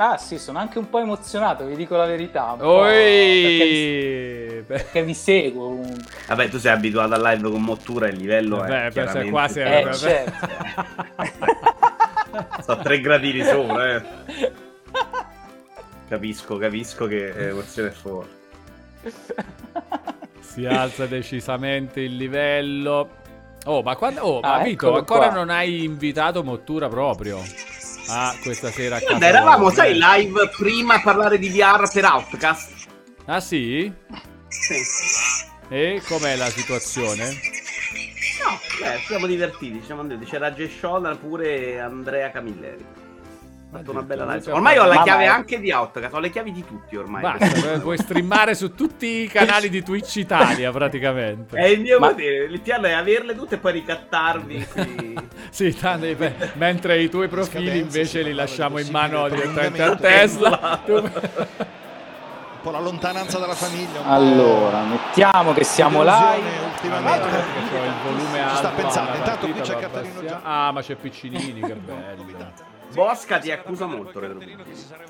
Ah sì, sono anche un po' emozionato, vi dico la verità. Perché vi, perché vi seguo. Vabbè, tu sei abituato al live con Mottura e il livello Vabbè, è chiaramente... qua sei... Eh, certo. Sto a tre gradini sopra, eh. Capisco, capisco che l'emozione è forte. Si alza decisamente il livello. Oh, ma quando... Oh, ma Ah, Vito, ancora qua. non hai invitato Mottura proprio? Ah, questa sera a casa eravamo, sai, live prima a parlare di VR per Outcast. Ah, sì? Sì. E com'è la situazione? No, beh, siamo divertiti, siamo andati. C'era Scholler pure Andrea Camilleri. Fatto una bella live. Ormai ho la chiave mia. anche di Outcast, ho le chiavi di tutti ormai. Basta, pu- puoi streamare su tutti i canali di Twitch Italia praticamente. È il mio Ma- potere, il piano è averle tutte e poi ricattarvi. Sì, tanto, beh, mentre i tuoi profili invece li lasciamo in mano direttamente prolungamento. Tesla. Un po' la lontananza dalla famiglia. Allora, mettiamo che siamo live. Ultimamente. Allora, c'ho il volume alto. Ci sta pensando. Intanto qui c'è Caterino. Ah, ma c'è Piccinini, che bello. Bosca ti accusa molto, Retro Bigini.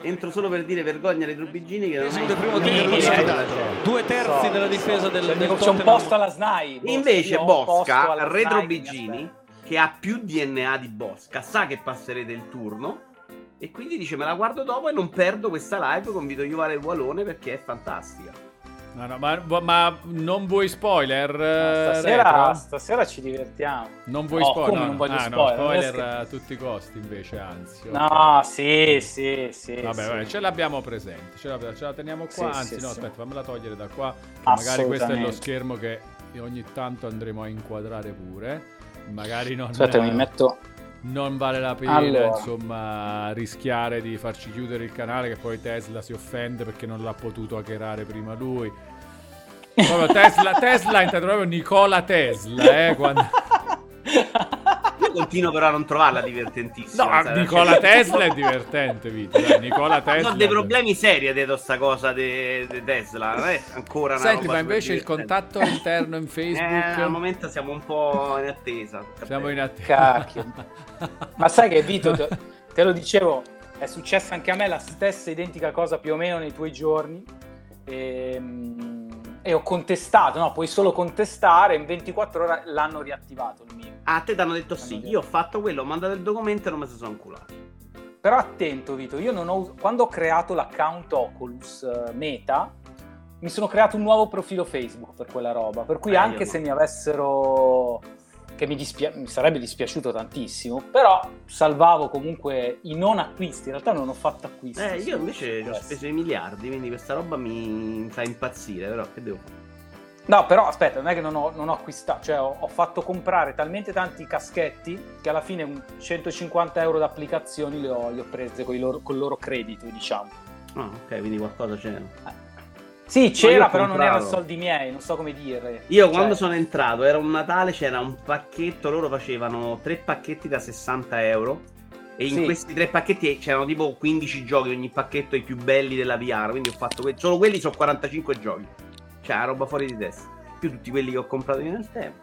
Entro solo per dire vergogna Retro Bigini che non il primo si dà. due terzi So, della difesa del, C'è, del c'è un posto alla SNAI. Invece Io Bosca, Retro che Bigini, che ha più DNA di Bosca, sa che passerete il turno e quindi dice me la guardo dopo e non perdo questa live con Vito Iuvara e Walone perché è fantastica. No, no, ma, ma non vuoi spoiler? eh, Stasera, stasera ci divertiamo. Non vuoi No, spoiler? non voglio ah, spoiler? Spoiler scher- a tutti i costi invece, anzi. No, sì, sì, sì. Vabbè, sì. vabbè, ce l'abbiamo presente, ce, l'abbiamo- ce la teniamo qua, Sì, anzi sì, no, aspetta, fammela togliere da qua, che magari questo è lo schermo che ogni tanto andremo a inquadrare pure, magari non, Aspetta, mi metto. non vale la pena Allora. insomma rischiare di farci chiudere il canale che poi Tesla si offende perché non l'ha potuto hackerare prima lui. Proprio Tesla, Tesla intendo proprio Nicola Tesla, eh, quando... Io continuo però a non trovarla divertentissima. No, Nicola cioè- Tesla è divertente, Vito. dai, Nicola Tesla. Ho dei problemi seri dietro sta cosa di Tesla. Non è ancora una Senti, roba ma invece il contatto interno in divertente. Eh, al Facebook? momento siamo un po' in attesa. Siamo in attesa. Cacchio. Ma sai che Vito, te, lo dicevo, è successa anche a me la stessa identica cosa più o meno nei tuoi giorni. E, e ho contestato, no? Puoi solo contestare, in 24 ore l'hanno riattivato il mio. Ah, a te ti hanno detto sì, io ho fatto quello, ho mandato il documento e non mi sono inculato. Però attento Vito, io non ho, quando ho creato l'account Oculus eh, Meta, mi sono creato un nuovo profilo Facebook per quella roba, per cui Eh, anche no. se mi avessero che mi, dispia- mi sarebbe dispiaciuto tantissimo, però salvavo comunque i non acquisti, in realtà non ho fatto acquisti. Eh, io invece ho speso i miliardi, quindi questa roba mi fa impazzire, però che devo fare? No, però aspetta, non è che non ho, non ho acquistato, cioè ho, ho fatto comprare talmente tanti caschetti che alla fine un 150 euro d'applicazioni le ho, le ho prese con il loro, col loro credito, diciamo. Ah, ok, quindi qualcosa c'era. Sì, c'era, però non erano soldi miei, non so come dire. Io Cioè, quando sono entrato, era un Natale, c'era un pacchetto, loro facevano tre pacchetti da 60 euro. E in Sì. questi tre pacchetti c'erano tipo 15 giochi, ogni pacchetto i più belli della VR. Quindi ho fatto que- solo quelli sono 45 giochi. Cioè, roba fuori di testa. Più tutti quelli che ho comprato io nel tempo.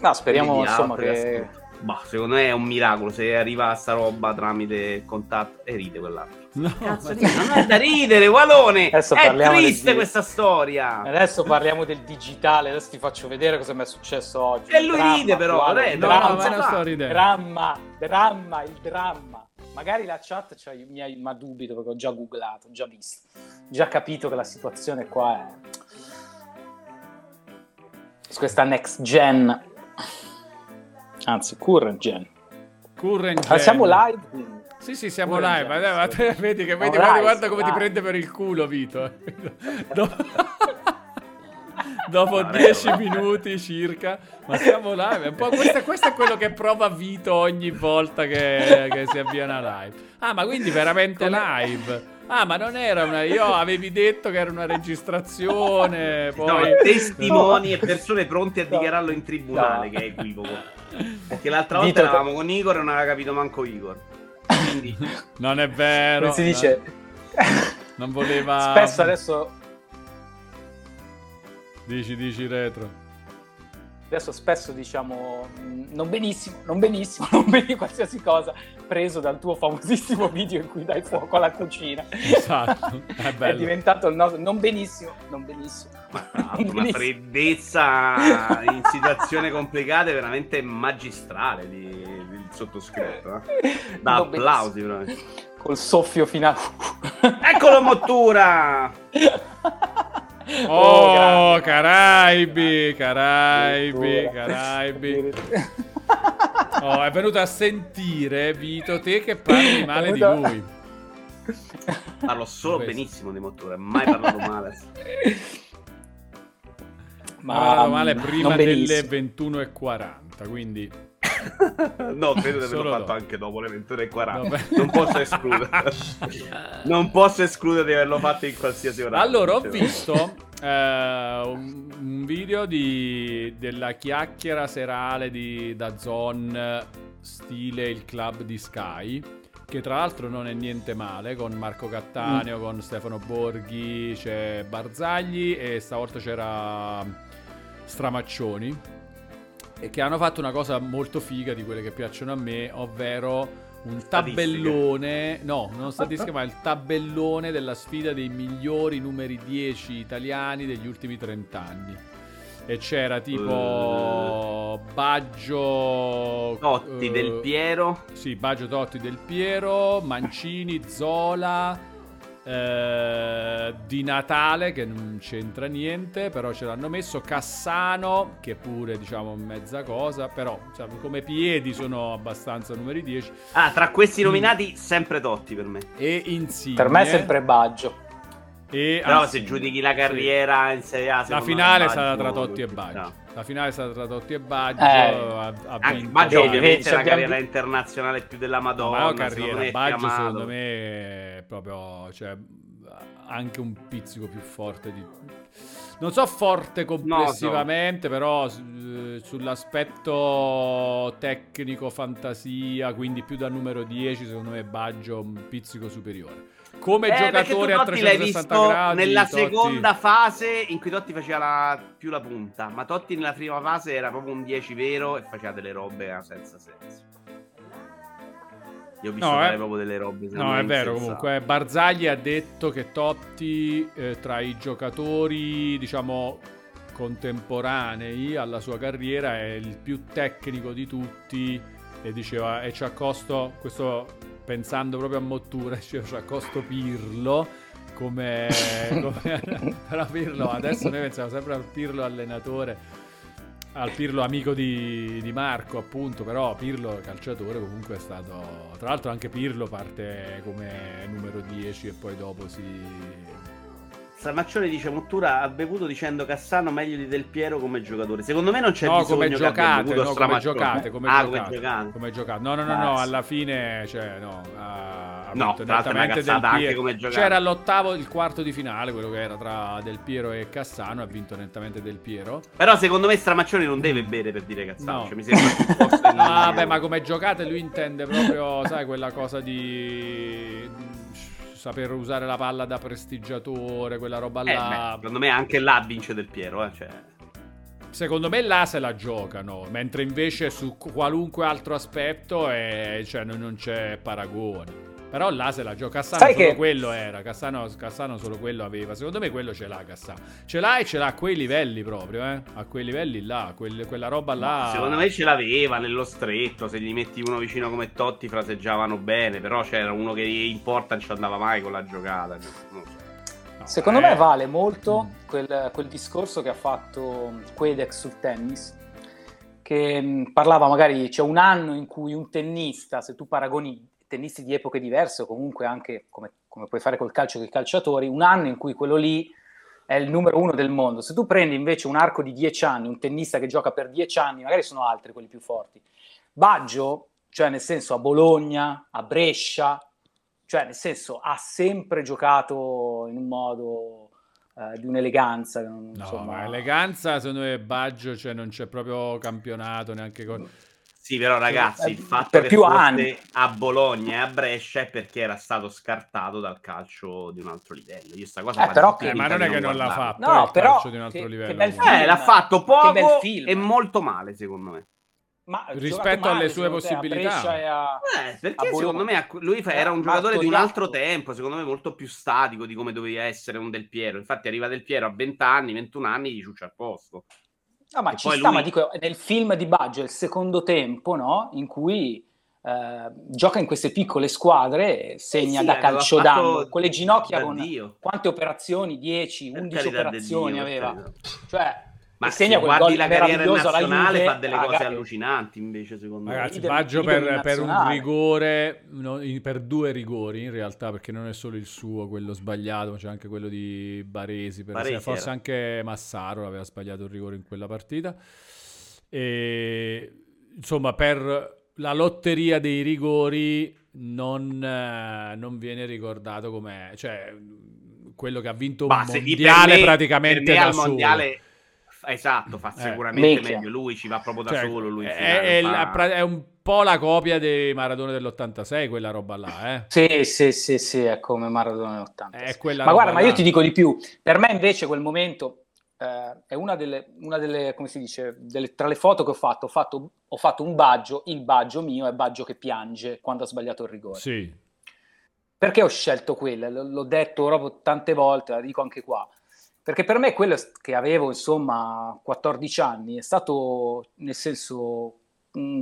No, speriamo Quindi insomma che... Bah, secondo me è un miracolo se arriva sta roba tramite contatto e ride quell'altro. No, Cazzo ma- non è da ridere, Walone! Adesso è parliamo triste del- questa storia! Adesso parliamo del digitale, adesso ti faccio vedere cosa mi è successo oggi. E lui dramma ride però, il no, dramma, no, sto ridendo. dramma, dramma, il dramma. Magari la chat c'ha i miei, ma dubito perché ho già googlato, ho già visto, ho già capito che la situazione qua è... Su questa next gen, anzi current gen. Current Ah, gen. siamo live quindi. Sì, sì, siamo Current live. te- vedi che vedi, guarda, guarda come ti siamo prende per il culo, Vito. Dopo, Dopo No, 10 no. minuti circa, ma siamo live. È un po' questo, questo è quello che prova Vito ogni volta che, che si avvia una live. Ah, ma quindi veramente live? Ah, ma non era una. Io avevi detto che era una registrazione. No, Poi. testimoni e persone pronte a No. dichiararlo in tribunale, No. che è equivoco. Perché l'altra Vito- volta eravamo con Igor e non aveva capito manco Igor. Quindi, Non è vero. Come si dice? Non voleva. Spesso adesso Dici, dici retro. adesso spesso diciamo mm, non benissimo, non benissimo, non benissimo, qualsiasi cosa preso dal tuo famosissimo video in cui dai fuoco alla cucina. Esatto, è, è diventato il nostro non benissimo, non benissimo. Ma non una benissimo. freddezza in situazioni complicate veramente magistrale di, di sottoscritto. Eh? Da non applausi, Col soffio finale. Eccolo Mottura! Oh, oh Caraibi, Caraibi, Caraibi. Oh, è venuto a sentire Vito te che parli male di lui. Parlo solo benissimo di Mottura, mai parlato male. Ma parlato male prima delle 21.40, quindi no, credo di averlo fatto dopo. anche dopo le 21.40. Non posso escludere. non posso escludere di averlo fatto in qualsiasi orario. Allora, ho visto eh, un, un, video di, della chiacchiera serale di Dazon stile il club di Sky che tra l'altro non è niente male con Marco Cattaneo, mm. con Stefano Borghi, c'è Barzagli e stavolta c'era Stramaccioni e che hanno fatto una cosa molto figa di quelle che piacciono a me, ovvero un tabellone, no, non statistica, ma il tabellone della sfida dei migliori numeri 10 italiani degli ultimi 30 anni. E c'era tipo uh, Baggio Totti uh, del Piero. Sì, Baggio Totti del Piero, Mancini, Zola, eh, di Natale che non c'entra niente, però ce l'hanno messo Cassano che pure diciamo mezza cosa, però cioè, come piedi sono abbastanza numeri 10. Ah, tra questi nominati mm. sempre Totti per me. E Insigne. Per me è sempre Baggio. E, Però anzi, se giudichi la carriera sì. in Serie A, la finale sarà tra Totti e Baggio. No. La finale sarà tra Totti e Baggio. Eh, a, a Baggio ovviamente è la carriera internazionale più della Madonna. Ma la carriera Baggio secondo me è proprio cioè, anche un pizzico più forte di non so forte complessivamente, no, no. però eh, sull'aspetto tecnico, fantasia, quindi più da numero 10, secondo me Baggio un pizzico superiore come eh, giocatore a 360 gradi nella Totti... seconda fase in cui Totti faceva la... più la punta ma Totti nella prima fase era proprio un 10 vero e faceva delle robe senza senso. Io ho visto no, fare eh... proprio delle robe no è vero comunque Barzagli ha detto che Totti eh, tra i giocatori diciamo contemporanei alla sua carriera è il più tecnico di tutti e diceva e ci accosto questo pensando proprio a Mottura, ci accosto Pirlo come, come però Pirlo adesso noi pensiamo sempre al Pirlo allenatore al Pirlo amico di, di, Marco appunto però Pirlo calciatore comunque è stato tra l'altro anche Pirlo parte come numero 10 e poi dopo si Stramaccione dice Mottura ha bevuto dicendo Cassano meglio di Del Piero come giocatore. Secondo me non c'è no, come giocate, no, come giocate, come ah, giocate, come giocate. Come giocate. No, no, no, no, alla fine cioè no, ha, no, nettamente Del Piero. Come C'era l'ottavo, il quarto di finale, quello che era tra Del Piero e Cassano, ha vinto nettamente Del Piero. Però secondo me Stramaccione non deve bere per dire Cassano, no. cioè, mi sembra Ah, beh, ma come giocate lui intende proprio, sai, quella cosa di saper usare la palla da prestigiatore, quella roba eh, là. Beh, secondo me anche là vince del Piero, eh, cioè... Secondo me là se la giocano, mentre invece su qualunque altro aspetto è, cioè, non c'è paragone. Però là se la gioca Cassano Sai solo che... quello era. Cassano, Cassano solo quello aveva. Secondo me quello ce l'ha Cassano. Ce l'ha e ce l'ha a quei livelli proprio, eh. A quei livelli là, quel, quella roba là. secondo me ce l'aveva nello stretto. Se gli metti uno vicino come Totti fraseggiavano bene. Però c'era uno che in porta non ci andava mai con la giocata. No, Secondo eh. me vale molto mm. quel, quel discorso che ha fatto Quedex sul tennis che mh, mm, parlava magari c'è un anno in cui un tennista, se tu paragoni tennisti di epoche diverse o comunque anche come, come puoi fare col calcio con i calciatori, un anno in cui quello lì è il numero uno del mondo. Se tu prendi invece un arco di dieci anni, un tennista che gioca per dieci anni, magari sono altri quelli più forti. Baggio, cioè nel senso a Bologna, a Brescia, cioè nel senso ha sempre giocato in un modo eh, di un'eleganza. No, ma eleganza secondo me Baggio, cioè non c'è proprio campionato neanche con... Sì, però ragazzi, il fatto per che più fosse anni. a Bologna e a Brescia è perché era stato scartato dal calcio di un altro livello. Io sta cosa Eh, però che- Eh, ma non è che non l'ha fatto, No, però calcio di un altro che- livello. che film. Eh, l'ha fatto poco film. e molto male, secondo me. Ma Rispetto male, alle sue secondo te, a possibilità. Eh, perché secondo me lui fa- era un Eh, giocatore di un altro tempo, secondo me molto più statico di come doveva essere un Del Piero. Infatti arriva Del Piero a 20 anni, 21 anni, gli ciuccia al posto. No, ma E ci sta, lui- ma dico, nel film di Baggio il secondo tempo, no? In cui eh, gioca in queste piccole squadre, segna sì, da calcio d'angolo, con le ginocchia con quante operazioni? 10, Per 11 carità di operazioni aveva. Cioè, Ma segna se guardi la carriera nazionale Juve, fa delle cose che- allucinanti invece secondo Ragazzi, Idem- Baggio idem per, per un rigore, no, per due rigori in realtà, perché non è solo il suo, quello sbagliato, ma c'è anche quello di Baresi, per Baresi forse era. anche Massaro aveva sbagliato il rigore in quella partita. E, insomma, per la lotteria dei rigori non, eh, non viene ricordato come cioè quello che ha vinto un Ma mondiale me- praticamente per me da al solo. mondiale esatto fa Eh. sicuramente Minchia. meglio lui ci va proprio da Cioè, solo lui è, finale, è fa- è un po' la copia dei Maradona dell'86, quella roba là, eh. Sì, sì, sì, sì, è come Maradona nell'80. È quella Ma guarda, roba ma io là. ti dico di più. Per me invece quel momento eh, è una delle, una delle, come si dice, delle- tra le foto che ho fatto, ho fatto, ho fatto un baggio, il baggio mio è baggio che piange quando ha sbagliato il rigore. Sì. Perché ho scelto quella? L- L'ho detto proprio tante volte, la dico anche qua. Perché per me quello che avevo, insomma, 14 anni, è stato, nel senso,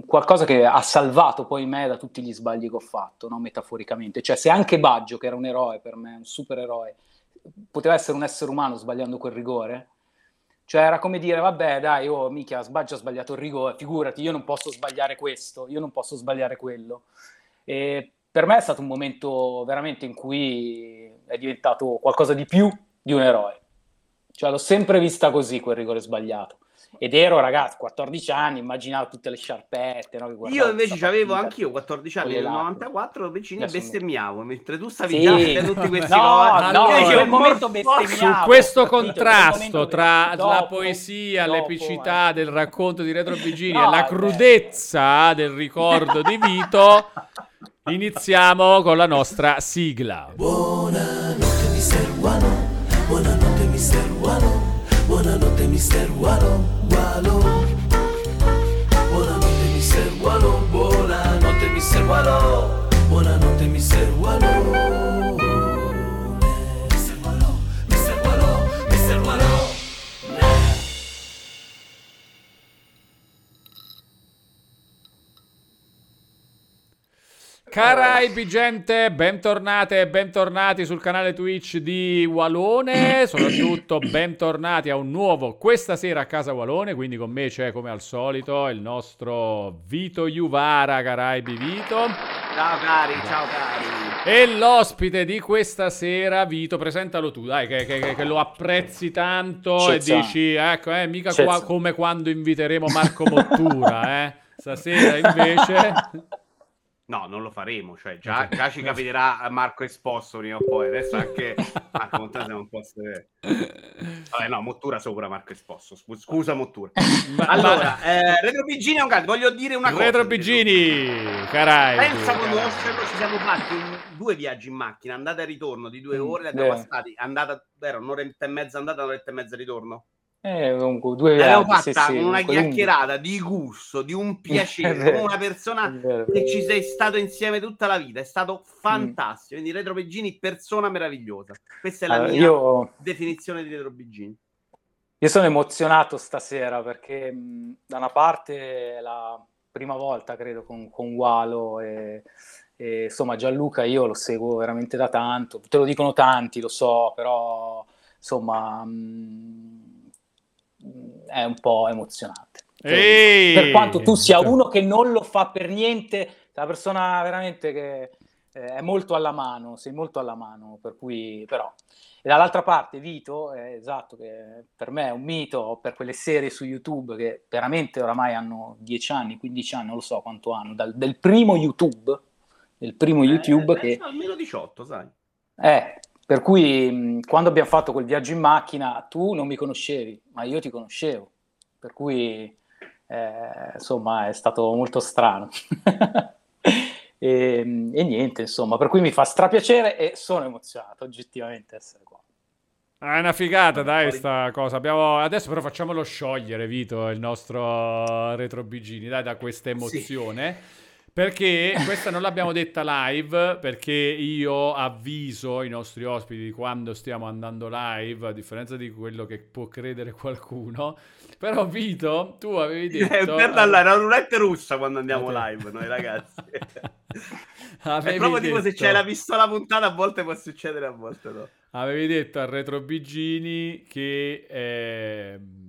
qualcosa che ha salvato poi me da tutti gli sbagli che ho fatto, no? metaforicamente. Cioè, se anche Baggio, che era un eroe per me, un supereroe, poteva essere un essere umano sbagliando quel rigore, cioè era come dire, vabbè, dai, oh, mica, Baggio ha sbagliato il rigore, figurati, io non posso sbagliare questo, io non posso sbagliare quello. E per me è stato un momento veramente in cui è diventato qualcosa di più di un eroe. Cioè l'ho sempre vista così quel rigore sbagliato. Ed ero ragazzi, 14 anni, immaginavo tutte le sciarpette. no, io invece avevo anch'io 14 anni nel lacrime. 94 vicini e bestemmiavo mentre tu stavi Sì. già facendo tutti questi No, cose. no, Io dicevo, quel momento "Ma- bestemmiavo. Su questo contrasto tra dopo- la poesia, dopo, l'epicità eh. del racconto di Retro Virginia No, e la eh. crudezza del ricordo di Vito, iniziamo con la nostra sigla. Buonanotte buonanotte mister Walo, Walo. Buonanotte mister Walo, buonanotte mister Walo, Caraibi gente, bentornate e bentornati sul canale Twitch di Walone, soprattutto bentornati a un nuovo questa sera a casa Walone, quindi con me c'è come al solito il nostro Vito Juvara, Caraibi Vito. Ciao cari, ciao cari. E l'ospite di questa sera, Vito, presentalo tu, dai, che, che- che lo apprezzi tanto e Cezzano. dici, ecco, eh, mica qua- come quando inviteremo Marco Mottura, eh. Stasera invece... No, non lo faremo, cioè già, già ci capiterà Marco Esposto prima o poi, adesso anche Marco Montana un po' severi. Vabbè, no, Mottura sopra Marco Esposto, Scu- scusa Mottura. Allora, eh, Retro Bigini è un caldo, voglio dire una cosa. Retro Bigini, Caraibi. Pensa a conoscerlo, ci siamo fatti un- due viaggi in macchina, andata e ritorno di due Mm, ore, li abbiamo bene. passati, andata, era un'oretta e mezza andata, un'oretta e mezza ritorno. Eh, comunque, due L'abbiamo viaggi, sì, sì, con una chiacchierata di gusto, di un piacere, come una persona che ci sei stato insieme tutta la vita, è stato Mm. fantastico. Quindi Retro Bigini, persona meravigliosa. Questa è la Allora, mia io, definizione di Retro Bigini. io sono emozionato stasera perché mh, da una parte è la prima volta, credo, con, con Walo e, e, insomma Gianluca io lo seguo veramente da tanto, te lo dicono tanti, lo so, però insomma mh, mh, è un po' emozionante. Ehi! per quanto tu sia uno che non lo fa per niente, una persona veramente che eh, è molto alla mano, sei molto alla mano, per cui però. E dall'altra parte Vito, è esatto, che per me è un mito per quelle serie su YouTube che veramente oramai hanno 10 anni, 15 anni, non lo so quanto hanno, dal, del primo YouTube, del primo YouTube Eh, che... eh, almeno 18, sai. Eh, per cui quando abbiamo fatto quel viaggio in macchina, tu non mi conoscevi, ma io ti conoscevo. Per cui Eh, insomma, è stato molto strano. e, e niente, insomma, per cui mi fa strapiacere e sono emozionato oggettivamente essere qua. Ah, È una figata, dai, sta cosa. Abbiamo... Adesso però facciamolo sciogliere, Vito, il nostro retro Bigini, dai, da questa emozione. Perché questa non l'abbiamo detta live, perché io avviso i nostri ospiti quando stiamo andando live, a differenza di quello che può credere qualcuno. Però Vito, tu avevi detto... per dalla una roulette russa quando andiamo live, noi ragazzi. Avevi è proprio tipo se detto- c'è la pistola puntata, a volte può succedere, a volte no. Avevi detto al retro Bigini che ehm,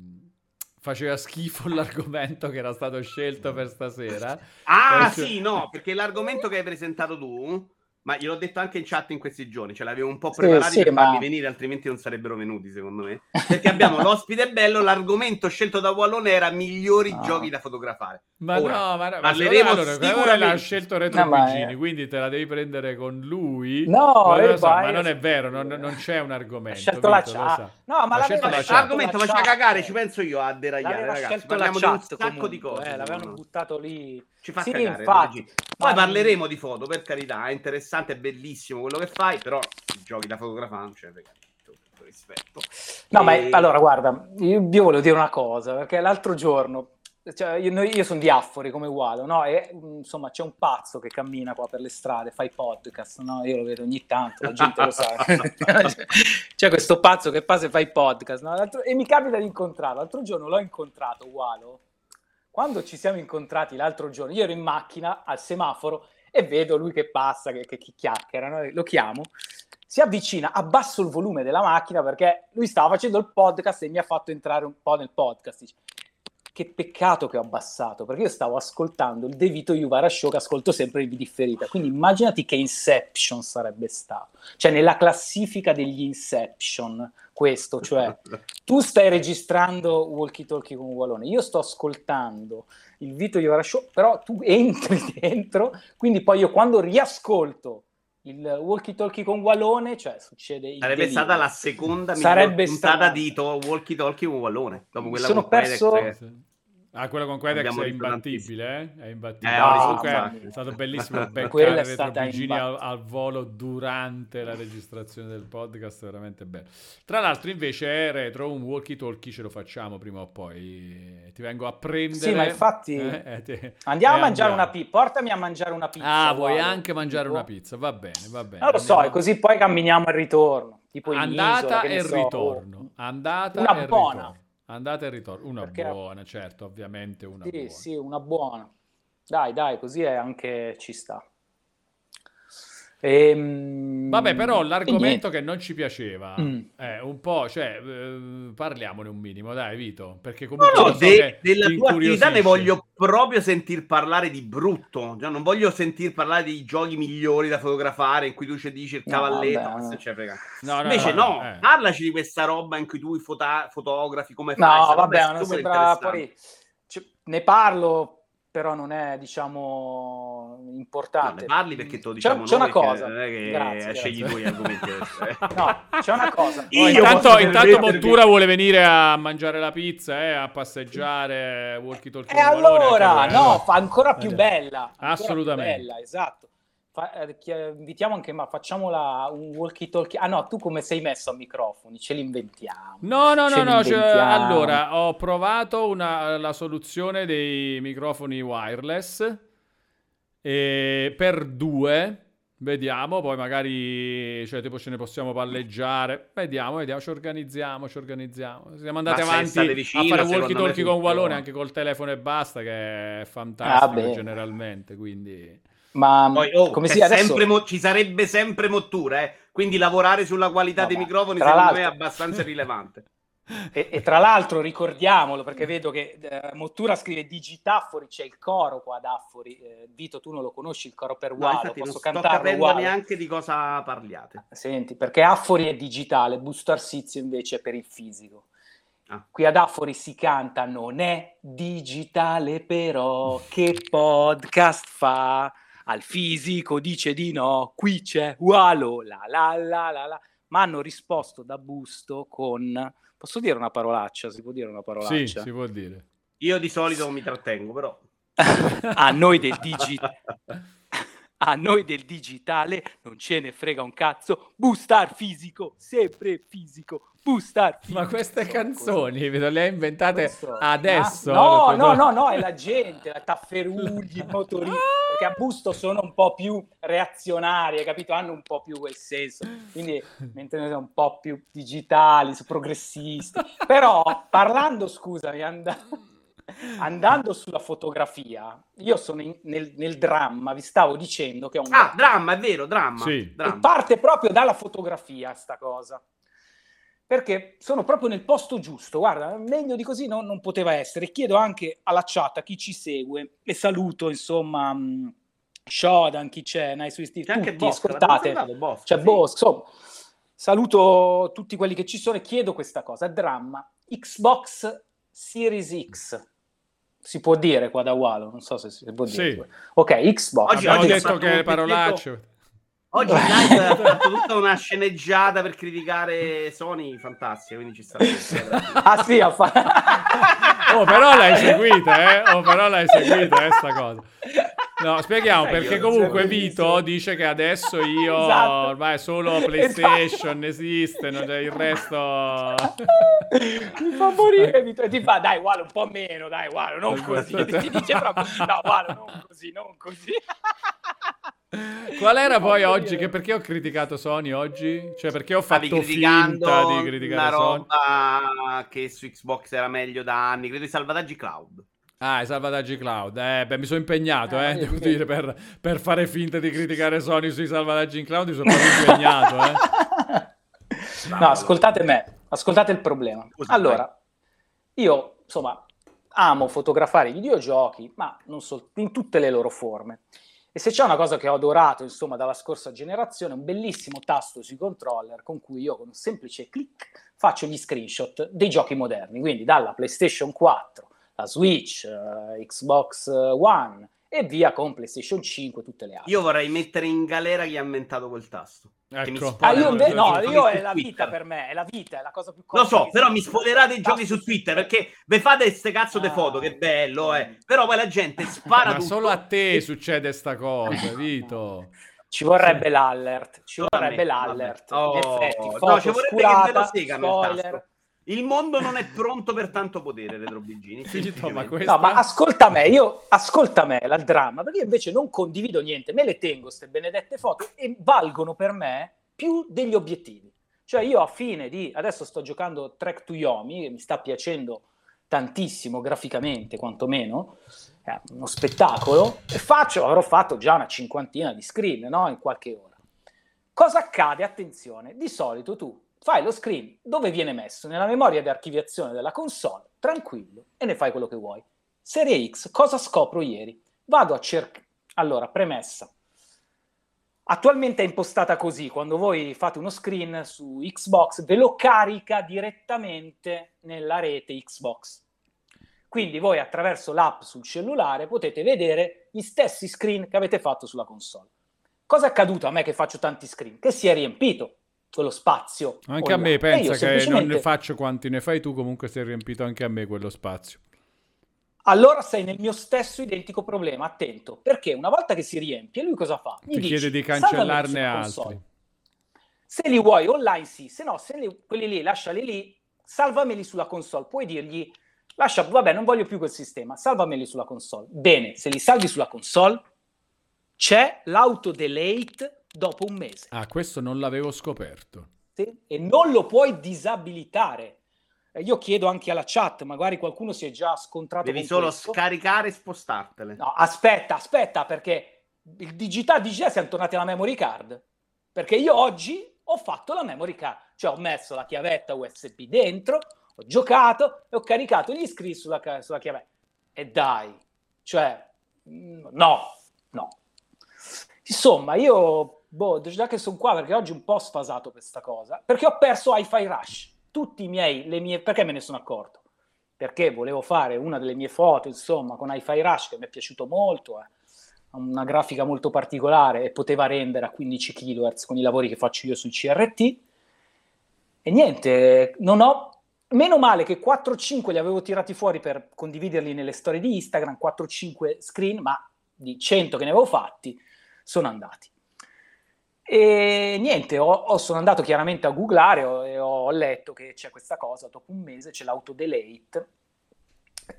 faceva schifo l'argomento che era stato scelto per stasera. Ah, Perché- sì, no, perché l'argomento che hai presentato tu, ma gliel'ho detto anche in chat in questi giorni, ce l'avevo un po' Sì, preparati sì, per ma- farli venire, altrimenti non sarebbero venuti, secondo me. Perché abbiamo l'ospite bello, l'argomento scelto da Wallone era migliori Ah. giochi da fotografare. Ma Ora, no, ma, no, parleremo allora, sicuramente- l'ha scelto retro No, ma Bigini, è- quindi te la devi prendere con lui. No, Ma, lo so, ma non è sì. vero, non, non c'è un argomento. Ha scelto la Vito, lo chat. No, ma la l'argomento la faccia chat. cagare, ci penso io a deragliare, L'aveva ragazzi. scelto la Parliamo di un sacco comunque, di cose. eh, l'avevano buttato lì. Ci fa Sì, cagare. Poi parleremo di foto, per carità, è interessante, è bellissimo quello che fai, però giochi da fotografare non c'è frega rispetto. No, ma E- allora guarda, io, io volevo dire una cosa, perché l'altro giorno, cioè, io, io sono di Affori come Wado, no? E insomma c'è un pazzo che cammina qua per le strade, fa i podcast, no? Io lo vedo ogni tanto, la gente lo sa. c'è questo pazzo che passa e fa i podcast, no? E mi capita di incontrarlo. L'altro giorno l'ho incontrato, Wado, quando ci siamo incontrati l'altro giorno, io ero in macchina al semaforo e vedo lui che passa, che, che chiacchiera, no? lo chiamo, si avvicina, abbasso il volume della macchina perché lui stava facendo il podcast e mi ha fatto entrare un po' nel podcast. Dice, che peccato che ho abbassato, perché io stavo ascoltando il De Vito Juvara Show che ascolto sempre in differita, quindi immaginati che Inception sarebbe stato, cioè nella classifica degli Inception, questo, cioè tu stai registrando Walkie Talkie con Wallone, io sto ascoltando il Vito Iovara Show, però tu entri dentro, quindi poi io quando riascolto il Walkie Talkie con Wallone, cioè succede il Sarebbe delirio. stata la seconda Sarebbe puntata stata- di to- Walkie Talkie con Wallone. Dopo quella Sono con Quedex, perso- che- Ah, quello con Quedex è imbattibile, eh? È imbattibile. Eh, mamma è stato bellissimo beccare è Retro stata Bigini al, al volo durante la registrazione del podcast, veramente bello. Tra l'altro invece Retro, un walkie talkie ce lo facciamo prima o poi. Ti vengo a prendere. Sì, ma infatti- Eh, eh, ti- Andiamo a mangiare andiamo. una pizza, portami a mangiare una pizza. Ah, vuoi guarda. anche mangiare Tipo- una pizza? Va bene, va bene. Non lo so, Andiamo- e così poi camminiamo al ritorno, tipo in Andata isola, e so, ritorno. Andata Una e buona. ritorno. Andata e ritorno. Una Perché- buona, certo, ovviamente una Sì, buona. sì, una buona. Dai, dai, così è anche ci sta. Ehm, Vabbè, però e l'argomento che non ci piaceva Mm. è un po', cioè, eh, parliamone un minimo, dai, Vito, perché No, comunque no, so de- della tua attività ne voglio proprio sentir parlare di brutto. Cioè, non voglio sentir parlare dei giochi migliori da fotografare in cui tu ci dici il No, cavalletto. vabbè, no. c'è frega. No, no, Invece no, no, eh. parlaci di questa roba in cui tu fota- fotografi, come fai. No, sta roba vabbè, non sembra poi cioè, ne parlo, però non è, diciamo, No, importante. ne parli perché te lo C'è- diciamo c'è noi, una cosa. non è che Grazie, scegli grazie. voi gli argomenti eh. No, c'è una cosa. Io intanto, intanto Montura vuole venire a mangiare la pizza, eh, a passeggiare, walkie talkie E allora, no, fa ancora più Eh, bella. ancora più Assolutamente. bella, esatto. Fa- eh, chi- invitiamo anche, ma facciamola un walkie talkie. Ah no, tu come sei messo a microfoni? Ce li inventiamo. No, no, Ce no, no, cioè, allora ho provato una- la soluzione dei microfoni wireless e per due, vediamo, poi magari, cioè tipo ce ne possiamo palleggiare, vediamo, vediamo, ci organizziamo, ci organizziamo. Siamo andati Ma avanti vicino, a fare walkie talkie con. Wallone anche col telefono e basta, che è fantastico beh. generalmente, quindi... Ma Poi, oh, come si adesso... mo- ci sarebbe sempre mottura, eh. quindi lavorare sulla qualità No, dei microfoni secondo me è l'altro- abbastanza rilevante. E, e tra l'altro ricordiamolo, perché vedo che eh, Mottura scrive Digitafori, c'è il coro qua ad Affori. Eh, Vito, tu non lo conosci il coro per No, Walo, non posso cantarlo capendo Walo? neanche di cosa parliate. Senti, perché Affori è digitale, Busto Arsizio invece è per il fisico. Ah. Qui ad Affori si canta non è digitale però che podcast fa al fisico dice di no qui c'è Walo la la la la la ma hanno risposto da Busto con posso dire una parolaccia si può dire una Sì, parolaccia si può dire. Io di solito mi trattengo, però. a noi del digitale. A noi del digitale non ce ne frega un cazzo. Boostar fisico, sempre fisico. Boostar fisico. Ma queste canzoni ve le hai inventate Questo- adesso? No, Le no, tue- no, no, è la gente, la Tafferugli, i motorini, perché a Busto sono un po' più reazionari, hai capito? Hanno un po' più quel senso, quindi mentre noi siamo un po' più digitali, progressisti. Però parlando, scusami, and- andando sulla fotografia, io sono in- nel, nel dramma, vi stavo dicendo che è un Ah, dramma, è vero, dramma. Sì. dramma. parte proprio dalla fotografia sta cosa. Perché sono proprio nel posto giusto, guarda, meglio di così non, non poteva essere. Chiedo anche alla chat, a chi ci segue, e saluto insomma mh, Shodan, chi c'è, Nice with Steve, C'è anche tutti, Bosca, l'abbiamo ascoltate, Bosca, c'è sì. Bosco, insomma, saluto tutti quelli che ci sono e chiedo questa cosa, dramma, Xbox Series X, si può dire qua da Walo, non so se si può dire. Sì. Ok, Xbox. Oggi- Abbiamo oggi ho detto che le parolacce. Oggi in live ha fatto tutta una sceneggiata per criticare Sony, fantastica, quindi ci sta. Ah sì, ha fatto... Oh, però l'hai seguita, eh? Oh, però l'hai seguita, eh, sta cosa. No, spieghiamo perché comunque cioè, Vito dice che adesso io Esatto. ormai solo PlayStation esiste, non c'è il resto. mi fa morire Vito, e ti fa dai Walo un po' meno dai Walo non così ti dice proprio no Walo non così non così Qual era poi oggi? Che perché ho criticato Sony oggi? Cioè, perché ho fatto finta di una criticare Sony? roba che su Xbox era meglio da anni, credo i salvataggi cloud. Ah, i salvataggi cloud. Eh, beh, mi sono impegnato, Eh, eh, vedi, devo vedi. dire, per, per fare finta di criticare Sony sui salvataggi in cloud, mi sono proprio impegnato, eh. no ascoltate me ascoltate il problema allora io insomma amo fotografare i videogiochi ma non solo in tutte le loro forme e se c'è una cosa che ho adorato insomma dalla scorsa generazione un bellissimo tasto sui controller con cui io con un semplice clic faccio gli screenshot dei giochi moderni quindi dalla PlayStation 4 la Switch eh, Xbox One e via con PlayStation 5 tutte le altre Io vorrei mettere in galera chi ha inventato quel tasto. Che mi Ecco. Ah, io, inve- no, giochi io è la Twitter. vita per me, è la vita, è la cosa più Lo so, però mi spoilerate i giochi Tasto su Twitter perché ve fate queste cazzo di Ah. foto, che bello, eh. Però poi la gente spara Ma tutto. solo a te succede sta cosa, Vito. Ci vorrebbe l'allert, ci me, vorrebbe l'allert. Oh, In effetti, no, ci vorrebbe che ve lo segano il spoiler. tasto. Il mondo non è pronto per tanto potere, Retro Bigini. Vito, ma questo... No, ma ascolta me, io ascolta me la dramma, perché io invece non condivido niente, me le tengo queste benedette foto e valgono per me più degli obiettivi. Cioè io a fine di adesso sto giocando Trek to Yomi che mi sta piacendo tantissimo graficamente, quantomeno, è uno spettacolo e faccio, avrò fatto già una cinquantina di screen, no, in qualche ora. Cosa accade? Attenzione, di solito tu fai lo screen dove viene messo nella memoria di archiviazione della console, tranquillo, e ne fai quello che vuoi. Serie X, cosa scopro ieri? Vado a cercare. Allora, premessa. Attualmente è impostata così, quando voi fate uno screen su Xbox, ve lo carica direttamente nella rete Xbox. Quindi voi attraverso l'app sul cellulare potete vedere gli stessi screen che avete fatto sulla console. Cosa è accaduto a me che faccio tanti screen? Che si è riempito quello spazio. Anche a online. me, E io pensa che semplicemente- non ne faccio quanti ne fai tu, comunque si è riempito anche a me quello spazio. Allora sei nel mio stesso identico problema, attento, perché una volta che si riempie, lui cosa fa? Ti dice, chiede di "Salvameli cancellarne altri. console". Se li vuoi online sì, se no, se li- quelli lì lasciali lì, salvameli sulla console. Puoi dirgli, lascia, vabbè, non voglio più quel sistema, salvameli sulla console. Bene, se li salvi sulla console, c'è l'auto-delete dopo un mese. Ah, questo non l'avevo scoperto. sì? E non lo puoi disabilitare. Eh, Io chiedo anche alla chat, magari qualcuno si è già scontrato Devi con solo questo. scaricare e spostartele. No, aspetta, aspetta, perché il digitale digitale siamo tornati alla memory card. Perché io oggi ho fatto la memory card, cioè ho messo la chiavetta USB dentro, ho giocato e ho caricato gli screen sulla, sulla chiavetta. E dai, cioè, mm, no, no. Insomma, io, boh, già che sono qua, perché oggi un po' sfasato questa cosa, perché ho perso Hi-Fi Rush. Tutti i miei, le mie, perché me ne sono accorto? Perché volevo fare una delle mie foto, insomma, con Hi-Fi Rush, che mi è piaciuto molto, eh. ha una grafica molto particolare e poteva rendere a 15 kHz con i lavori che faccio io sui CRT. E niente, non ho meno male che 4-5 li avevo tirati fuori per condividerli nelle storie di Instagram, 4-5 screen, ma di 100 che ne avevo fatti, sono andati. E niente, ho, ho- sono andato chiaramente a googlare ho- e ho letto che c'è questa cosa, dopo un mese c'è l'autodelete.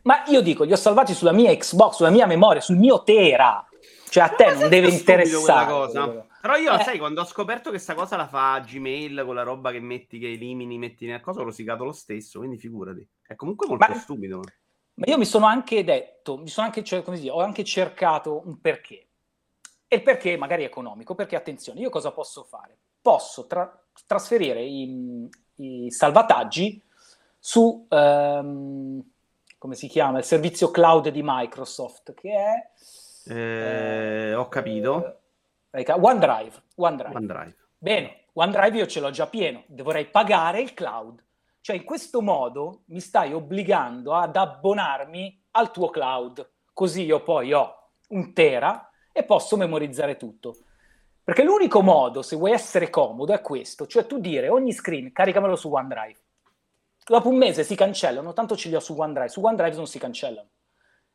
Ma io dico, li ho salvati sulla mia Xbox, sulla mia memoria, sul mio Tera. Cioè a te Ma non deve interessare. cosa. Però io, Eh. sai, quando ho scoperto che sta cosa la fa Gmail con la roba che metti, che elimini, metti nel coso, ho rosicato lo stesso, quindi figurati. È comunque molto Ma- stupido. Ma io mi sono anche detto, mi sono anche, cioè, come si dice, ho anche cercato un perché. E il perché magari economico, perché attenzione, io cosa posso fare? Posso tra- trasferire i, i salvataggi su, ehm, come si chiama, il servizio cloud di Microsoft, che è... Eh, ho capito. eh, OneDrive. OneDrive. OneDrive. Bene, OneDrive io ce l'ho già pieno, dovrei pagare il cloud. Cioè in questo modo mi stai obbligando ad abbonarmi al tuo cloud, così io poi ho un tera e posso memorizzare tutto. Perché l'unico modo, se vuoi essere comodo, è questo, cioè tu dire ogni screen caricamelo su OneDrive. Dopo un mese si cancellano, tanto ce li ho su OneDrive, su OneDrive non si cancellano.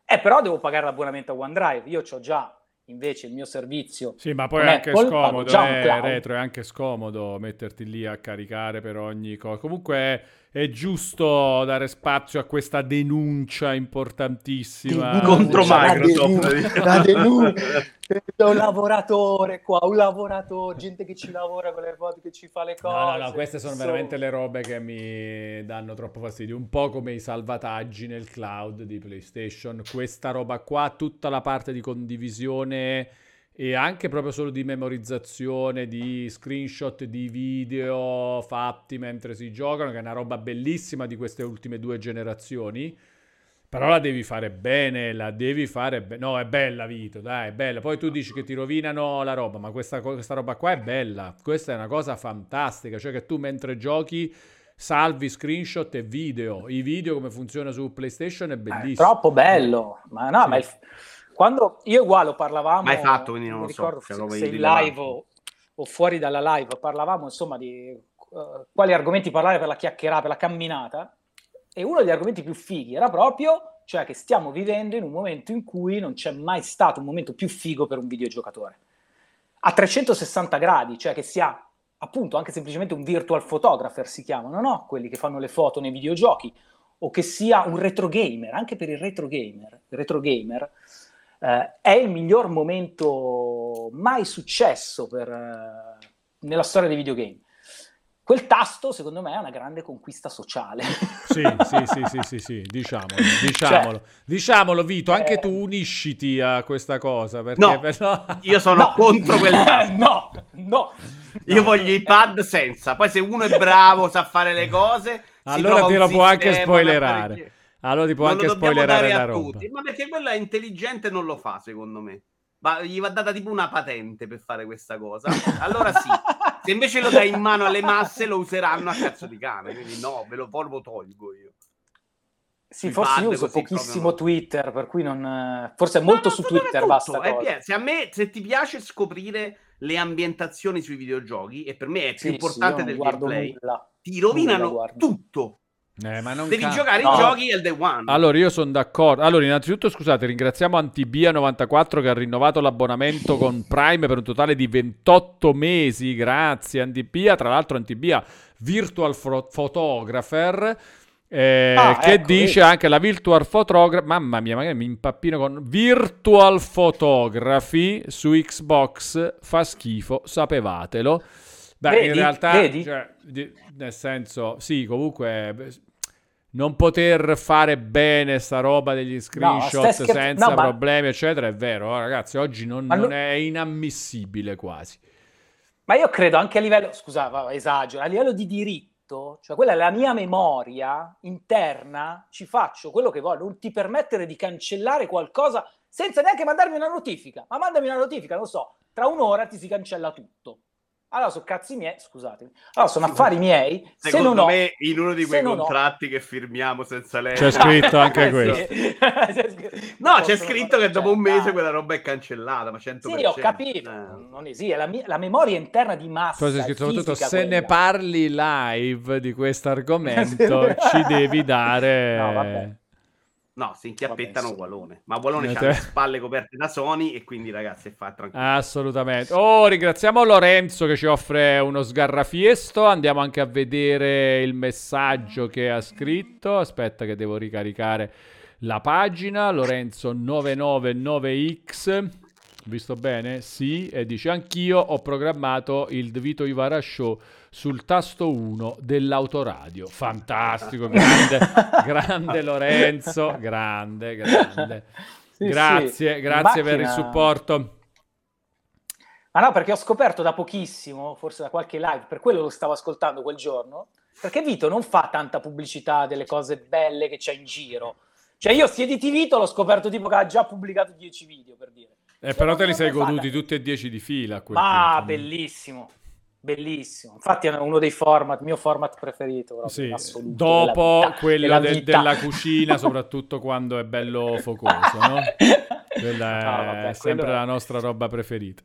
Eh, però devo pagare l'abbonamento a OneDrive, io ho già invece il mio servizio Sì, ma poi è anche Apple, scomodo, eh, retro, è anche scomodo metterti lì a caricare per ogni cosa. Comunque è, giusto dare spazio a questa denuncia importantissima. Denuncia, Contro la Microsoft. denuncia, la denuncia. C'è un lavoratore qua, un lavoratore, gente che ci lavora con le foto, che ci fa le cose. No, no, no, queste sono insomma. veramente le robe che mi danno troppo fastidio. Un po' come i salvataggi nel cloud di PlayStation. Questa roba qua, tutta la parte di condivisione e anche proprio solo di memorizzazione di screenshot di video fatti mentre si giocano, che è una roba bellissima di queste ultime due generazioni. Però la devi fare bene, la devi fare bene. No, è bella, Vito, dai, è bella. Poi tu dici che ti rovinano la roba, ma questa, questa roba qua è bella. Questa è una cosa fantastica. Cioè che tu mentre giochi salvi screenshot e video. I video come funziona su PlayStation è Eh, È bellissimo. troppo bello. Ma no, Sì. ma il- quando io uguale lo parlavamo, Mai fatto, quindi non lo so, ricordo cioè, se, se in live o, o fuori dalla live, parlavamo insomma di eh, quali argomenti parlare per la chiacchierata, per la camminata. E uno degli argomenti più fighi era proprio, cioè che stiamo vivendo in un momento in cui non c'è mai stato un momento più figo per un videogiocatore. A 360 gradi, cioè che sia appunto anche semplicemente un virtual photographer si chiamano, no? Quelli che fanno le foto nei videogiochi, o che sia un retro gamer, anche per il retro gamer, il retro gamer eh, è il miglior momento mai successo per, eh, nella storia dei videogame. Quel tasto, secondo me, è una grande conquista sociale. Sì, sì, sì, sì, sì, sì, diciamolo, diciamolo. Diciamolo, Vito, anche eh, tu unisciti a questa cosa, perché No, però- io sono No. contro quel tasto. no, no. Io No. voglio i pad senza. Poi se uno è bravo, sa fare le cose, Allora te lo può anche spoilerare. Allora ti può anche lo dobbiamo spoilerare dare la a roba. tutti, ma perché quello è intelligente non lo fa, secondo me. Ma gli va data tipo una patente per fare questa cosa. Allora sì. Se invece lo dai in mano alle masse, lo useranno a cazzo di cane. Quindi no, ve lo proprio tolgo io. Sì, sui forse io uso pochissimo no. Twitter, per cui non... eh, Forse è molto No, no, su Twitter, basta pieno. Se a me, se ti piace scoprire le ambientazioni sui videogiochi, e per me è più Sì, sì, importante non del gameplay, nulla. ti rovinano tutto. Eh, Devi ca- giocare No. i giochi al day one. Allora, io sono d'accordo. Allora, innanzitutto, scusate, ringraziamo Antibia94 che ha rinnovato l'abbonamento con Prime per un totale di 28 mesi. Grazie, Antibia. Tra l'altro, Antibia Virtual Fro- Photographer. eh, Ah, che ecco, dice anche la Virtual Photography. Mamma mia, magari mi impappino con Virtual Photography su Xbox fa schifo, sapevatelo. Beh, in Vedi? realtà, Vedi? cioè, di- nel senso, sì, comunque non poter fare bene sta roba degli screenshot stai scher- senza no, ma- problemi, eccetera, è vero, oh, ragazzi, oggi non, non no- è inammissibile quasi. Ma io credo anche a livello, scusa, esagero, a livello di diritto, cioè quella è la mia memoria interna, ci faccio quello che voglio, non ti permettere di cancellare qualcosa senza neanche mandarmi una notifica, ma mandami una notifica, non so, tra un'ora ti si cancella tutto. Allora sono cazzi miei, scusatemi. Allora sono affari miei. Se Secondo non ho, me, in uno di se quei non ho- contratti che firmiamo senza lei. C'è scritto anche questo. No, c'è scritto che dopo un mese quella roba è cancellata, ma 100%. Sì, ho capito. Eh. Non esiste. La, mia- la memoria interna di massa. Poi c'è scritto soprattutto se ne quella. parli live di questo argomento ci devi dare No, vabbè. No, si inchiappettano Vabbè, sì. Walone. Ma Walone Eh, ha le spalle coperte da Sony e quindi ragazzi fa tranquillo. Assolutamente. Oh, ringraziamo Lorenzo che ci offre uno sgarrafiesto. Andiamo anche a vedere il messaggio che ha scritto. Aspetta che devo ricaricare la pagina. Lorenzo 999X. Visto bene? Sì, e dice anch'io ho programmato il Vito Ivara Show sul tasto 1 dell'autoradio. Fantastico, grande, grande Lorenzo, grande, grande. Sì, grazie, sì. grazie per il supporto. Ma no, perché ho scoperto da pochissimo, forse da qualche live, per quello lo stavo ascoltando quel giorno, perché Vito non fa tanta pubblicità delle cose belle che c'è in giro. Cioè io Siediti Vito l'ho scoperto tipo che ha già pubblicato 10 video, per dire. Eh, però te li non sei goduti tanto. tutti e dieci di fila. a quel Ma punto. bellissimo, bellissimo. Infatti è uno dei format, mio format preferito. proprio, Sì, assoluto, dopo della vita- quello della de- della cucina, soprattutto quando è bello focoso, no? Quella è No, vabbè, sempre quello- la nostra roba preferita.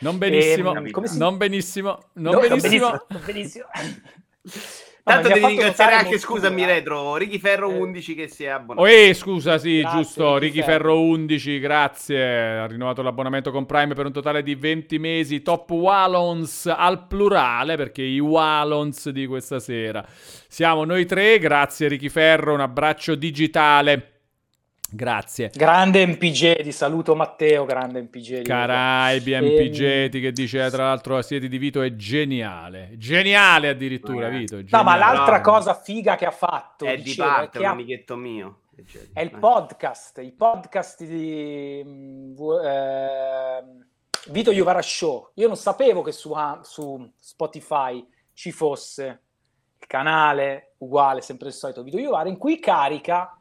Non benissimo, Ehm, come si- non benissimo, non No, benissimo. non benissimo. Tanto No, ha devi ringraziare anche, scusami, eh. Retro, Ricky Ferro Eh. 11 che si è abbonato. Oh, eh, scusa, sì, Grazie, giusto. Ricky Ricky Ferro. Ferro 11, grazie. Ha rinnovato l'abbonamento con Prime per un totale di 20 mesi. Top Wallons al plurale, perché i Wallons di questa sera siamo noi tre. Grazie, Ricky Ferro. Un abbraccio digitale. Grazie. Grande MPG, di saluto Matteo, grande MPG. di- Caraibi, MPG, che dice tra l'altro siete di Vito è geniale. Geniale addirittura, Eh. Vito. No, ma geniale. l'altra Bravo. cosa figa che ha fatto È di dicevo, parte, è, ha- amichetto mio. È il Eh. podcast, i podcast di ehm, Vito Juvara Show. Io non sapevo che su, ah, su Spotify ci fosse il canale uguale, sempre il solito Vito Juvara, in cui carica,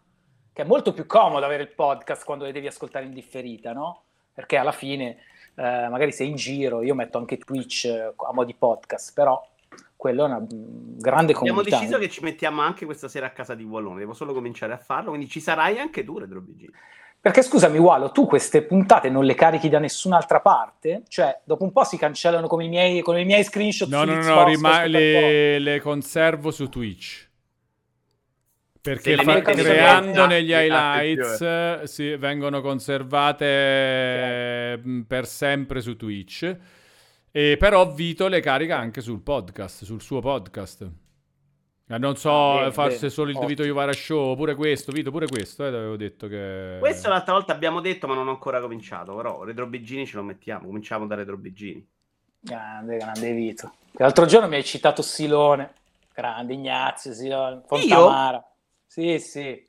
che è molto più comodo avere il podcast quando le devi ascoltare in differita, no? Perché alla fine, eh, magari sei in giro, io metto anche Twitch eh, a mo' di podcast, però quello è una mm, grande Abbiamo comodità. deciso che ci mettiamo anche questa sera a casa di Wallone. Devo solo cominciare a farlo, quindi ci sarai anche tu, Retro BG. Perché scusami, Walo, tu queste puntate non le carichi da nessun'altra parte? Cioè, dopo un po' si cancellano come i miei, come i miei screenshot No, su no, no, no, rima- le, le conservo su Twitch. Perché fa- creando negli highlights sì, vengono conservate eh, mh, per sempre su Twitch. E però Vito le carica anche sul podcast, sul suo podcast. Eh, non so, Ah, bene, forse bene, solo il ottimo. Vito Iovara Show, pure questo, Vito, pure questo, eh, avevo detto che... Questo l'altra volta abbiamo detto, ma non ho ancora cominciato. Però Retro Bigini ce lo mettiamo. Cominciamo da Retro Bigini. Grande, grande Vito. L'altro giorno mi hai citato Silone. Grande Ignazio, Silone. Fontamara. Sì, sì.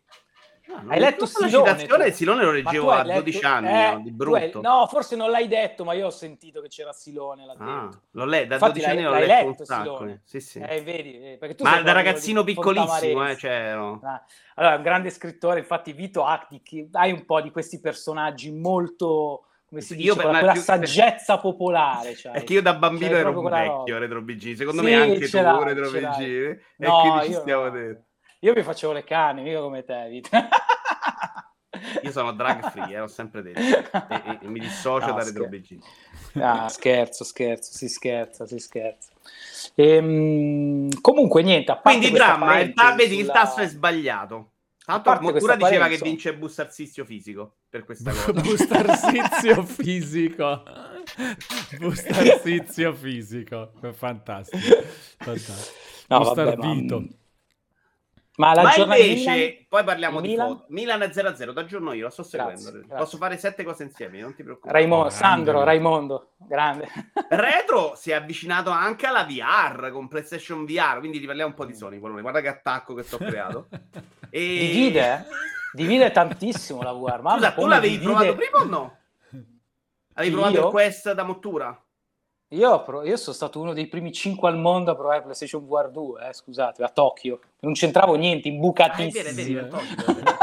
No, non Hai letto la Silone, citazione? tu? Silone lo leggevo a letto- 12 anni, eh, no? di tu hai- brutto. no, forse non l'hai detto, ma io ho sentito che c'era Silone là Ah, l'ho letto, da Infatti 12 anni l'ho l'hai letto un letto, sacco. Sì, sì. Eh, vedi, eh, Ma sei da ragazzino di piccolissimo, eh, cioè, ero- Ah, Allora, un grande scrittore, infatti Vito di chi- hai un po' di questi personaggi molto, come si Io dice, per- quella, quella più- saggezza popolare. Cioè. È che io da bambino ero un vecchio. Retro BG. Secondo Sì, me anche tu Retro BG. E No, quindi ci io stiamo no. dentro. Io mi facevo le canne, mica come te, Vito. Io sono drug free, eh, l'ho sempre detto. E, e- e mi dissocio No, da Retro scher- BG. Ah, scherzo, scherzo, si scherza, si scherza. Ehm, comunque, niente, a parte Quindi dramma, il, ta- vedi, il tasto è sbagliato. Parte Mottura diceva che vince bustarsizio fisico per questa cosa. Bustarsizio fisico. Bustarsizio fisico. Fantastico. Fantastico. No, Bustar vabbè, ma-. Ma la Ma giornata invece, Milan- poi parliamo di Milan? foto. Milan 0-0, da giorno io, la sto Grazie, seguendo. grazie. Posso fare sette cose insieme, non ti preoccupare. Raimo- Oh, Sandro. Raimondo, grande. Retro si è avvicinato anche alla VR con PlayStation VR, quindi riparliamo un po' di Sony. Guarda guarda che attacco che ti ho creato. E... Divide, eh? divide tantissimo la VR. Scusa, tu l'avevi divide- provato prima o no? Avevi provato io? il Quest da Mottura? Io, pro- io sono stato uno dei primi 5 al mondo a provare PlayStation VR 2, eh, scusate, a Tokyo. Non c'entravo niente, Ah, imbucatissimo. vero, è vero, è vero.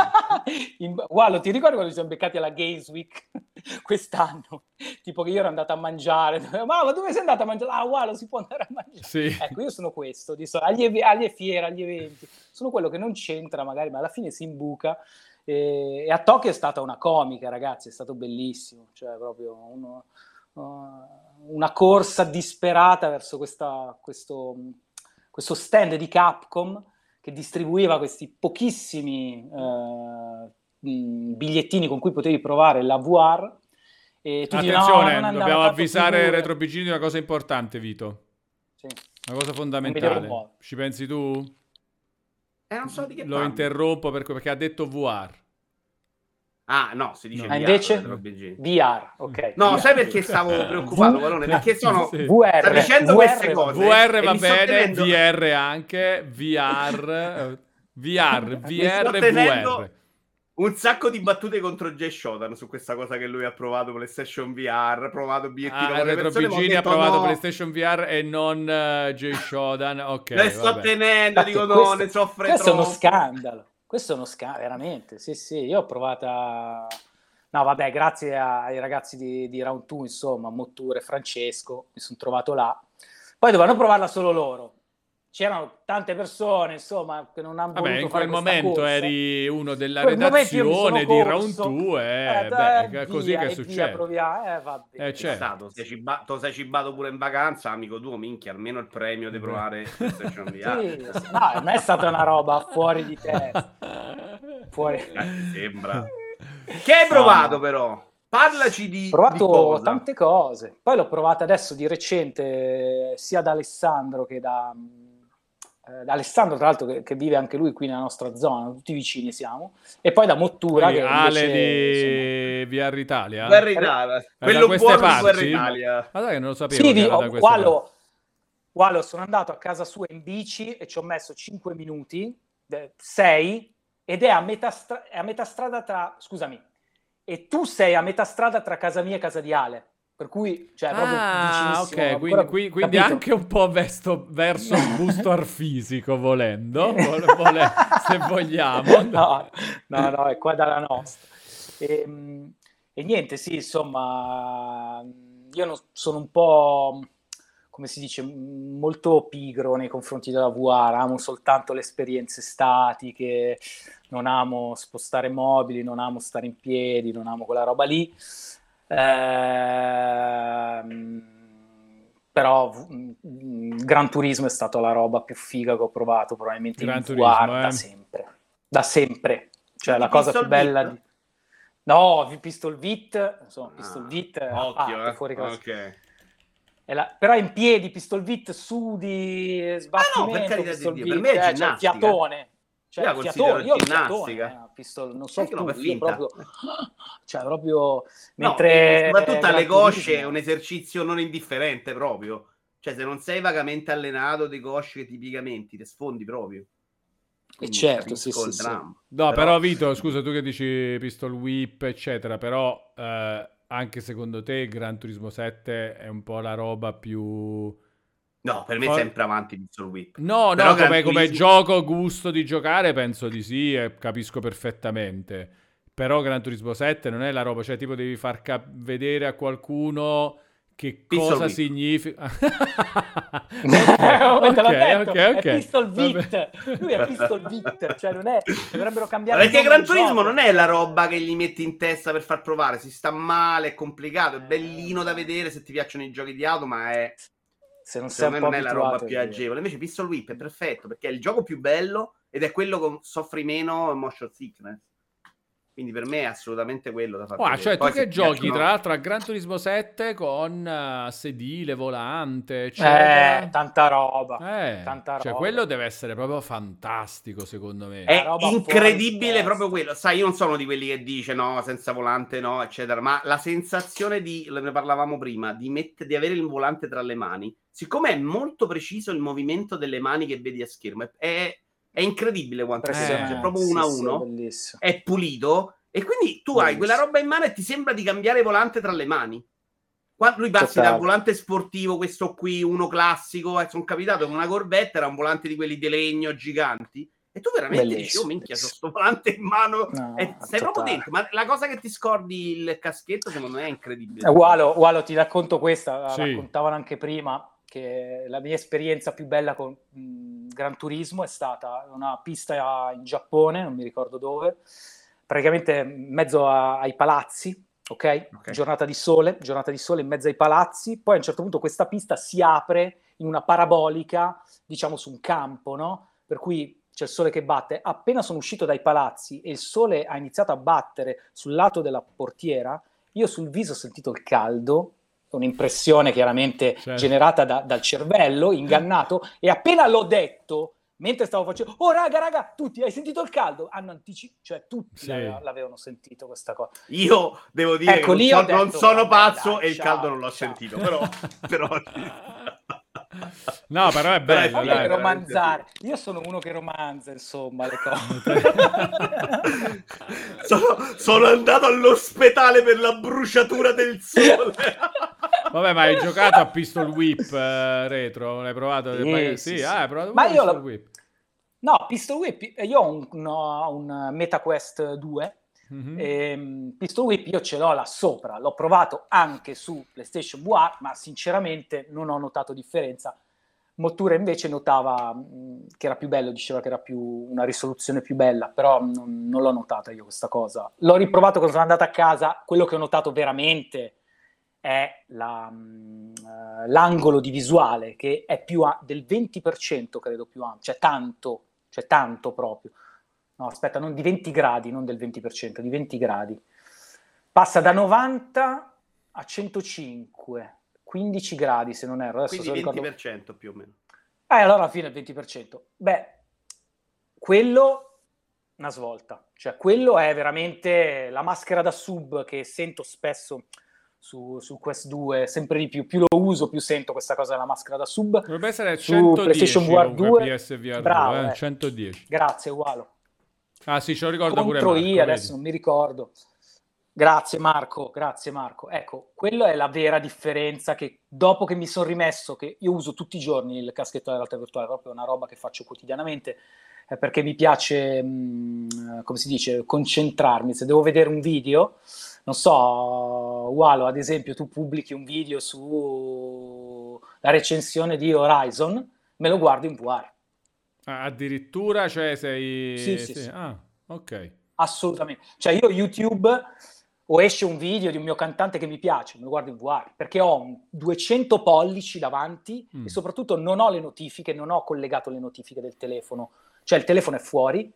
In- Guarda, ti ricordi quando ci siamo beccati alla Games Week quest'anno? Tipo che io ero andato a mangiare. Ma, ma dove sei andato a mangiare? Ah, guarda, si può andare a mangiare. Sì. Ecco, io sono questo, di solito, agli, ev- alle fiere, agli eventi. Sono quello che non c'entra magari, ma alla fine si imbuca. E, e a Tokyo è stata una comica, ragazzi, è stato bellissimo. Cioè, proprio uno- uh, una corsa disperata verso questa- questo, questo stand di Capcom che distribuiva questi pochissimi eh, bigliettini con cui potevi provare la VR. E tu dici, no, Attenzione, non andiamo, dobbiamo avvisare. Retro di una cosa importante, Vito. Sì. Una cosa fondamentale. un. Ci pensi tu? Eh, non so di che Lo parli. interrompo per- perché ha detto VR. Ah, no, si dice No. Ah, VR, invece? per OBG. VR, ok. No, VR. sai perché stavo preoccupato, Valone? Perché sono... Sì. VR, Sta dicendo VR, queste cose. VR va bene, tenendo- VR anche, VR, VR, VR, VR. Un sacco di battute contro Jay Shodan su questa cosa che lui ha provato PlayStation VR, ha provato bigliettino Ah, con le persone, ha provato no, PlayStation VR e non eh, Jay Shodan. Ok, Le sto vabbè. tenendo, Infatti, dico no, questo- ne soffre Questo è uno troppo. scandalo. Questo è uno scandalo, veramente. Sì, sì, io ho provata. No, vabbè, grazie a- ai ragazzi di, di Round 2, insomma, Motture Francesco, mi sono trovato là. Poi dovevano provarla solo loro. C'erano tante persone, insomma, che non hanno Vabbè, voluto in quel momento corsa. eri uno della quel redazione di Round corso. 2 Eh, e dai, beh, è via, così che via, succede. proviamo. Eh, vabbè. Eh, È certo. stato, sei ciba- tu sei cibato pure in vacanza, amico tuo, minchia, almeno il premio di provare PlayStation VR. Sì, no, me è stata una roba fuori di testa. Fuori. Eh, sembra. Che hai provato però? Parlaci di, Ho di provato cosa. tante cose. Poi l'ho provata adesso di recente sia da Alessandro che da, eh, da Alessandro, tra l'altro, che, che vive anche lui qui nella nostra zona, tutti vicini siamo, e poi da Mottura. Quindi che Ale invece, di VR Italia? Guerra Italia. Quello buono di parti? Guerra Italia. Ma dai che non lo sapevo Sì, parti. Wallo, Wallo, sono andato a casa sua in bici e ci ho messo 5 minuti, 6, ed è a metà, stra- è a metà strada tra... Scusami, e tu sei a metà strada tra casa mia e casa di Ale. Per cui, cioè, proprio Ah, ok, ancora- quindi, qui- quindi anche un po' verso, verso il booster fisico, volendo, vol- vole- se vogliamo. no, no, no, è qua dalla nostra. E, e niente, sì, insomma, io non- sono un po', come si dice, molto pigro nei confronti della VR, amo soltanto le esperienze statiche, non amo spostare mobili, non amo stare in piedi, non amo quella roba lì. Ehm, però Gran Turismo è stata la roba più figa che ho provato probabilmente Gran in Turismo, da eh. sempre da sempre cioè la cosa più bella di... no Pistol Vit insomma Pistol Ah, Vit è a Occhio, eh. fuori classe. Ok. È la- però in piedi Pistol Vit su di sbattimento Ah, per carità di Pistol Dio, per me è eh, ginnastica. fiatone cioè, Io fiatone, io ginnastica. fiatone, eh, Pistol, non so tu, no, io finta. proprio cioè proprio No, mentre e soprattutto alle cosce è un esercizio non indifferente proprio. Cioè, se non sei vagamente allenato dei cosce che ti sfondi proprio. Quindi certo, sì, sì, sì. No, però, Però- Vito, scusa, tu che dici pistol whip, eccetera, però eh, anche secondo te Gran Turismo 7 è un po' la roba più... No, per me For- è sempre avanti Pistol Whip. No, Però no, come, come Turismo- gioco, gusto di giocare, penso di sì, e capisco perfettamente. Però Gran Turismo 7 non è la roba, cioè tipo devi far cap- vedere a qualcuno che Pistol cosa whip. significa. L'ho ok, detto, ok, è ok. Pistol. Vit. Lui è Pistol Vit, cioè non è dovrebbero cambiare Perché Gran Turismo gioco. non è la roba che gli metti in testa per far provare, si sta male, è complicato, è bellino da vedere se ti piacciono i giochi di auto, ma è se non sei secondo un po' non è la roba più agevole. Invece Pistol Whip è perfetto perché è il gioco più bello ed è quello che soffri meno motion sickness. Quindi per me è assolutamente quello da fare. Wow, cioè tu che giochi piacciono- tra l'altro a Gran Turismo 7 con eh, sedile, volante, eccetera. Eh, tanta roba. Eh, tanta cioè roba. quello deve essere proprio fantastico secondo me. È incredibile proprio quello. Sai, io non sono di quelli che dice no, senza volante no, eccetera. Ma la sensazione di, ne parlavamo prima, di, mette- di avere il volante tra le mani, siccome è molto preciso il movimento delle mani che vedi a schermo, è, è- è incredibile quanto è Impressionante, semplice, è proprio Sì, uno a sì, uno, è pulito. E quindi tu hai Bellissimo. quella roba in mano e ti sembra di cambiare volante tra le mani. Quando lui passi Totale. dal volante sportivo, questo qui, uno classico, eh, sono capitato con una Corvette, era un volante di quelli di legno giganti. E tu veramente dici, Bellissimo, oh minchia, bellissimo. sto volante in mano. No, e sei proprio totale. dentro. Ma la cosa che ti scordi il caschetto, secondo me, è incredibile. Eh, Walo, Walo, ti racconto questa, la Sì. raccontavano anche prima, che la mia esperienza più bella con mh, Gran Turismo è stata una pista in Giappone, non mi ricordo dove, praticamente in mezzo a- ai palazzi, ok? Ok. Giornata di sole, giornata di sole in mezzo ai palazzi, poi a un certo punto questa pista si apre in una parabolica, diciamo su un campo, no? Per cui c'è il sole che batte. Appena sono uscito dai palazzi e il sole ha iniziato a battere sul lato della portiera, io sul viso ho sentito il caldo, un'impressione chiaramente Certo. generata da- dal cervello, ingannato, e appena l'ho detto, mentre stavo facendo, oh raga, raga, tutti, hai sentito il caldo? Hanno anticipato, cioè tutti Sì. l'ave- l'avevano sentito questa cosa. Io devo dire Ecco, che lì non, so- non detto, sono pazzo dai, e il ciao, caldo non l'ho ciao. sentito, però... però... No, però è bello, dai. che veramente romanzare, io sono uno che romanza, insomma, le cose. sono, sono andato all'ospedale per la bruciatura del sole. Vabbè, ma hai giocato a Pistol Whip eh, retro? L'hai provato? Sì, Sì, sì, sì. ah, hai provato Ma io Pistol la- Whip. No, Pistol Whip, io ho un, no, un MetaQuest 2 Mhm. Ehm, Pistol Whip io ce l'ho là sopra, l'ho provato anche su PlayStation VR, ma sinceramente non ho notato differenza. Mottura invece notava mh, che era più bello, diceva che era più una risoluzione più bella, però non, non l'ho notata io questa cosa. L'ho riprovato quando sono andato a casa, quello che ho notato veramente è la, mh, eh, l'angolo di visuale che è più a- del 20% credo più ampio, cioè tanto, cioè tanto proprio. No, aspetta, non di 20 gradi, non del 20%, di 20 gradi. Passa da 90 a 105, 15 gradi se non erro. Adesso Quindi se lo ricordo- 20% più o meno. Eh, allora alla fine il 20%. Beh, quello una svolta. Cioè, quello è veramente la maschera da sub che sento spesso su, su Quest 2, sempre di più. Più lo uso, più sento questa cosa della maschera da sub. Dovrebbe essere Su 110 PlayStation VR comunque 2. PSVR Bravo, 2, eh, eh. 110. Grazie, Ualo. Ah sì, ce lo ricordo pure Contro Marco, I, vedi. adesso non mi ricordo. Grazie Marco, grazie Marco. Ecco, quella è la vera differenza che dopo che mi sono rimesso, che io uso tutti i giorni il caschetto della realtà virtuale, proprio una roba che faccio quotidianamente, perché mi piace, mh, come si dice, concentrarmi. Se devo vedere un video, non so, Walo, ad esempio, tu pubblichi un video sulla recensione di Horizon, me lo guardo in VR. Ah, addirittura, cioè sei... Sì, sì, sì. Ah, ok. Assolutamente. Cioè io YouTube o esce un video di un mio cantante che mi piace, me lo guardo in VR, perché ho un 200 pollici davanti Mm. e soprattutto non ho le notifiche, non ho collegato le notifiche del telefono, cioè il telefono è fuori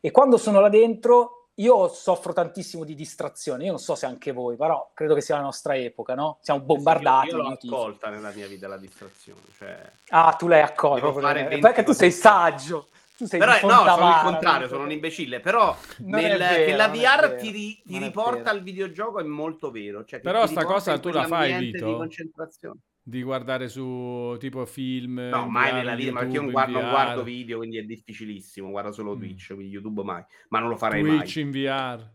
e quando sono là dentro io soffro tantissimo di distrazione, io non so se anche voi, però credo che sia la nostra epoca, no? Siamo bombardati Io, io l'ho accolta nella mia vita la distrazione. Cioè... Ah, tu l'hai. 20 perché tu sei saggio. Tu sei Però no, sono il contrario, sono un imbecille. Però nel- vero, che la VR vero, ti, ri- ti riporta al videogioco è molto vero. Cioè, che Però sta cosa tu la fai, Vito? di concentrazione. Di guardare su tipo film... No, mai nella vita, ma perché io non YouTube guardo, non guardo video, quindi è difficilissimo. Guardo solo Mm. Twitch, quindi YouTube mai. Ma non lo farei Twitch mai. in VR.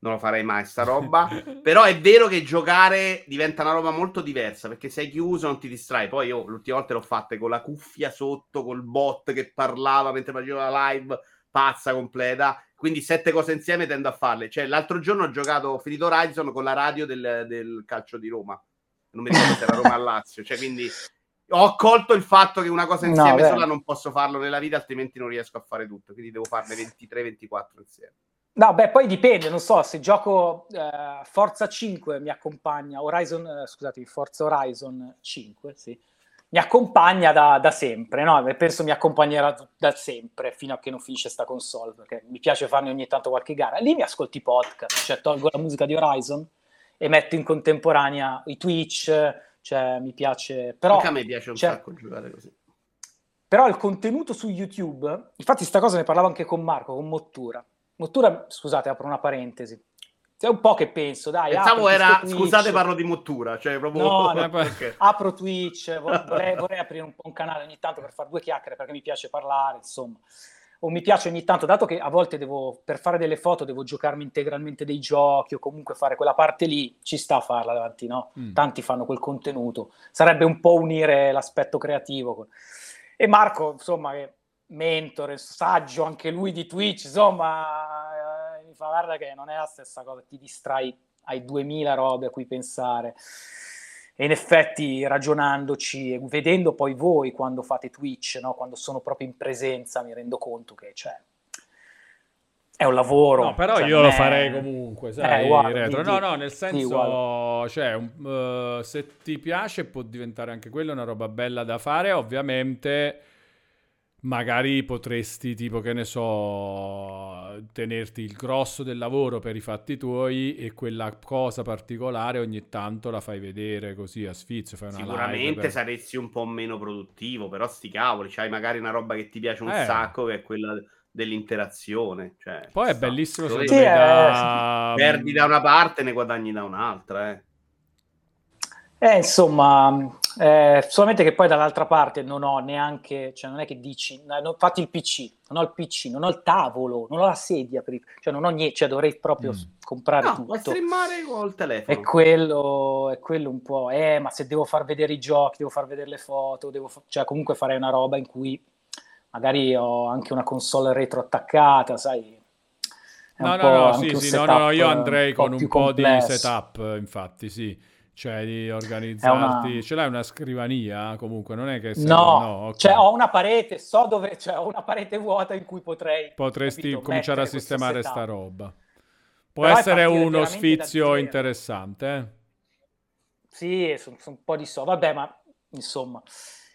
Non lo farei mai sta roba. Però è vero che giocare diventa una roba molto diversa perché sei chiuso, non ti distrai. Poi io l'ultima volta l'ho fatta con la cuffia sotto, col bot che parlava mentre facevo la live, pazza completa. Quindi sette cose insieme tendo a farle. Cioè, l'altro giorno ho giocato, ho finito Horizon con la radio del, del calcio di Roma. Non mi ricordo se era Roma a Lazio. Cioè, quindi ho colto il fatto che una cosa No, insieme beh. sola non posso farlo nella vita, altrimenti non riesco a fare tutto. Quindi devo farne 23-24 insieme. No, beh, poi dipende, non so, se gioco eh, Forza 5 mi accompagna, Horizon, eh, scusate, Forza Horizon 5, sì, mi accompagna da, da sempre, no? Penso mi accompagnerà da sempre fino a che non finisce sta console, perché mi piace farne ogni tanto qualche gara. Lì mi ascolti i podcast, cioè tolgo la musica di Horizon e metto in contemporanea i Twitch, cioè mi piace... Però, Anche a me piace un cioè, sacco giocare così. però il contenuto su YouTube, infatti sta cosa ne parlavo anche con Marco, con Mottura. Mottura, scusate, apro una parentesi. È un po' che penso, dai, Pensavo era, scusate parlo di Mottura, cioè proprio... No, no, Ok. apro Twitch, vo- vorrei, vorrei aprire un, po' un canale ogni tanto per fare due chiacchiere perché mi piace parlare, insomma. O mi piace ogni tanto, dato che a volte devo, per fare delle foto devo giocarmi integralmente dei giochi o comunque fare quella parte lì, ci sta a farla davanti, no? Mm. Tanti fanno quel contenuto. Sarebbe un po' unire l'aspetto creativo. E Marco, insomma, è mentore, saggio anche lui di Twitch, insomma, eh, mi fa guarda che non è la stessa cosa, ti distrai, hai 2000 robe a cui pensare. E in effetti ragionandoci e vedendo poi voi quando fate Twitch, no? quando sono proprio in presenza, mi rendo conto che cioè, è un lavoro. No, però cioè, io non lo farei comunque, sai, Eh, guarda, retro. No, no, nel sì, senso, guarda. cioè, un- eh, se ti piace può diventare anche quello una roba bella da fare, ovviamente magari potresti, tipo, che ne so, tenerti il grosso del lavoro per i fatti tuoi e quella cosa particolare ogni tanto la fai vedere così a sfizio, fai una live Sicuramente per- saresti un po' meno produttivo, però sti cavoli, c'hai magari una roba che ti piace un Eh. sacco, che è quella dell'interazione. Cioè, Poi è sta. bellissimo me Sì, da- perdi da una parte e ne guadagni da un'altra. Eh. Eh, insomma, eh, solamente che poi dall'altra parte non ho neanche, cioè non è che dici, no, no, fatti il PC, non ho il PC, non ho il tavolo, non ho la sedia, per il- cioè non ho niente, cioè dovrei proprio Mm. comprare No, tutto. streamare col telefono. È quello, è quello un po', eh, ma se devo far vedere i giochi, devo far vedere le foto, devo fa- cioè comunque farei una roba in cui magari ho anche una console retro attaccata, sai. No, no, no, sì, sì, no, no, setup io andrei un con un po' di complesso. setup, eh, infatti, sì. Cioè di organizzarti, ce l'hai una scrivania comunque, non è che sei- No, ok. cioè ho una parete, so dove, cioè ho una parete vuota in cui potrei potresti capito, cominciare a sistemare sta roba. Può Però essere uno sfizio interessante, eh? Sì, sono un po' di so, vabbè, ma insomma.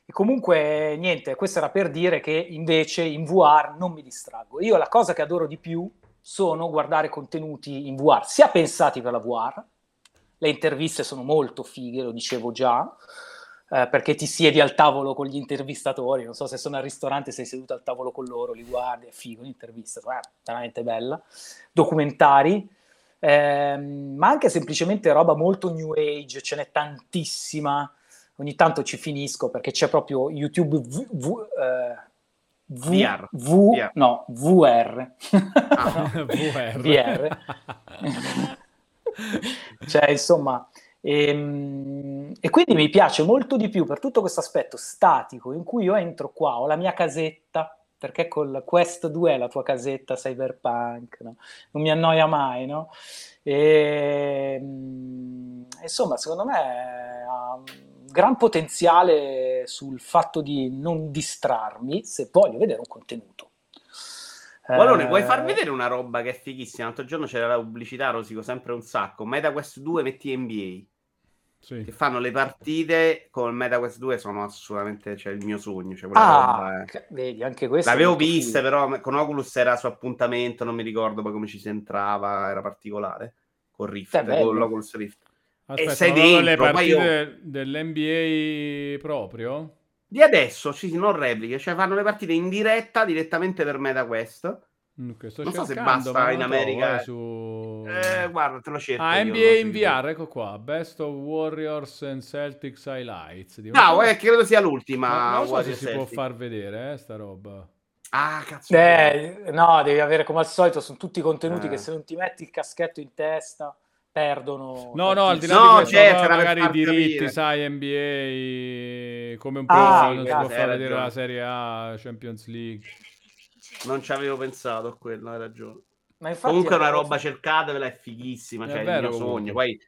E comunque, niente, questo era per dire che invece in VR non mi distraggo. Io la cosa che adoro di più sono guardare contenuti in VR, sia pensati per la VR, le interviste sono molto fighe, lo dicevo già, eh, perché ti siedi al tavolo con gli intervistatori, non so se sono al ristorante, sei seduto al tavolo con loro, li guardi, è figo l'intervista, è veramente bella. Documentari, ehm, ma anche semplicemente roba molto new age, ce n'è tantissima. Ogni tanto ci finisco perché c'è proprio YouTube V, V- eh, V- VR. V- VR. no, VR. Ah, VR. VR. cioè, insomma, ehm, e quindi mi piace molto di più per tutto questo aspetto statico in cui io entro qua, ho la mia casetta, perché col Quest 2 è la tua casetta cyberpunk, no? non mi annoia mai, no? E, mm, insomma, secondo me ha un gran potenziale sul fatto di non distrarmi se voglio vedere un contenuto. Guardone, vuoi far Eh, vedere una roba che è fighissima? L'altro giorno c'era la pubblicità, rosico sempre un sacco. MetaQuest 2 metti NBA. Sì. Che fanno le partite con MetaQuest 2 sono assolutamente cioè, il mio sogno. Cioè, roba Ah, è- ca- vedi, anche questo. L'avevo vista, però con Oculus era su appuntamento, non mi ricordo poi come ci si entrava, era particolare. Con Rift, con l'Oculus Rift. Aspetta, sei ma proprio le dentro, poi io- partite dell'NBA proprio? Di adesso, sì, sì, non repliche, cioè fanno le partite in diretta direttamente per MetaQuest. Mm, sto Non so se basta in lo trovo, America, eh, su... Eh, guarda, te lo cerco. Ah, NBA so in VR, ecco qua. Best of Warriors and Celtics Highlights. Di- No, eh, credo sia l'ultima. Ma non so se si può Celtics. far vedere, eh, sta roba. Ah, cazzo. Eh, no, devi avere come al solito, sono tutti contenuti Eh. che se non ti metti il caschetto in testa perdono. No, no, al di là No, di questo, certo, per magari i diritti, capire. sai, NBA, come un po' Ah, non si può far vedere ragione. la Serie A, Champions League. Non ci avevo pensato a quello, hai ragione. Ma Comunque è una roba, cercatevela, è fighissima, È cioè è il vero, mio comunque. sogno. Poi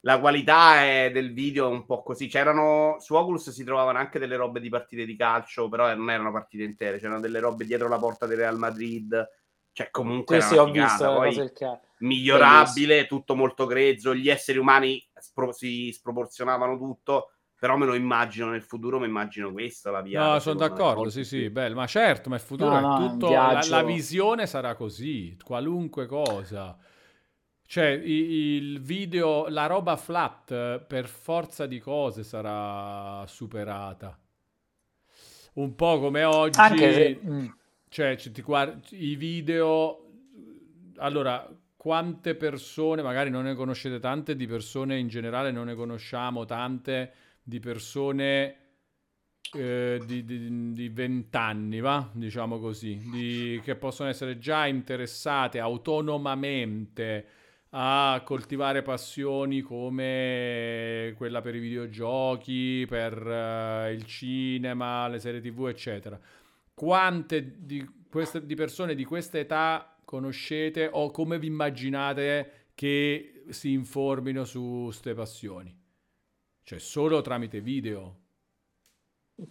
la qualità è del video è un po' così. C'erano su Oculus si trovavano anche delle robe di partite di calcio, però non erano partite intere, c'erano delle robe dietro la porta del Real Madrid. Cioè, comunque Sì, sì, una ho visto figata. cazzo. migliorabile, tutto molto grezzo, gli esseri umani spro- si sproporzionavano tutto, però me lo immagino nel futuro, mi immagino questa la via. No, sono d'accordo, sì, sì, bello. Ma certo, ma il futuro No, è no, è un tutto... La, la visione sarà così, qualunque cosa. Cioè, il video, la roba flat, per forza di cose sarà superata. Un po' come oggi... Anche se... Cioè, guardi i video. Allora, quante persone, magari non ne conoscete tante, di persone in generale non ne conosciamo tante, di persone eh, di, di, di 20 anni, va? Diciamo così, di- che possono essere già interessate autonomamente a coltivare passioni come quella per i videogiochi, per eh, il cinema, le serie TV, eccetera. Quante di, queste, di persone di questa età conoscete o come vi immaginate che si informino su queste passioni? Cioè, solo tramite video?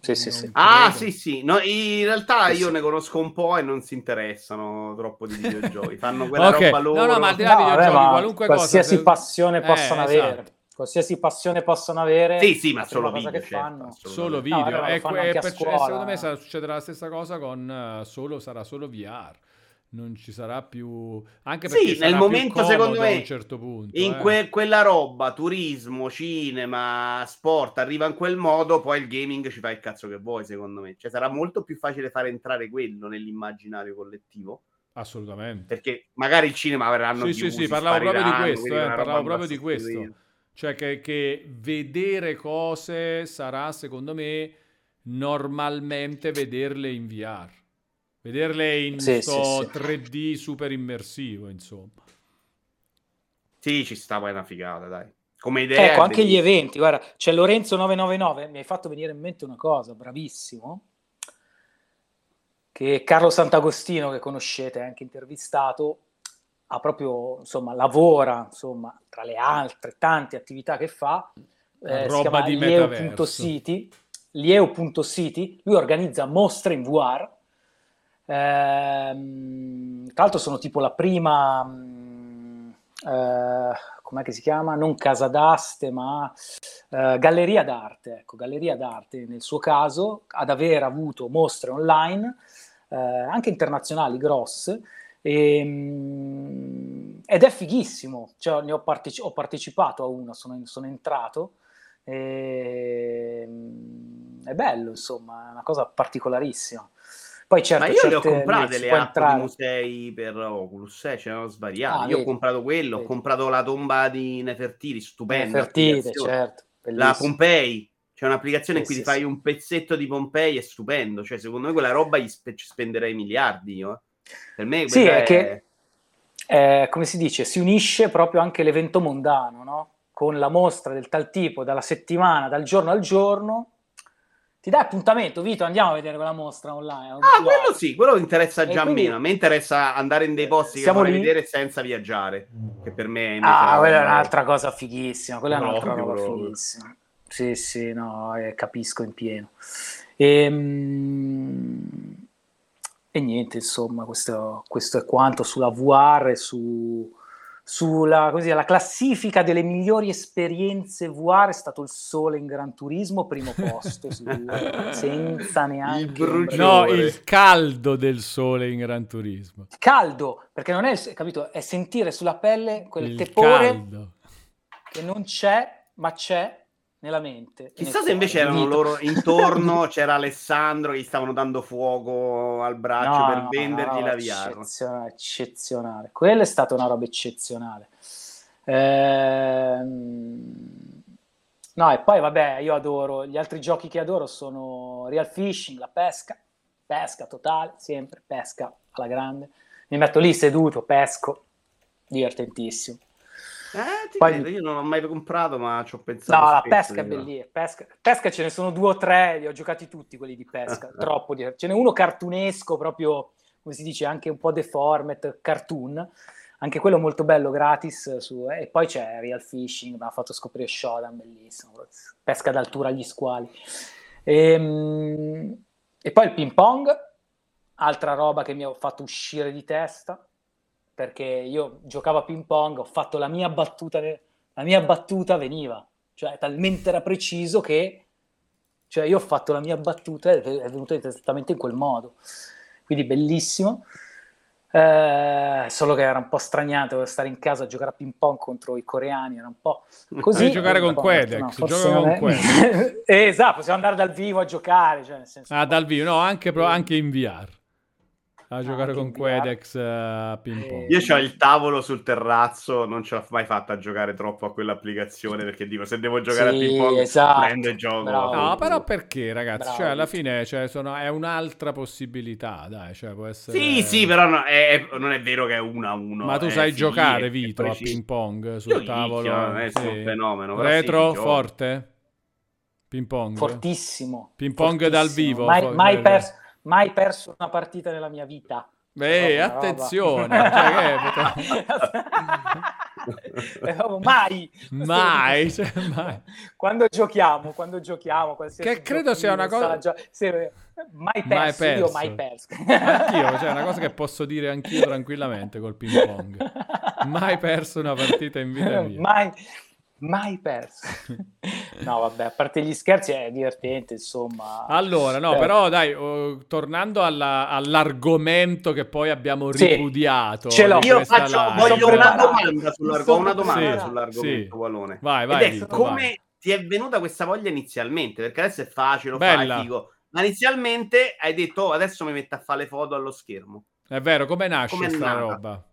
Sì, sì, sì. Ah, sì, sì. No, in realtà io sì. ne conosco un po' e non si interessano troppo di videogiochi. Fanno quella Ok, roba no, loro. no, ma al di là No, vabbè, videogiochi, ma qualunque cosa, qualsiasi passione Eh, possano esatto. avere, qualsiasi passione possano avere, Sì, sì, ma la solo video, che certo. Solo No, video. allora lo e fanno que- anche a per- e scuola. secondo me sarà- succederà la stessa cosa con eh, solo, sarà solo VR. Non ci sarà più... Anche Sì, perché nel sarà più momento, secondo me, a un certo punto. In eh. que- quella roba, turismo, cinema, sport, arriva in quel modo, poi il gaming ci fa il cazzo che vuoi, secondo me. Cioè, sarà molto più facile fare entrare quello nell'immaginario collettivo, Assolutamente. perché magari il cinema avranno Sì, più sì, sì, parlavo proprio di questo, eh, parlavo proprio di questo. sostituita. Cioè che, che vedere cose sarà, secondo me, normalmente vederle in VR. Vederle in Sì, sto sì, sì. 3D super immersivo, insomma. Sì, ci sta, poi è una figata, dai. Come idea. Ecco, anche gli bellissimo. eventi, guarda, c'è Lorenzo 999, mi hai fatto venire in mente una cosa, bravissimo, che Carlo Sant'Agostino, che conoscete, anche intervistato, ha proprio, insomma, lavora, insomma, tra le altre tante attività che fa, eh, si chiama lieu.city, lieu.city, lui organizza mostre in VR, Ehm, tra l'altro sono tipo la prima, mm, eh, com'è che si chiama? Non casa d'aste, ma eh, galleria d'arte, ecco, galleria d'arte nel suo caso, ad aver avuto mostre online, eh, anche internazionali grosse, e, mm, ed è fighissimo, cioè, ne ho, parteci- ho partecipato a una, sono, sono entrato, e, mm, è bello, insomma, è una cosa particolarissima. Poi certo, Ma io le ho comprate le app entrare. di musei per Oculus, eh, ce ne ho svariati. Ah, io ho vedi, comprato quello, ho vedi. comprato la tomba di Nefertiti, stupenda. Nefertiti, certo, La bellissimo. Pompei, c'è un'applicazione in Sì, cui sì, ti fai sì. un pezzetto di Pompei, è stupendo. Cioè, secondo me quella roba spe- ci spenderei miliardi io. eh. Per me Sì, è che, eh, come si dice, si unisce proprio anche l'evento mondano, no? Con la mostra del tal tipo, dalla settimana, dal giorno al giorno, ti dai appuntamento, Vito, andiamo a vedere quella mostra online. Ah, quello sì, quello interessa E già quindi- meno. A me interessa andare in dei posti che vorrei lì. vedere senza viaggiare. Che per me è invece Ah, quella è un'altra cosa fighissima, quella è un'altra roba proprio. fighissima. Sì, sì, no, eh, capisco in pieno. Ehm, E, niente, insomma, questo, questo è quanto sulla VR e su, sulla così, la classifica delle migliori esperienze VR è stato il sole in Gran Turismo, primo posto, su- senza neanche... Il. No, il caldo del sole in Gran Turismo. caldo, perché non è, capito, è sentire sulla pelle quel Il tepore caldo. che non c'è, ma c'è nella mente. Chissà se invece erano Vito. loro intorno, c'era Alessandro che gli stavano dando fuoco al braccio No, per no, vendergli la VR. Eccezionale, eccezionale. Quella è stata una roba eccezionale. Ehm, No, e poi vabbè, io adoro, gli altri giochi che adoro sono Real Fishing, la pesca, pesca totale, sempre, pesca alla grande. Mi metto lì seduto, pesco, divertentissimo. Eh, Poi- credo, io non l'ho mai comprato, ma ci ho pensato. No, la pesca è bellissima. Pesca, pesca ce ne sono due o tre, li ho giocati tutti quelli di pesca, troppo. di- Ce n'è uno cartunesco, proprio come si dice, anche un po' deformed, cartoon. Anche quello molto bello, gratis. su- e poi c'è Real Fishing, mi ha fatto scoprire Shodan, bellissimo. Pesca d'altura agli squali. Ehm, E, poi il ping pong, altra roba che mi ha fatto uscire di testa, perché io giocavo a ping pong, ho fatto la mia battuta, la mia battuta veniva, cioè talmente era preciso che cioè, io ho fatto la mia battuta e è venuta esattamente in quel modo. Quindi bellissimo. Eh, solo che era un po' straniato stare in casa a giocare a ping pong contro i coreani, era un po' così. Devi giocare con Quedex, no, gioca con Quedex. esatto, possiamo andare dal vivo a giocare. Cioè, nel senso, Ah, dal vivo, no, anche, pro- anche in VR. A giocare che con. Quedex eh, a ping pong. Io ho il tavolo sul terrazzo, non ce l'ho mai fatta a giocare troppo a quell'applicazione perché dico se devo giocare Sì, a ping pong esatto. prendo e gioco. Bravo. No, però perché, ragazzi? Bravo. Cioè, alla fine cioè, sono- è un'altra possibilità, dai, cioè, può essere... Sì, sì, però no- è- è- non è vero che è uno a uno. Ma tu sai sì, giocare, Vito, a ping pong Io sul licchio, tavolo? non è Sì. un fenomeno, Retro, sì, forte? Ping pong? Fortissimo. Ping pong dal fortissimo. vivo, Mai, mai eh, perso, mai perso una partita nella mia vita. Beh, attenzione, cioè, proprio mai. mai, cioè, mai. Quando giochiamo, quando giochiamo, qualsiasi Che credo sia una cosa- sa- gio- sì, mai perso, Mai io perso. mai perso. Anch'io, cioè, una cosa che posso dire anch'io tranquillamente col ping pong. Mai perso una partita in vita mia. mai, mai perso. no, vabbè, a parte gli scherzi è divertente, insomma. Allora, no, Eh, però dai, oh, tornando alla- all'argomento che poi abbiamo Sì, ripudiato. ce l'ho. Io questa faccio, live. voglio una domanda, sull'arg- Sono una domanda preparato. sull'argomento, Sì. Valone. Vai, Ed vai, è Vito, come vai. ti è venuta questa voglia inizialmente? Perché adesso è facile, Bella. fai, figo. Ma inizialmente hai detto, oh, adesso mi metto a fare le foto allo schermo. È vero, come nasce Come è sta nata? roba?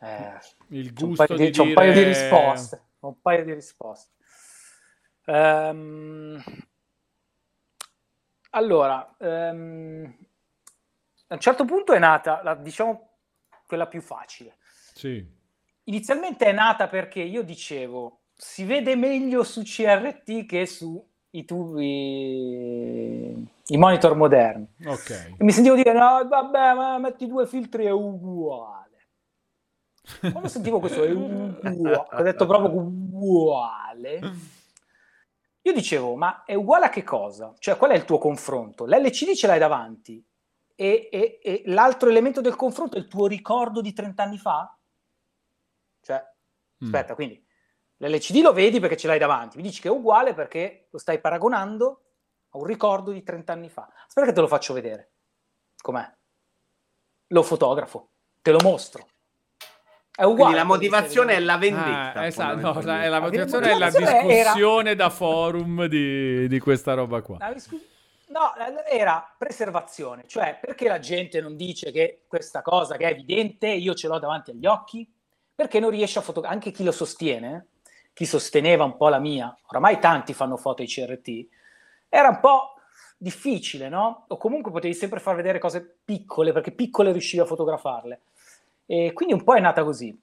Eh, Il c'è un gusto paio di di, c'è un paio di risposte. Un paio di risposte. Ehm, allora, ehm, a un certo punto è nata, la- diciamo, quella più facile. Sì. Inizialmente è nata perché io dicevo, si vede meglio su CRT che su i tubi, i monitor moderni. Ok. E mi sentivo dire, no, vabbè, ma metti due filtri è uguale. Quando sentivo questo è uguale, ho detto proprio uguale, io dicevo, ma è uguale a che cosa? Cioè, qual è il tuo confronto? L'LCD ce l'hai davanti e, e- e l'altro elemento del confronto è il tuo ricordo di 30 anni fa? Cioè, Mm. aspetta, quindi l'LCD lo vedi perché ce l'hai davanti, mi dici che è uguale perché lo stai paragonando a un ricordo di 30 anni fa. Aspetta che te lo faccio vedere. Com'è? Lo fotografo, te lo mostro. È uguale. Quindi la motivazione è la Ah, vendetta. esatto, no, la, la La motivazione è la motivazione era- discussione da forum di, di questa roba qua. No, era preservazione, cioè perché la gente non dice che questa cosa che è evidente io ce l'ho davanti agli occhi? Perché non riesce a fotografare, anche chi lo sostiene, chi sosteneva un po' la mia, oramai tanti fanno foto ai CRT, era un po' difficile, no? O comunque potevi sempre far vedere cose piccole, perché piccole riuscivi a fotografarle. E quindi un po' è nata così.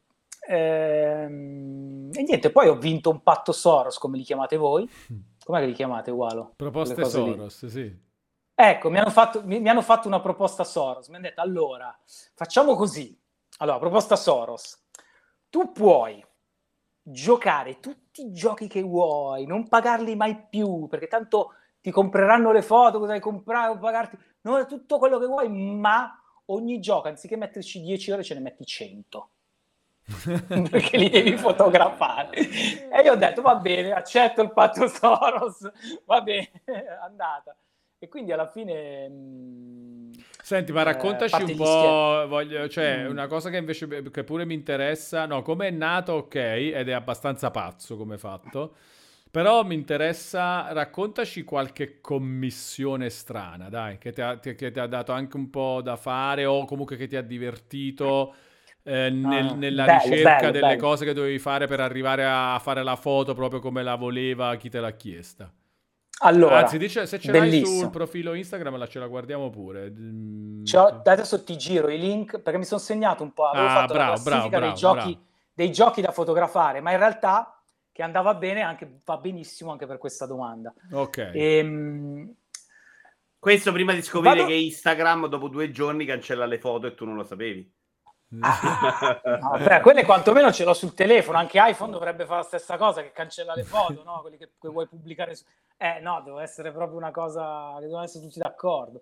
Ehm, e niente, poi ho vinto un patto Soros, come li chiamate voi. Com'è che li chiamate, Ualo? Proposte cose lì. Soros, sì. Ecco, mi hanno, fatto, mi, mi hanno fatto una proposta Soros. Mi hanno detto, allora, facciamo così. Allora, proposta Soros. Tu puoi giocare tutti i giochi che vuoi, non pagarli mai più, perché tanto ti compreranno le foto, cosa hai comprato, pagarti, non tutto quello che vuoi, ma ogni gioco, anziché metterci 10 ore, ce ne metti 100. perché li devi fotografare. E io ho detto, va bene, accetto il patto Soros, va bene, andata. E quindi alla fine... mh, Senti, ma Eh, raccontaci parte un po', voglio, cioè, Mm. una cosa che invece che pure mi interessa, no, come è nato, ok, ed è abbastanza pazzo come fatto, però mi interessa, raccontaci qualche commissione strana, dai, che ti ha, ti- che ti ha dato anche un po' da fare o comunque che ti ha divertito eh, nel- Ah, nella bello, ricerca bello, delle bello. cose che dovevi fare per arrivare a fare la foto proprio come la voleva chi te l'ha chiesta. Allora, Anzi, dice, se ce l'hai bellissimo. sul profilo Instagram la ce la guardiamo pure. Mm, C'ho- adesso ti giro i link perché mi sono segnato un po', avevo Ah, fatto bravo, la classifica bravo, dei, giochi, bravo. dei giochi da fotografare, ma in realtà che andava bene anche, va benissimo anche per questa domanda. Ok. Ehm, Questo prima di scoprire Vado- che Instagram dopo due giorni cancella le foto e tu non lo sapevi. ah, no, vabbè, quelle quantomeno ce l'ho sul telefono, anche iPhone dovrebbe fare la stessa cosa, che cancella le foto, no? Quelli che, che vuoi pubblicare su... Eh no, deve essere proprio una cosa che devono essere tutti d'accordo.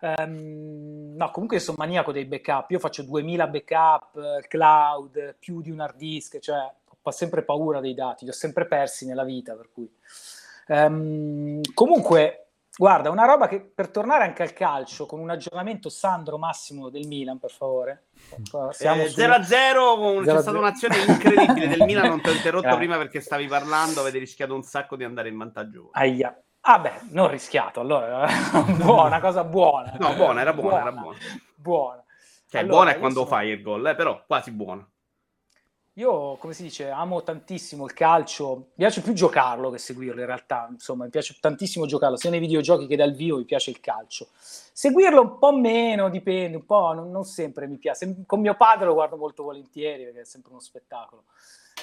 Ehm, no, comunque sono maniaco dei backup, io faccio 2000 backup, eh, cloud, più di un hard disk, cioè ho sempre paura dei dati, li ho sempre persi nella vita, per cui... Ehm, comunque, guarda, una roba che per tornare anche al calcio, con un aggiornamento Sandro Massimo del Milan, per favore. Siamo Eh, su- 0-0, con- c'è 0-0. stata un'azione incredibile del Milan, non ti ho interrotto Grazie. prima perché stavi parlando, avete rischiato un sacco di andare in vantaggio. Aia. Ah beh, non rischiato, allora buona, cosa buona. No, buona, era buona, era buona. Buona. Cioè, Allora, buona è quando sono- fai il gol, eh, però quasi buona. Io, come si dice, amo tantissimo il calcio, mi piace più giocarlo che seguirlo in realtà, insomma, mi piace tantissimo giocarlo, sia nei videogiochi che dal vivo mi piace il calcio. Seguirlo un po' meno, dipende, un po', non, non sempre mi piace. Con mio padre lo guardo molto volentieri perché è sempre uno spettacolo.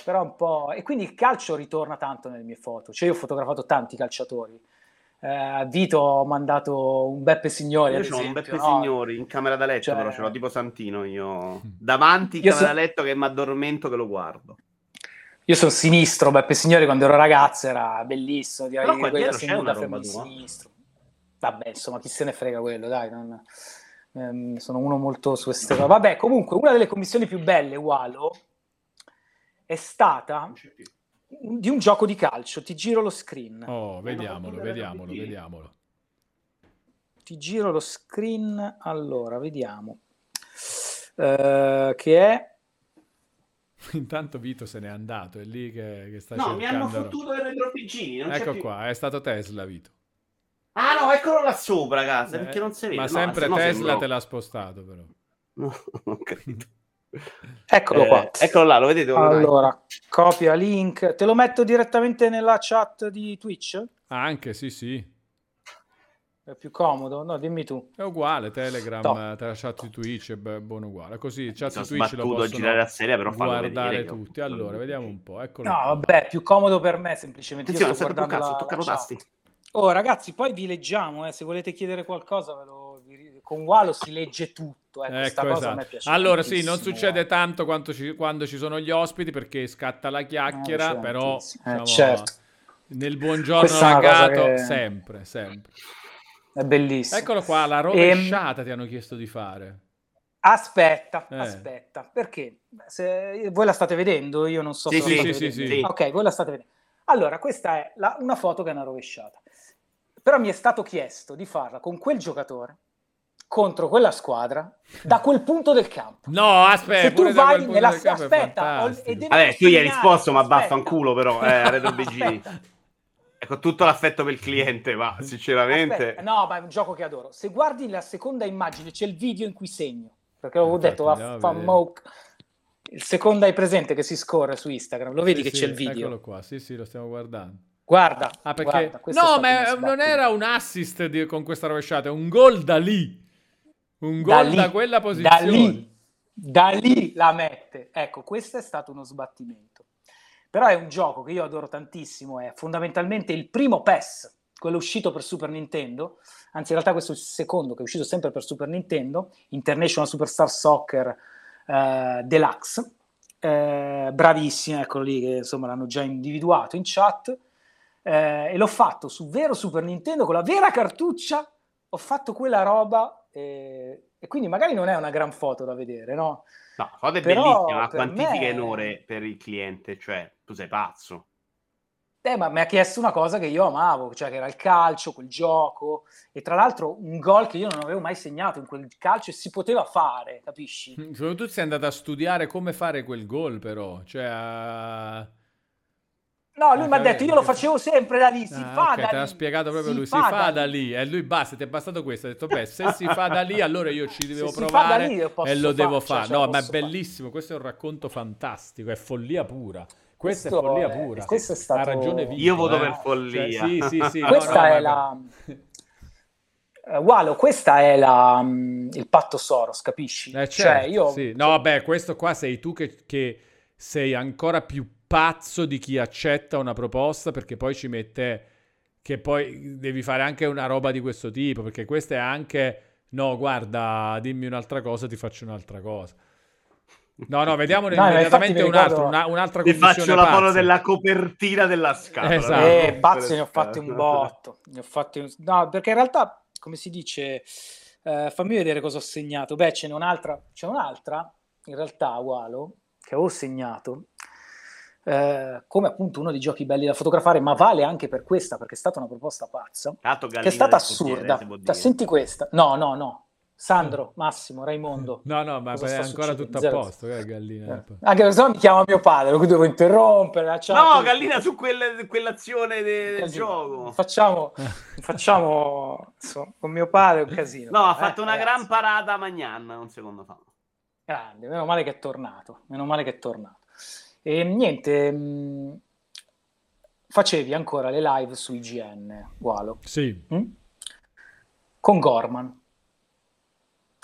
Però un po'... E quindi il calcio ritorna tanto nelle mie foto, cioè io ho fotografato tanti calciatori. Eh, a Vito ho mandato un Beppe Signori, Io ho un Beppe no? Signori in camera da letto, Cioè- però ce l'ho tipo Santino io. Davanti in Io camera so- da letto che mi addormento che lo guardo. Io sono sinistro, Beppe Signori quando ero ragazzo era bellissimo, Però qua quella dietro c'è seduta una roba fermo di tua. sinistro. Vabbè, insomma, chi se ne frega quello, dai, non- ehm, sono uno molto su queste cose. Vabbè, comunque, una delle commissioni più belle, Walo, è stata di un gioco di calcio, ti giro lo screen. Oh, vediamolo, vediamolo, vediamolo. Ti giro lo screen, allora, vediamo. Eh, che è... Intanto Vito se n'è andato, è lì che, che sta No, mi hanno cercando. fottuto i retropigini. Non c'è Ecco più. qua, è stato Tesla, Vito. Ah no, eccolo là sopra, ragazzi, perché Eh, non si vede. Ma No, sempre se no Tesla sembro- te l'ha spostato, però. No, ho capito. Eccolo Eh, qua. Eccolo là, lo vedete? Allora, copia link. Te lo metto direttamente nella chat di Twitch? Anche, sì, sì. È più comodo? No, dimmi tu. È uguale, Telegram, No. eh, tra chat di Twitch è buono uguale. Così, chat di Twitch lo a girare possono la serie, però guardare vedere tutti. Allora, vediamo un po'. Eccolo No, qua. vabbè, più comodo per me semplicemente. Io Attenzione, sto sta tocca guardando cazzo, la, toccano la tasti. Oh, ragazzi, poi vi leggiamo, eh, se volete chiedere qualcosa, ve lo- vi- con Walo si legge tutto. Eh, questa Ecco, me esatto. Allora, sì, non succede guarda. tanto quanto ci- quando ci sono gli ospiti perché scatta la chiacchiera, Eh, però tantissimo. Eh, diciamo, certo. nel buongiorno Questa ragato, che- sempre, sempre. È bellissimo. Eccolo qua, la Ehm, rovesciata ti hanno chiesto di fare. Aspetta, Eh. aspetta, perché se voi la state vedendo, io non so Sì, se sì, la state sì, sì, vedendo. sì. Ok, voi la state vedendo. Allora, questa è la- una foto che è una rovesciata. Però mi è stato chiesto di farla con quel giocatore contro quella squadra da quel punto del campo. No, aspetta, Se tu vai nella- aspetta, ho- e devi- Vabbè, tu gli hai risposto, ma vaffanculo però, eh, Retro BG. Ecco, tutto l'affetto per il cliente, ma sinceramente... Aspetta, no, ma è un gioco che adoro. Se guardi la seconda immagine, c'è il video in cui segno. Perché avevo detto, vaffanmoke. Il secondo hai presente che si scorre su Instagram, lo vedi Sì, che sì, c'è il video. Eccolo qua, sì, sì, lo stiamo guardando. Guarda, Ah, perché... guarda, no, ma non era un assist di- con questa rovesciata, è un gol da lì. Un Da gol lì, da, quella Da posizione. lì, da lì la mette. Ecco, questo è stato uno sbattimento. Però è un gioco che io adoro tantissimo, è fondamentalmente il primo PES, quello uscito per Super Nintendo, anzi in realtà questo è il secondo che è uscito sempre per Super Nintendo, International Superstar Soccer eh, Deluxe, eh, bravissimo, eccolo lì che insomma l'hanno già individuato in chat, eh, e l'ho fatto su vero Super Nintendo con la vera cartuccia, ho fatto quella roba eh, e quindi magari non è una gran foto da vedere, no? No, la foto è Però bellissima, ma quantifica me- in ore per il cliente, cioè, tu sei pazzo. Eh, ma mi ha chiesto una cosa che io amavo, cioè che era il calcio, quel gioco, e tra l'altro un gol che io non avevo mai segnato in quel calcio e si poteva fare, capisci? Soprattutto sei andato a studiare come fare quel gol, però. Cioè, No, lui Ah, mi ha detto, io lo facevo sempre da lì, si Ah, fa ok, da te l'ha lì. spiegato proprio si lui. Si fa da lì. E lui basta, ti è bastato questo. Ha detto, beh, se si fa da lì, allora io ci devo si fa da provare lì, e lo devo fare, cioè, fare. la no, ma è posso fare. bellissimo. Questo è un racconto fantastico. È follia pura. Questa Questo è follia è- pura. questo è stato- Ha ragione Vito, Io voto eh. per follia. Cioè, sì, sì, sì. no, Questa no, è ma- la... Eh, Walo, questa è la, il patto Soros, capisci? Eh, cioè, certo, io... sì. No, beh, questo qua sei tu che, che sei ancora più pazzo di chi accetta una proposta perché poi ci mette che poi devi fare anche una roba di questo tipo perché questa è anche no, guarda, dimmi un'altra cosa, ti faccio un'altra cosa. No, no, vediamone No, immediatamente un altro, una- un'altra Ti faccio la foto della copertina della scatola. Esatto. Eh, pazzi ne ho fatti un botto. Ne ho fatti un- No, perché in realtà, come si dice, eh, fammi vedere cosa ho segnato. Beh, ce n'è un'altra, c'è un'altra, in realtà, Walo, che ho segnato, eh, come appunto uno dei giochi belli da fotografare, ma vale anche per questa, perché è stata una proposta pazza, Tanto che è stata assurda. Cioè, senti questa. No, no, no. Sandro, Massimo, Raimondo. No, no, ma è ancora tutto a posto, eh, Gallina. Eh, Anche se no mi chiama mio padre, lo devo interrompere. la chat. No, Gallina su quelle- quell'azione de- del gioco. Facciamo, facciamo insomma, con mio padre un casino. No, ha Eh, fatto una ragazzi. gran parata a Magnan un secondo fa. Grande, meno male che è tornato, meno male che è tornato. E niente, mh, facevi ancora le live su IGN, Gualo, Sì, mh? con Gorman.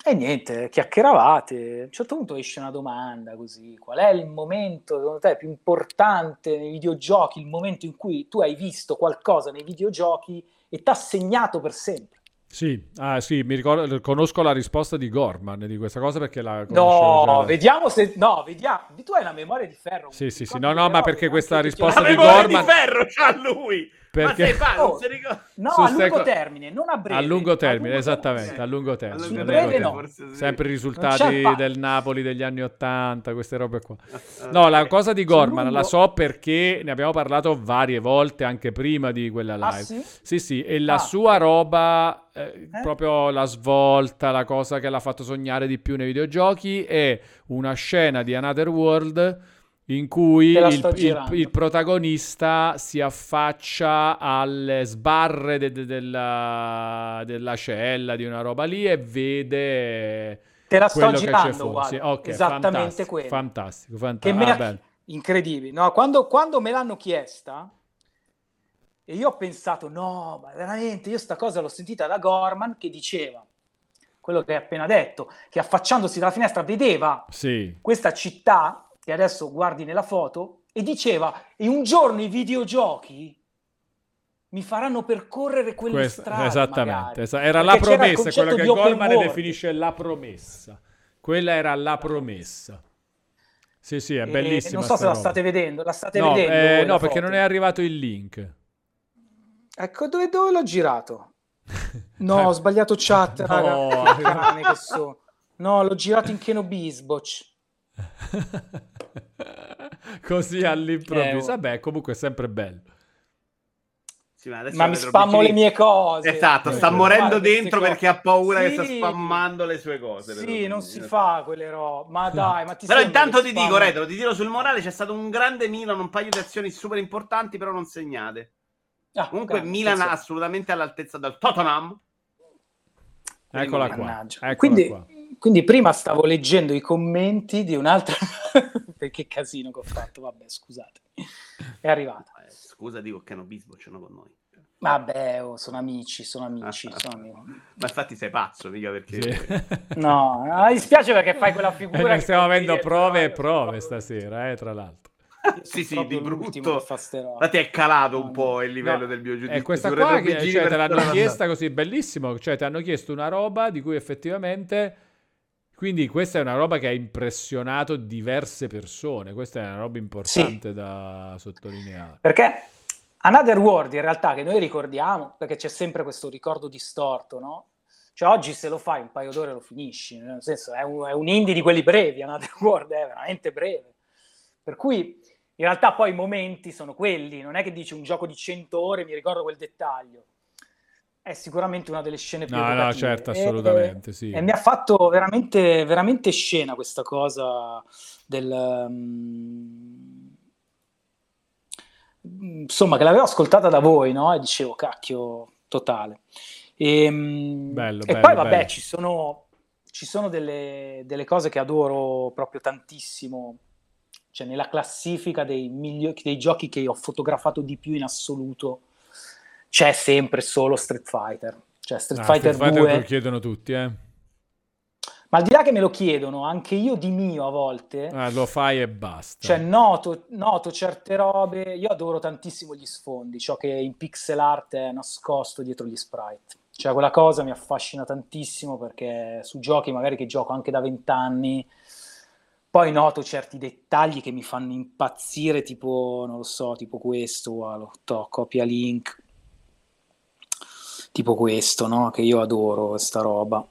E niente, chiacchieravate. A un certo punto esce una domanda così: qual è il momento, secondo te, più importante nei videogiochi? Il momento in cui tu hai visto qualcosa nei videogiochi e ti ha segnato per sempre? Sì, ah, sì, mi ricordo, conosco la risposta di Gorman di questa cosa perché la No, conoscevo già da- vediamo se. No, vediamo. Tu hai la memoria di ferro. Sì, sì, sì, no, no, ma perché questa risposta La di memoria Gorman- di ferro c'ha lui. Perché- Ma sei non Oh. si ricorda. No, Su a lungo co- termine, non a breve. A lungo termine, A lungo esattamente, termine. a lungo termine. A lungo breve no. sì. Sempre i risultati del Napoli degli anni 80, queste robe qua. Eh, No, la cosa di Gorman lungo- la so perché ne abbiamo parlato varie volte anche prima di quella Ah, live. sì? Sì, sì, e la Ah. sua roba, eh, Eh? proprio la svolta, la cosa che l'ha fatto sognare di più nei videogiochi è una scena di Another World in cui la il, il- il protagonista si affaccia alle sbarre de- de- della, della cella di una roba lì e vede Te la sto che girando, guarda. Sì, ok, Esattamente fantastico, quello. fantastico, Che fantastico. me Ah, ha- bello. Incredibile. No, quando, quando me l'hanno chiesta, e io ho pensato, no, ma veramente, io sta cosa l'ho sentita da Gorman che diceva quello che hai appena detto, che affacciandosi dalla finestra vedeva Sì, questa città che adesso guardi nella foto e diceva e un giorno i videogiochi mi faranno percorrere quelle Questa- strade esattamente. magari. esa- era Perché la promessa, quella che Goldman definisce la promessa. Quella era la promessa. Sì, sì, è E bellissima. non so se sta la roba. state vedendo la state No, vedendo eh, no, perché foto? non è arrivato il link. ecco dove, dove l'ho girato no ho sbagliato chat No. raga no l'ho girato in Keno Bisboch Così all'improvviso. Eh, oh. Vabbè, comunque è sempre bello. Sì, ma ma mi spammo le mie cose Esatto, sta Sì. morendo dentro perché ha paura che Sì. sta spammando le sue cose. Sì non si fa quelle robe ma dai ma ti Però intanto che ti dico, Retro, ti tiro sul morale, c'è stato un grande Milan, un paio di azioni super importanti, però non segnate. Ah, Comunque grande, Milan assolutamente all'altezza del Tottenham. Eccola qua. Eccola quindi, qua. Quindi prima stavo leggendo i commenti di un'altra perché casino che ho fatto vabbè scusate è arrivata Eh, scusa, dico che no Bisbo ce l'ho con noi. vabbè oh, sono amici sono amici sono amici. Ma infatti sei pazzo, mica perché... Sì. no mi dispiace perché fai quella E figura che stiamo avendo dietro, prove e Io prove stasera, eh, tra l'altro. Sì, sì, di brutto. Infatti è calato un po' il livello No, del mio giudizio. E questa qua che, cioè, te l'hanno chiesta così bellissimo, cioè ti hanno chiesto una roba di cui effettivamente quindi questa è una roba che ha impressionato diverse persone, questa è una roba importante da sottolineare. Perché Another World in realtà che noi ricordiamo, perché c'è sempre questo ricordo distorto, no? Cioè oggi se lo fai un paio d'ore lo finisci, nel senso è un, è un indie di quelli brevi, Another World è veramente breve. Per cui in realtà poi i momenti sono quelli, non è che dici un gioco di 100 ore mi ricordo quel dettaglio. È sicuramente una delle scene più No, no, evocative. certo, E- assolutamente, sì. E mi ha fatto veramente, veramente scena questa cosa del... mm, insomma, che l'avevo ascoltata da voi, no? E dicevo, cacchio, totale. E, mm, Bello, e bello, poi, vabbè, bello. ci sono, ci sono delle, delle cose che adoro proprio tantissimo. Cioè, nella classifica dei, migliori, dei giochi che ho fotografato di più in assoluto, c'è sempre solo Street Fighter. Cioè, Street Ah, Fighter Street 2 te lo chiedono tutti, eh. ma al di là che me lo chiedono, anche io di mio a volte, Ah, lo fai e basta. cioè noto, noto certe robe, io adoro tantissimo gli sfondi, ciò che in pixel art è nascosto dietro gli sprite. Cioè quella cosa mi affascina tantissimo perché su giochi magari che gioco anche da vent'anni, poi noto certi dettagli che mi fanno impazzire, tipo, non lo so, tipo questo, guarda, to, copia link, tipo questo, no? Che io adoro questa roba.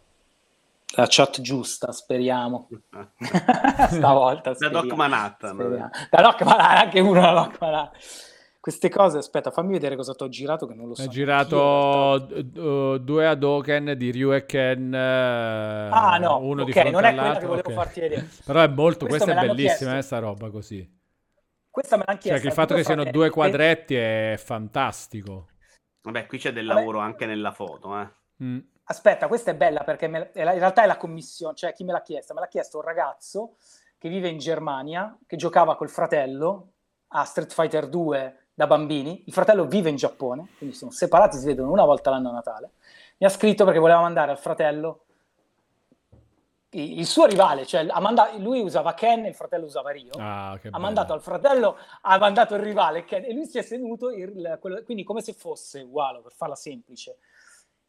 La chat giusta, speriamo. Stavolta Da speriamo. Doc Manhattan. Speriamo. Da Doc Manhattan, anche uno da Doc Manhattan. queste cose, aspetta, fammi vedere cosa ti ho girato che non lo so. Realtà. girato uh, due Hadoken di Ryu e Ken. eh, Ah, no, uno di ok, fronte non è quella che volevo ok. farti vedere. Però è molto, Questa questa, è bellissima, eh, sta roba così. Questa me l'hanno Cioè, chiesta. che il fatto che siano due quadretti è fantastico. Vabbè, qui c'è del Vabbè. lavoro anche nella foto, eh. Mm. Aspetta, questa è bella perché me- in realtà è la commissione, cioè chi me l'ha chiesta? Me l'ha chiesto un ragazzo che vive in Germania, che giocava col fratello a Street Fighter 2 da bambini. Il fratello vive in Giappone, quindi sono separati, si vedono una volta l'anno a Natale. Mi ha scritto perché voleva mandare al fratello il suo rivale, cioè ha manda- lui usava Ken e il fratello usava Rio. Ah, che ha bello. mandato al fratello, ha mandato il rivale Ken, e lui si è tenuto, il- quello- quindi come se fosse uguale, per farla semplice,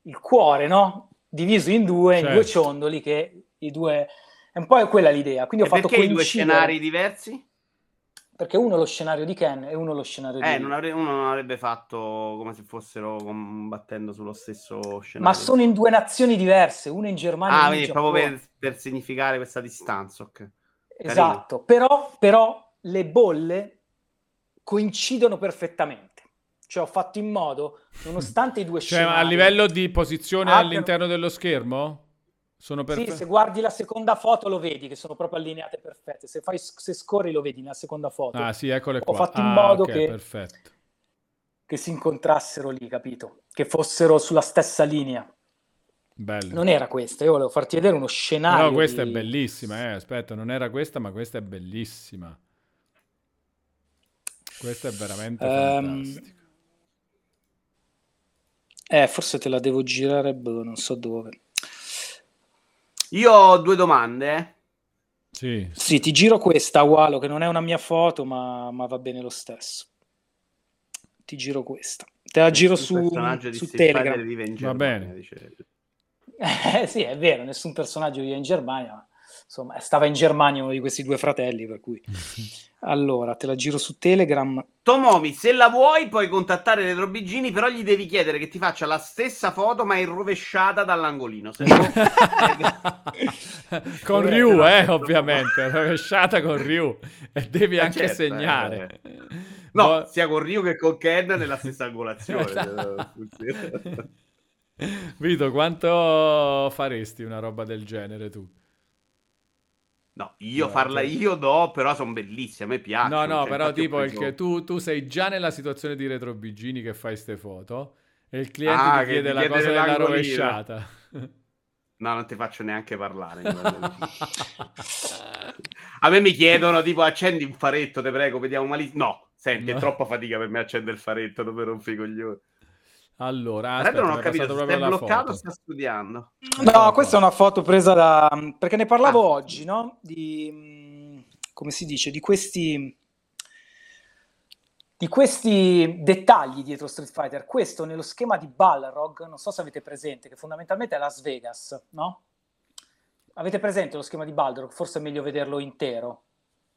il cuore, no? Diviso in due, in due Certo. ciondoli, che i due... È un po' quella l'idea. Quindi ho E fatto perché i due coincidere, scenari diversi? Perché uno è lo scenario di Ken e uno è lo scenario Eh, di... non avre- uno non avrebbe fatto come se fossero combattendo sullo stesso scenario. Ma sono in due nazioni diverse, una in Germania e Ah, una in quindi proprio Giappone. per, per significare questa distanza, ok. Esatto, però, però le bolle coincidono perfettamente. Cioè ho fatto in modo, nonostante i due Cioè, scenari... a livello di posizione abbiano- all'interno dello schermo? Sono Sì, perfette? se guardi la seconda foto lo vedi che sono proprio allineate perfette. Se, fai, se scorri lo vedi nella seconda foto. Ah, sì, eccole Ho qua. fatto in Ah, modo ok, che- perfetto. Che si incontrassero lì, capito? Che fossero sulla stessa linea. Bello. Non era questa, io volevo farti vedere uno scenario. No, questa di- è bellissima, eh. Aspetta, non era questa, ma questa è bellissima. Questa è veramente fantastica. Eh, forse te la devo girare, boh, non so dove. Io ho due domande. Sì. Sì, ti giro questa, Walo, che non è una mia foto, ma, ma va bene lo stesso. Ti giro questa. Te la giro Il su, personaggio di su Telegram. vive in Va Germania, bene. dice. Eh, sì, è vero, nessun personaggio vive in Germania, ma insomma, stava in Germania uno di questi due fratelli, per cui... Allora, te la giro su Telegram. Tomomi, se la vuoi puoi contattare Retro Bigini, però gli devi chiedere che ti faccia la stessa foto ma in rovesciata dall'angolino. Se no... con Ryu, eh, ovviamente, rovesciata con Ryu e devi Eh, anche certo, eh, segnare. No, Boh- sia con Ryu che con Ken nella stessa angolazione. Esatto. Funziona. Vito, quanto faresti una roba del genere tu? No, io No, farla cioè- io no, però sono bellissime, a me piacciono. No, no, cioè, però tipo preso- tu, tu sei già nella situazione di Retro Bigini che fai ste foto e il cliente Ah, ti chiede ti la chiede cosa della rovesciata. No, non ti faccio neanche parlare. a me mi chiedono tipo accendi un faretto, te prego, vediamo malissimo. No, senti, No. è troppa fatica per me accendere il faretto, dove rompi i coglioni. Allora, Aspetta, aspetta, non ho è capito, se la bloccato foto. o sta studiando? No, questa è una foto presa da... perché ne parlavo Ah. oggi, no? Di... mm, come si dice? Di questi... Di questi dettagli dietro Street Fighter. Questo nello schema di Balrog, non so se avete presente, che fondamentalmente è Las Vegas, no? Avete presente lo schema di Balrog? Forse è meglio vederlo intero.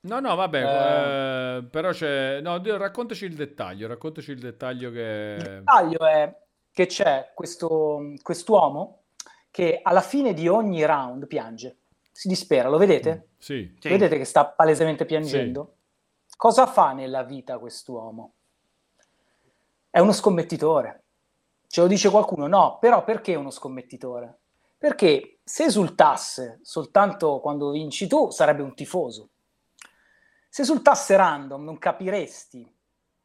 No, no, vabbè, Eh. eh, però c'è... No, dio, raccontaci il dettaglio, raccontaci il dettaglio Il che... dettaglio è che c'è questo, quest'uomo che alla fine di ogni round piange, si dispera, lo vedete? Sì, Sì. Vedete che sta palesemente piangendo? Cosa fa nella vita quest'uomo? È uno scommettitore. Ce lo dice qualcuno? No, però perché uno scommettitore? Perché se esultasse soltanto quando vinci tu, sarebbe un tifoso. Se esultasse random, non capiresti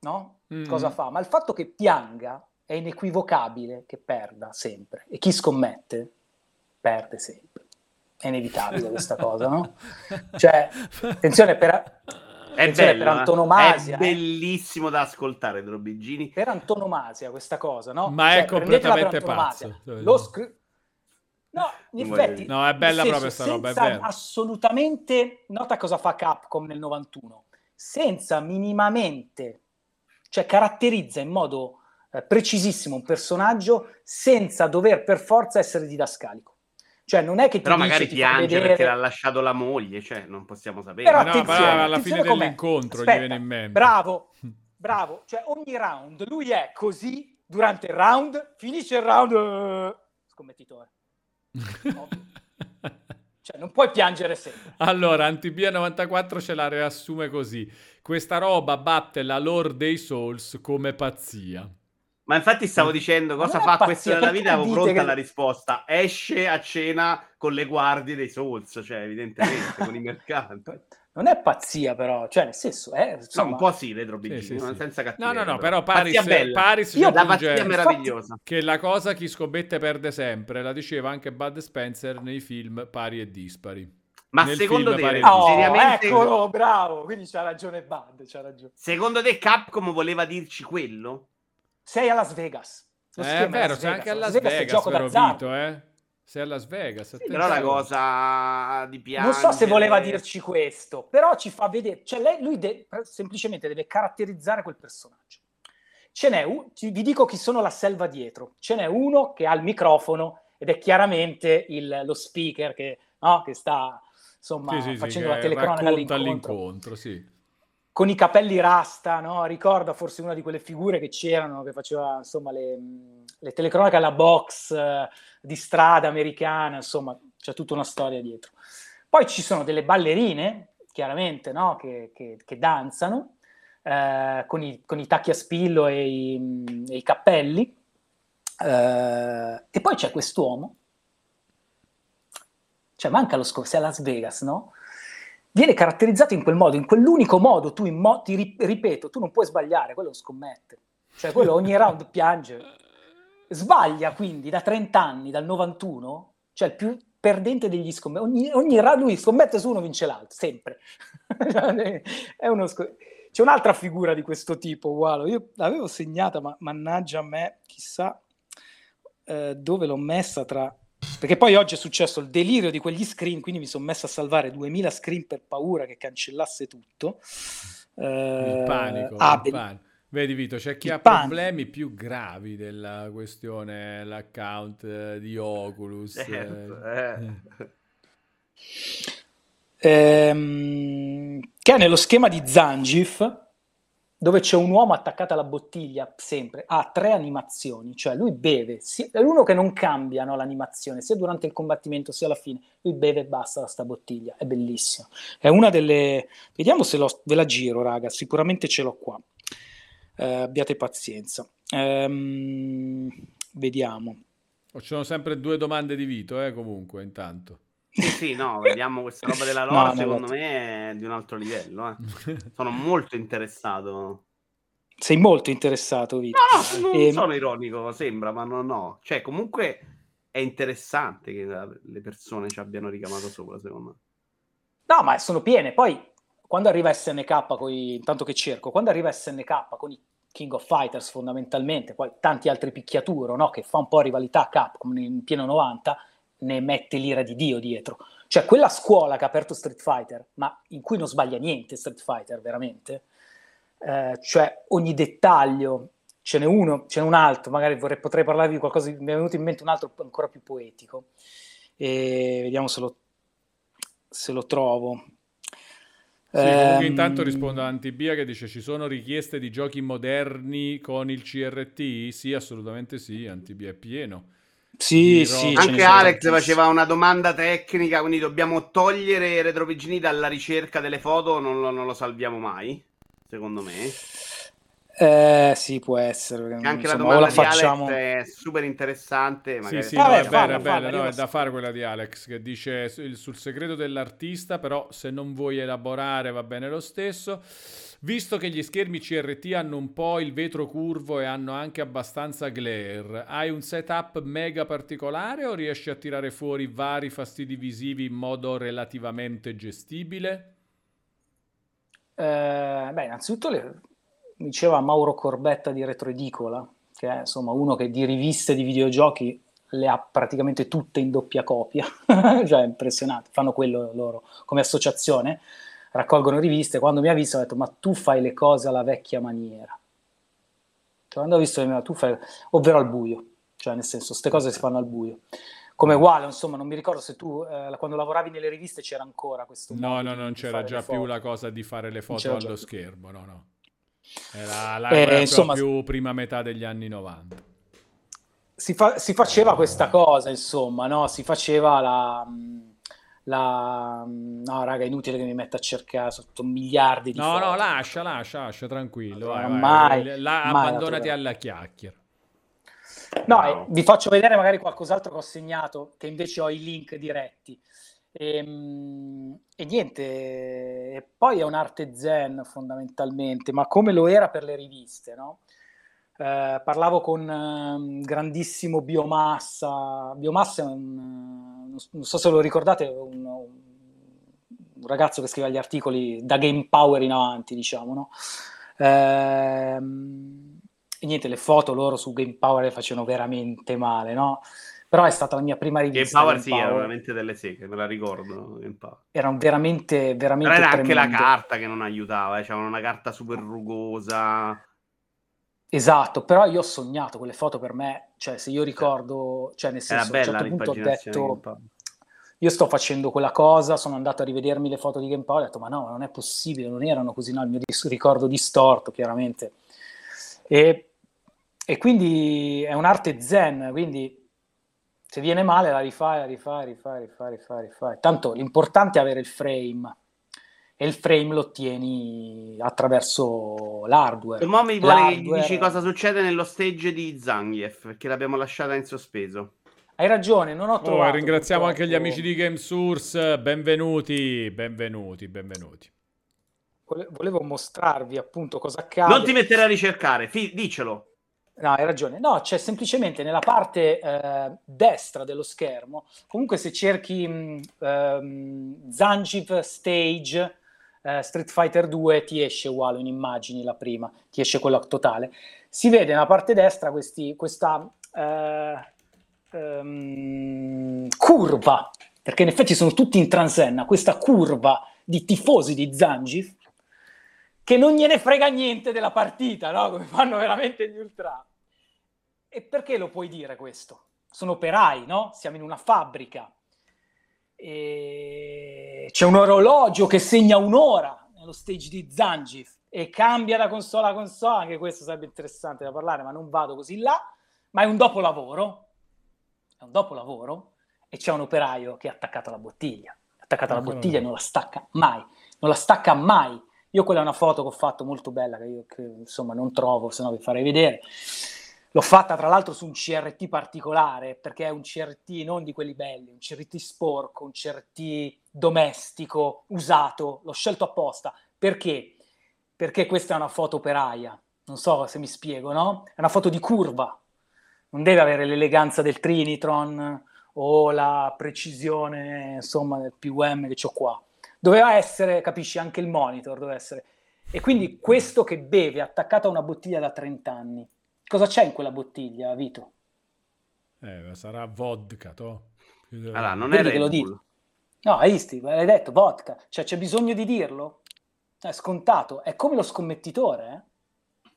no? Mm. cosa fa. Ma il fatto che pianga è inequivocabile che perda sempre. E chi scommette perde sempre. È inevitabile questa cosa, no? Cioè, attenzione, per, È Attenzione, bello, per eh. antonomasia, È eh. bellissimo da ascoltare, Drobigini. per antonomasia questa cosa, no? Ma è Cioè, per completamente pazzo. Lo scri- No, in effetti... No, è bella nel proprio senso, sta roba, è senza vero. assolutamente... Nota cosa fa Capcom nel 91. Senza minimamente... Cioè, caratterizza in modo eh, precisissimo un personaggio senza dover per forza essere didascalico. Cioè, non è che ti Però dice, magari piange vedere- perché l'ha lasciato la moglie, cioè non possiamo sapere. Però no, attenzione, però alla fine dell'incontro gli Aspetta, viene in mente. Bravo, bravo. Cioè ogni round lui è così durante il round, finisce il round, eh, scommettitore. Cioè non puoi piangere sempre. Allora, Antibia 94 ce la riassume così. Questa roba batte la lore dei Souls come pazzia. Ma infatti stavo dicendo cosa fa pazzia, questo nella perché vita, avevo pronta che- la risposta. Esce a cena con le guardie dei Souls, cioè evidentemente con i mercanti. Non è pazzia, però, cioè, nel senso, è, No, insomma, un po' sì, Bigini, Sì, sì, sì. senza No, cattiveria. no, no, però Paris. Paris Io- La pazzia meravigliosa. che la cosa chi scommette perde sempre, la diceva anche Bud Spencer nei film Pari e Dispari. Ma Nel secondo te, Oh, seriamente, eccolo, bravo, quindi c'ha ragione Bud, c'ha ragione. secondo te Capcom voleva dirci quello? Sei a Las Vegas. Lo Eh, è vero, sei anche a Vegas. Las Vegas, gioco vero d'azzardo. Vito, eh? Sei a Las Vegas. Però la cosa di piangere... Non so se voleva dirci questo, però ci fa vedere, cioè lei, lui de- semplicemente deve caratterizzare quel personaggio. Ce n'è un, ti- vi dico chi sono la selva dietro, ce n'è uno che ha il microfono ed è chiaramente il- lo speaker che, no, che sta insomma Sì, sì, sì, facendo la telecronaca all'incontro. all'incontro, sì. Con i capelli rasta, no? ricorda forse una di quelle figure che c'erano, che faceva insomma le, le telecronache alla box eh, di strada americana, insomma c'è tutta una storia dietro. Poi ci sono delle ballerine, chiaramente, no? che, che- che danzano, eh, con, i, con i tacchi a spillo e i, e i cappelli, Eh, e poi c'è quest'uomo, cioè manca lo scopo, sei a Las Vegas, no? Viene caratterizzato in quel modo, in quell'unico modo, tu in mo- ti ri- ripeto, tu non puoi sbagliare, quello scommette. Cioè quello ogni round piange. Sbaglia quindi da 30 anni, dal 91, cioè il più perdente degli scommetti. Ogni, ogni round lui scommette su uno, vince l'altro, sempre. È uno sco- C'è un'altra figura di questo tipo, uguale. Io l'avevo segnata, ma mannaggia a me, chissà eh, dove l'ho messa tra... Perché poi oggi è successo il delirio di quegli screen, quindi mi sono messo a salvare 2000 screen per paura che cancellasse tutto. Il panico, ah, il panico. Vedi Vito, c'è chi Il ha panico. problemi più gravi della questione, l'account eh, di Oculus. Certo, eh. eh. ehm, che è nello schema di Zangief, dove c'è un uomo attaccato alla bottiglia sempre, ha tre animazioni, cioè lui beve, è uno che non cambia no, l'animazione, sia durante il combattimento sia alla fine, lui beve e basta da sta bottiglia, è bellissimo. È una delle... Vediamo se l'ho- ve la giro, raga, sicuramente ce l'ho qua. Eh, abbiate pazienza. Ehm, vediamo. Ci sono sempre due domande di Vito, eh, comunque, intanto. Sì, sì, no, vediamo questa roba della lore, no, secondo me è di un altro livello. eh. Sono molto interessato. Sei molto interessato, Vito. No, no, non Ehm, sono ironico, sembra, ma no, no. Cioè, comunque è interessante che le persone ci abbiano ricamato sopra, secondo me. No, ma sono piene. Poi, quando arriva SNK, coi... intanto che cerco, quando arriva SNK con i King of Fighters fondamentalmente, poi tanti altri picchiaturo, no? che fa un po' rivalità a Capcom in pieno 90, ne mette l'ira di Dio dietro. Cioè, quella scuola che ha aperto Street Fighter, ma in cui non sbaglia niente Street Fighter, veramente. Eh, cioè, ogni dettaglio, ce n'è uno, ce n'è un altro, magari vorrei, potrei parlarvi di qualcosa, mi è venuto in mente un altro ancora più poetico. E vediamo se lo, se lo trovo. Sì, comunque Ehm, intanto rispondo a Antibia che dice ci sono richieste di giochi moderni con il CRT? Sì, assolutamente sì, Antibia è pieno. Sì, sì. Anche Alex faceva una domanda tecnica, quindi dobbiamo togliere Retropigini dalla ricerca delle foto, non lo, non lo salviamo mai, secondo me. Eh, sì, può essere. anche insomma, la domanda la di facciamo... Alex è super interessante. Sì, Magari sì, Vabbè, no, è bella, è bella, io no, è da fare quella di Alex che dice sul, sul segreto dell'artista, però se non vuoi elaborare va bene lo stesso. Visto che gli schermi CRT hanno un po' il vetro curvo e hanno anche abbastanza glare, hai un setup mega particolare o riesci a tirare fuori vari fastidi visivi in modo relativamente gestibile? Eh, beh, innanzitutto le- diceva Mauro Corbetta di Retroedicola, che è insomma uno che di riviste di videogiochi le ha praticamente tutte in doppia copia, cioè impressionante, fanno quello loro come associazione, raccolgono riviste, quando mi ha visto ha detto ma tu fai le cose alla vecchia maniera, cioè, quando ho visto mi ha detto, tu fai, ovvero al buio, cioè nel senso, queste cose si fanno al buio. Come uguale, insomma, non mi ricordo se tu eh, quando lavoravi nelle riviste c'era ancora questo No, no, non c'era già più la cosa di fare le foto allo più. schermo, no, no. Era la Eh, insomma- più prima metà degli anni 90. si, fa- si faceva questa cosa, insomma, no? Si faceva la, mh, la... No, raga, è inutile che mi metta a cercare sotto miliardi di No, foto. no, lascia, lascia, lascia, tranquillo. vai, mai, La- mai abbandonati alla chiacchiera. No, eh, vi faccio vedere magari qualcos'altro che ho segnato, che invece ho i link diretti. Ehm, E, niente, e poi è un'arte zen fondamentalmente, ma come lo era per le riviste, no? Eh, parlavo con ehm, grandissimo Biomassa. Biomassa è un, non so se lo ricordate, un, un ragazzo che scrive gli articoli da Game Power in avanti, diciamo, no? Ehm, e niente, le foto loro su Game Power le facevano veramente male, no? Però è stata la mia prima Game rivista. Power Game sì, era Power. veramente delle seghe, me la ricordo. Game Power. Erano veramente, veramente era anche la carta che non aiutava, eh, c'avevano una carta super rugosa. Esatto, però io ho sognato quelle foto per me, cioè se io ricordo, cioè nel senso, a un certo punto ho detto, io sto facendo quella cosa, sono andato a rivedermi le foto di Game Power, ho detto, ma no, non è possibile, non erano così, no, il mio ricordo distorto, chiaramente. E, e quindi è un'arte zen, quindi se viene male la rifai, la rifai, rifai, rifai, rifai, rifai. Tanto l'importante è avere il frame, e il frame lo ottieni attraverso l'hardware. E mo mi vuole che dici cosa succede nello stage di Zangief, perché l'abbiamo lasciata in sospeso. Hai ragione, non ho Oh, trovato. e ringraziamo anche gli purtroppo- amici di Game Source. Benvenuti, benvenuti, benvenuti. Vole- Volevo mostrarvi appunto cosa accade. Non ti mettere a ricercare, fi- dicelo. No, hai ragione. No, c'è semplicemente nella parte eh, destra dello schermo. Comunque, se cerchi mh, ehm, Zangief Stage eh, Street Fighter 2, ti esce uguale in immagini la prima, ti esce quella totale. Si vede nella parte destra questi, questa eh, ehm, curva, perché in effetti sono tutti in transenna, questa curva di tifosi di Zangief che non gliene frega niente della partita, no? Come fanno veramente gli ultra. E perché lo puoi dire questo? Sono operai, no? Siamo in una fabbrica. E c'è un orologio che segna un'ora nello stage di Zangief e cambia da console a console, anche questo sarebbe interessante da parlare, ma non vado così là, ma è un dopolavoro, è un dopolavoro e c'è un operaio che è attaccato alla bottiglia, è attaccato alla Ancora bottiglia e no. non la stacca mai, non la stacca mai. Io quella è una foto che ho fatto molto bella, che io che, insomma non trovo, se no vi farei vedere. L'ho fatta tra l'altro su un CRT particolare, perché è un CRT non di quelli belli, un CRT sporco, un CRT domestico, usato. L'ho scelto apposta. Perché? Perché questa è una foto operaia. Non so se mi spiego, no? È una foto di curva. Non deve avere l'eleganza del Trinitron o la precisione, insomma, del PUM che ho qua. Doveva essere, capisci, anche il monitor doveva essere. E quindi questo che beve attaccato a una bottiglia da 30 anni. Cosa c'è in quella bottiglia, Vito? Eh, sarà vodka, to? Allora, non Vedi è che lo Red dico. No, hai visto, l'hai detto, vodka. Cioè, c'è bisogno di dirlo? È scontato. È come lo scommettitore, eh?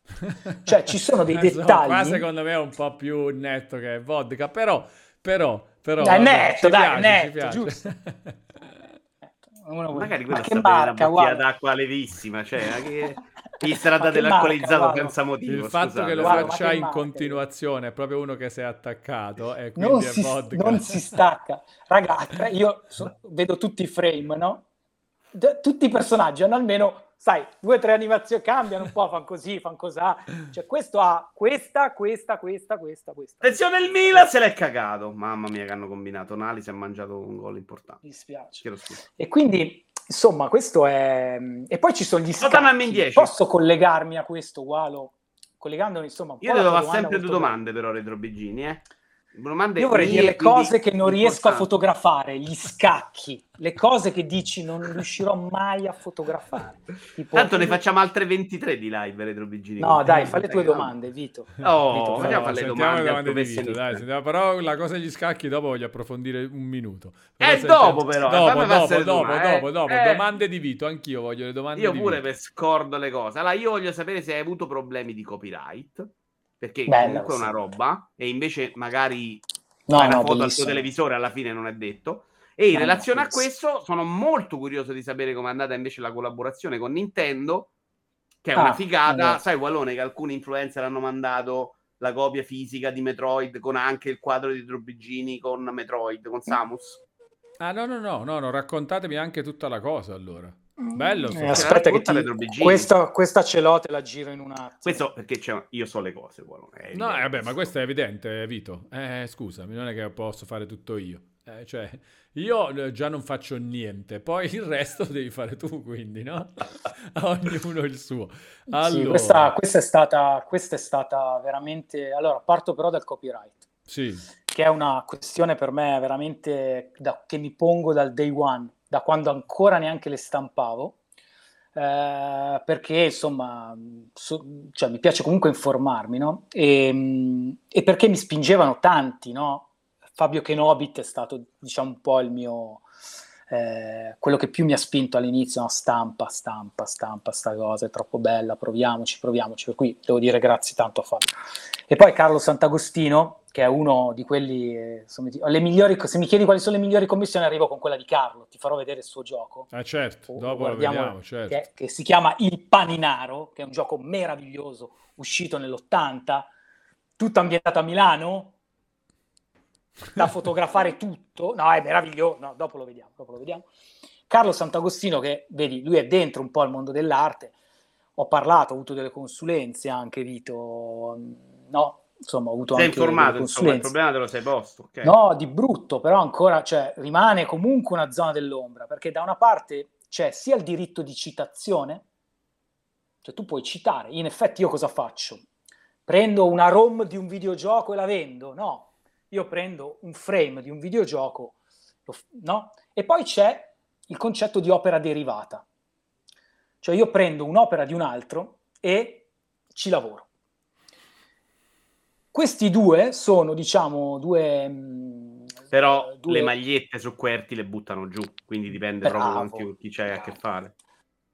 Cioè, ci sono dei dettagli. Qua secondo me è un po' più netto che vodka, però, però, però... Dai, vabbè, netto, dai, piace, netto, giusto. Uno- Magari ma quella che sta bene una bottiglia guarda. d'acqua levissima, cioè, ma che... Gli sarà dato l'alcolizzato guarda. senza motivo. Il fatto scusate. che lo Guarda, faccia che in continuazione è proprio uno che si è attaccato e quindi non è si, vodka. non si stacca. Ragazzi, io so- vedo tutti i frame, no? D- tutti i personaggi hanno almeno, sai, due o tre animazioni, cambiano un po', fanno così, fanno cosà. Cioè, questo ha questa, questa, questa, questa, questa. Attenzione, il Milan se l'è cagato. Mamma mia che hanno combinato. Nali si è mangiato un gol importante. Mi scusa. E quindi, insomma, questo è... E poi ci sono gli. 10. Posso collegarmi a questo, Gualo? Collegandomi, insomma, Io devo fare sempre due domande, però, Retro Bigini, eh. Domande Io vorrei mie, dire le cose che non riesco a fotografare, gli scacchi, le cose che dici non riuscirò mai a fotografare. Tipo- Tanto ne facciamo altre 23 di live, Retro Bigini. No, dai, fai le Dai, tue no. domande, Vito. Oh, Vito, facciamo fai- fare le sentiamo domande le domande di Vito, dai, sentiamo- però la cosa degli scacchi dopo voglio approfondire un minuto. Eh, sentiamo- dopo però, dopo, dopo, dopo, tu, eh. dopo, dopo, Eh. domande di Vito, anch'io voglio le domande Io di pure Vito. per scordo le cose. Allora, io voglio sapere se hai avuto problemi di copyright. Perché Bella comunque è una roba. E invece magari No, una no, foto al tuo televisore, alla fine non è detto. E in No, no, relazione a bellissimo. questo, sono molto curioso di sapere come è andata invece la collaborazione con Nintendo. Che è Ah, una figata. vabbè. Sai, Wallone, che alcuni influencer hanno mandato la copia fisica di Metroid con anche il quadro di Drobigini con Metroid, con Samus. Ah, no, no, no, no, no, raccontatemi anche tutta la cosa allora. Bello, Eh, aspetta che racconta ti... Questa, questa ce l'ho, te la giro in un attimo. Questo perché c'è- io so le cose. Buono, No, eh, vabbè, ma questo è evidente, Vito. Eh, scusami, non è che posso fare tutto io. Eh, cioè, io eh, già non faccio niente, poi il resto devi fare tu, quindi, no? Ognuno il suo. Sì, Allora, questa, questa è stata, questa è stata veramente... Allora, parto però dal copyright, sì, che è una questione per me veramente da- che mi pongo dal day one, da quando ancora neanche le stampavo, eh, perché insomma so- cioè, mi piace comunque informarmi, no? E, mh, e perché mi spingevano tanti, no? Fabio Kenobit è stato, diciamo, un po' il mio... eh, quello che più mi ha spinto all'inizio, no? stampa, stampa, stampa, sta cosa è troppo bella, proviamoci, proviamoci, per cui devo dire grazie tanto a Fabio. E poi Carlo Sant'Agostino, che è uno di quelli, eh, insomma, le migliori, se mi chiedi quali sono le migliori commissioni, arrivo con quella di Carlo, ti farò vedere il suo gioco. ah, certo, Oh, dopo lo vediamo, certo. che, che si chiama Il Paninaro, che è un gioco meraviglioso, uscito nell'80, tutto ambientato a Milano, da fotografare tutto, no, è meraviglioso, no, dopo lo vediamo, dopo lo vediamo. Carlo Sant'Agostino, che vedi, lui è dentro un po' al mondo dell'arte, ho parlato, ho avuto delle consulenze anche, Vito, no? Insomma, ho avuto Sei anche informato, insomma, il problema te lo sei posto. ok? No, di brutto, però ancora cioè, rimane comunque una zona dell'ombra, perché da una parte c'è sia il diritto di citazione, cioè tu puoi citare, in effetti io cosa faccio? Prendo una ROM di un videogioco e la vendo? No, io prendo un frame di un videogioco, no? E poi c'è il concetto di opera derivata, cioè io prendo un'opera di un altro e ci lavoro. Questi due sono, diciamo, due... mh, Però due- le magliette su Querti le buttano giù, quindi dipende Bravo. proprio con chi, chi c'hai a che fare.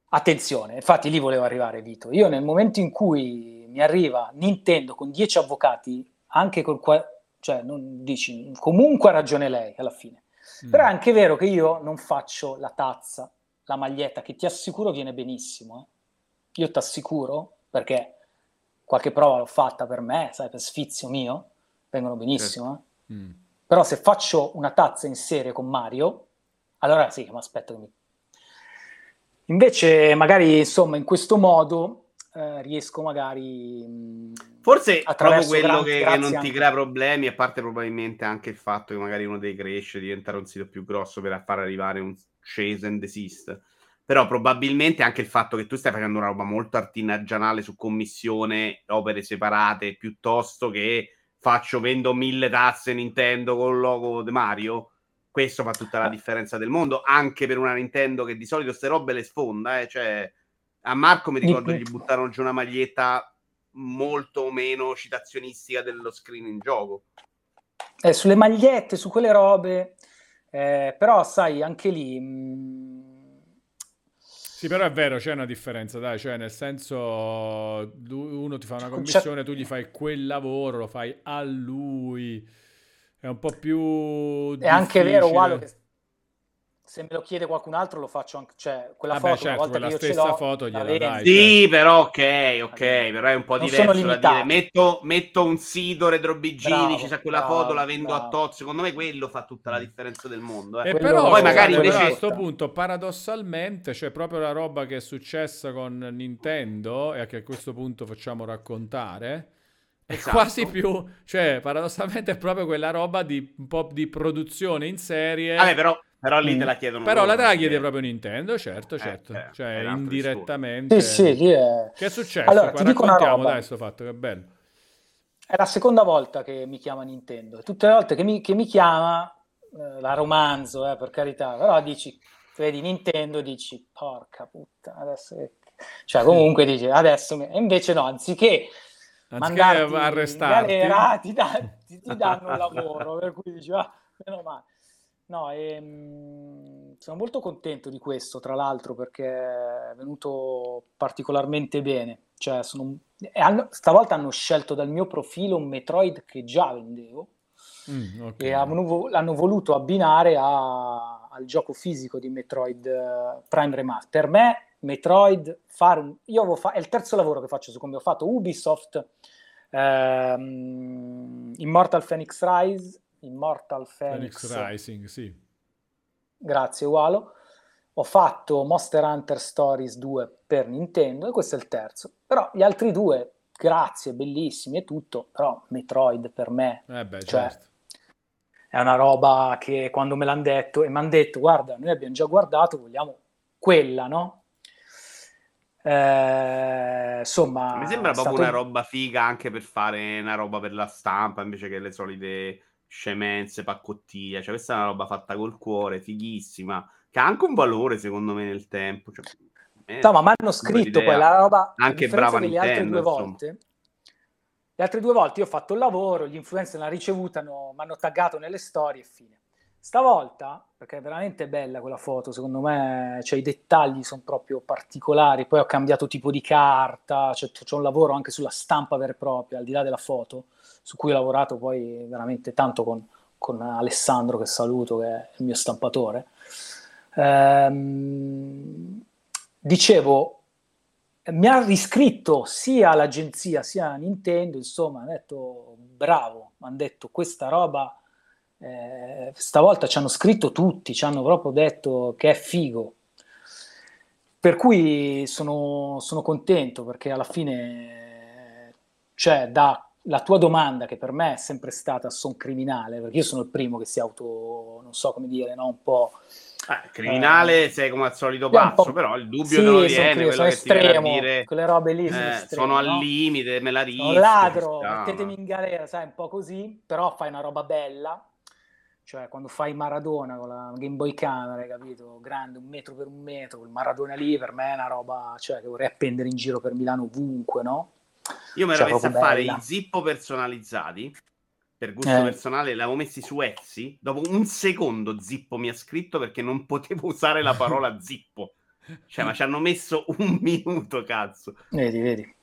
Attenzione, infatti lì volevo arrivare, Vito. Io nel momento in cui mi arriva Nintendo con 10 avvocati, anche col qua- cioè non dici, comunque ha ragione lei alla fine. Mm. Però è anche vero che io non faccio la tazza, la maglietta, che ti assicuro viene benissimo. eh. Io ti assicuro, perché qualche prova l'ho fatta per me, sai, per sfizio mio, vengono benissimo. eh. Mm. Però se faccio una tazza in serie con Mario, allora sì, ma aspetta che mi... Invece magari, insomma, in questo modo eh, riesco magari... mh, Forse proprio quello gra- che, che non ti anche- crea problemi, a parte probabilmente anche il fatto che magari uno dei cresce, diventare un sito più grosso per far arrivare un chase and desist. Però probabilmente anche il fatto che tu stai facendo una roba molto artigianale su commissione, opere separate, piuttosto che faccio, vendo mille tazze Nintendo con il logo di Mario. Questo fa tutta la differenza del mondo, anche per una Nintendo che di solito queste robe le sfonda, eh. cioè a Marco mi ricordo gli buttarono giù una maglietta molto meno citazionistica dello screen in gioco. eh, sulle magliette, su quelle robe, eh, però sai, anche lì... mh, Sì, però è vero, c'è una differenza, dai, cioè nel senso uno ti fa una commissione, tu gli fai quel lavoro, lo fai a lui, è un po' più È anche vero. Walo, che se me lo chiede qualcun altro lo faccio anche, cioè quella Vabbè, foto, certo, una volta quella che io ce stessa l'ho, foto la gliela dai. Sì, però ok, ok, però è un po' Non diverso sono da dire metto, metto un sito retro bigini, Bravo, ci sa quella bravo, foto, la vendo a bravo. tot, secondo me quello fa tutta la differenza del mondo. eh. E Quello- però, Poi magari però invece- a questo punto, paradossalmente, c'è proprio la roba che è successa con Nintendo e che a questo punto facciamo raccontare. È Esatto. quasi più, cioè, paradossalmente è proprio quella roba di un po' di produzione in serie. Vabbè, però, però lì Mm. te la chiedono Però la te la chiede proprio Nintendo, certo, Eh, certo. eh, cioè, è indirettamente. Sì, sì, è... Che è successo? Allora, Qua ti dico una roba. dai, sto fatto, che bello. È la seconda volta che mi chiama Nintendo. Tutte le volte che mi, che mi chiama, eh, la romanzo, eh, per carità, però dici, vedi Nintendo, dici, porca puttana, adesso... che-" Cioè, comunque dici, adesso... mi-" E invece no, anziché Anziché in arrestarti. galera, ti, dà- ti- ti danno un lavoro, per cui dici, ah, meno male. No, ehm, sono molto contento di questo, tra l'altro, perché è venuto particolarmente bene. Cioè, sono- hanno- stavolta hanno scelto dal mio profilo un Metroid che già vendevo Mm, ok. e hanno l'hanno voluto abbinare a- al gioco fisico di Metroid eh, Prime Remaster. Per me, Metroid, fare un- io avevo fa- è il terzo lavoro che faccio su come ho fatto Ubisoft, ehm, Immortal Phoenix Rise, Immortal Phoenix Phoenix, Rising, sì. grazie Walo. Ho fatto Monster Hunter Stories 2 per Nintendo e questo è il terzo. Però gli altri due, grazie, bellissimi e tutto, però Metroid per me Eh beh, Cioè, certo. è una roba che quando me l'hanno detto e mi hanno detto guarda noi abbiamo già guardato vogliamo quella no Eh, insomma Mi sembra proprio stato- una roba figa anche per fare una roba per la stampa invece che le solite scemenze, paccottiglia. Cioè, questa è una roba fatta col cuore, fighissima, che ha anche un valore secondo me nel tempo. Cioè, eh, No, ma mi hanno scritto idea. poi la roba Anche brava delle altre Nintendo, due insomma. volte le altre due volte io ho fatto il lavoro gli influencer l'hanno ricevuta mi hanno taggato nelle storie e fine stavolta perché è veramente bella quella foto secondo me cioè, i dettagli sono proprio particolari poi ho cambiato tipo di carta cioè, c'è un lavoro anche sulla stampa vera e propria al di là della foto su cui ho lavorato poi veramente tanto con, con Alessandro che saluto che è il mio stampatore Ehm, dicevo, mi ha riscritto sia l'agenzia sia Nintendo, insomma, hanno detto bravo, mi hanno detto questa roba, eh, stavolta ci hanno scritto tutti, ci hanno proprio detto che è figo. Per cui sono, sono contento perché alla fine, cioè, da la tua domanda, che per me è sempre stata son criminale, perché io sono il primo che si auto, non so come dire, no? un po' Eh, criminale, sei come al solito pazzo, però il dubbio Sì, te lo sono viene, sono a estremo, dire, quelle robe lì sono eh, estremo, sono al no? limite, me la Sono rischio. ladro, ci sta, mettetemi in galera, sai, un po' così, però fai una roba bella, cioè quando fai Maradona con la Game Boy Camera, hai capito? Grande, un metro per un metro, quel Maradona lì per me è una roba, cioè, che vorrei appendere in giro per Milano ovunque, no? Io mi ero Cioè, messo a fare bella. i zippo personalizzati per gusto Eh. personale, l'avevo messi su Etsy. Dopo un secondo Zippo mi ha scritto perché non potevo usare la parola zippo. Cioè, ma ci hanno messo un minuto, cazzo. Vedi, vedi.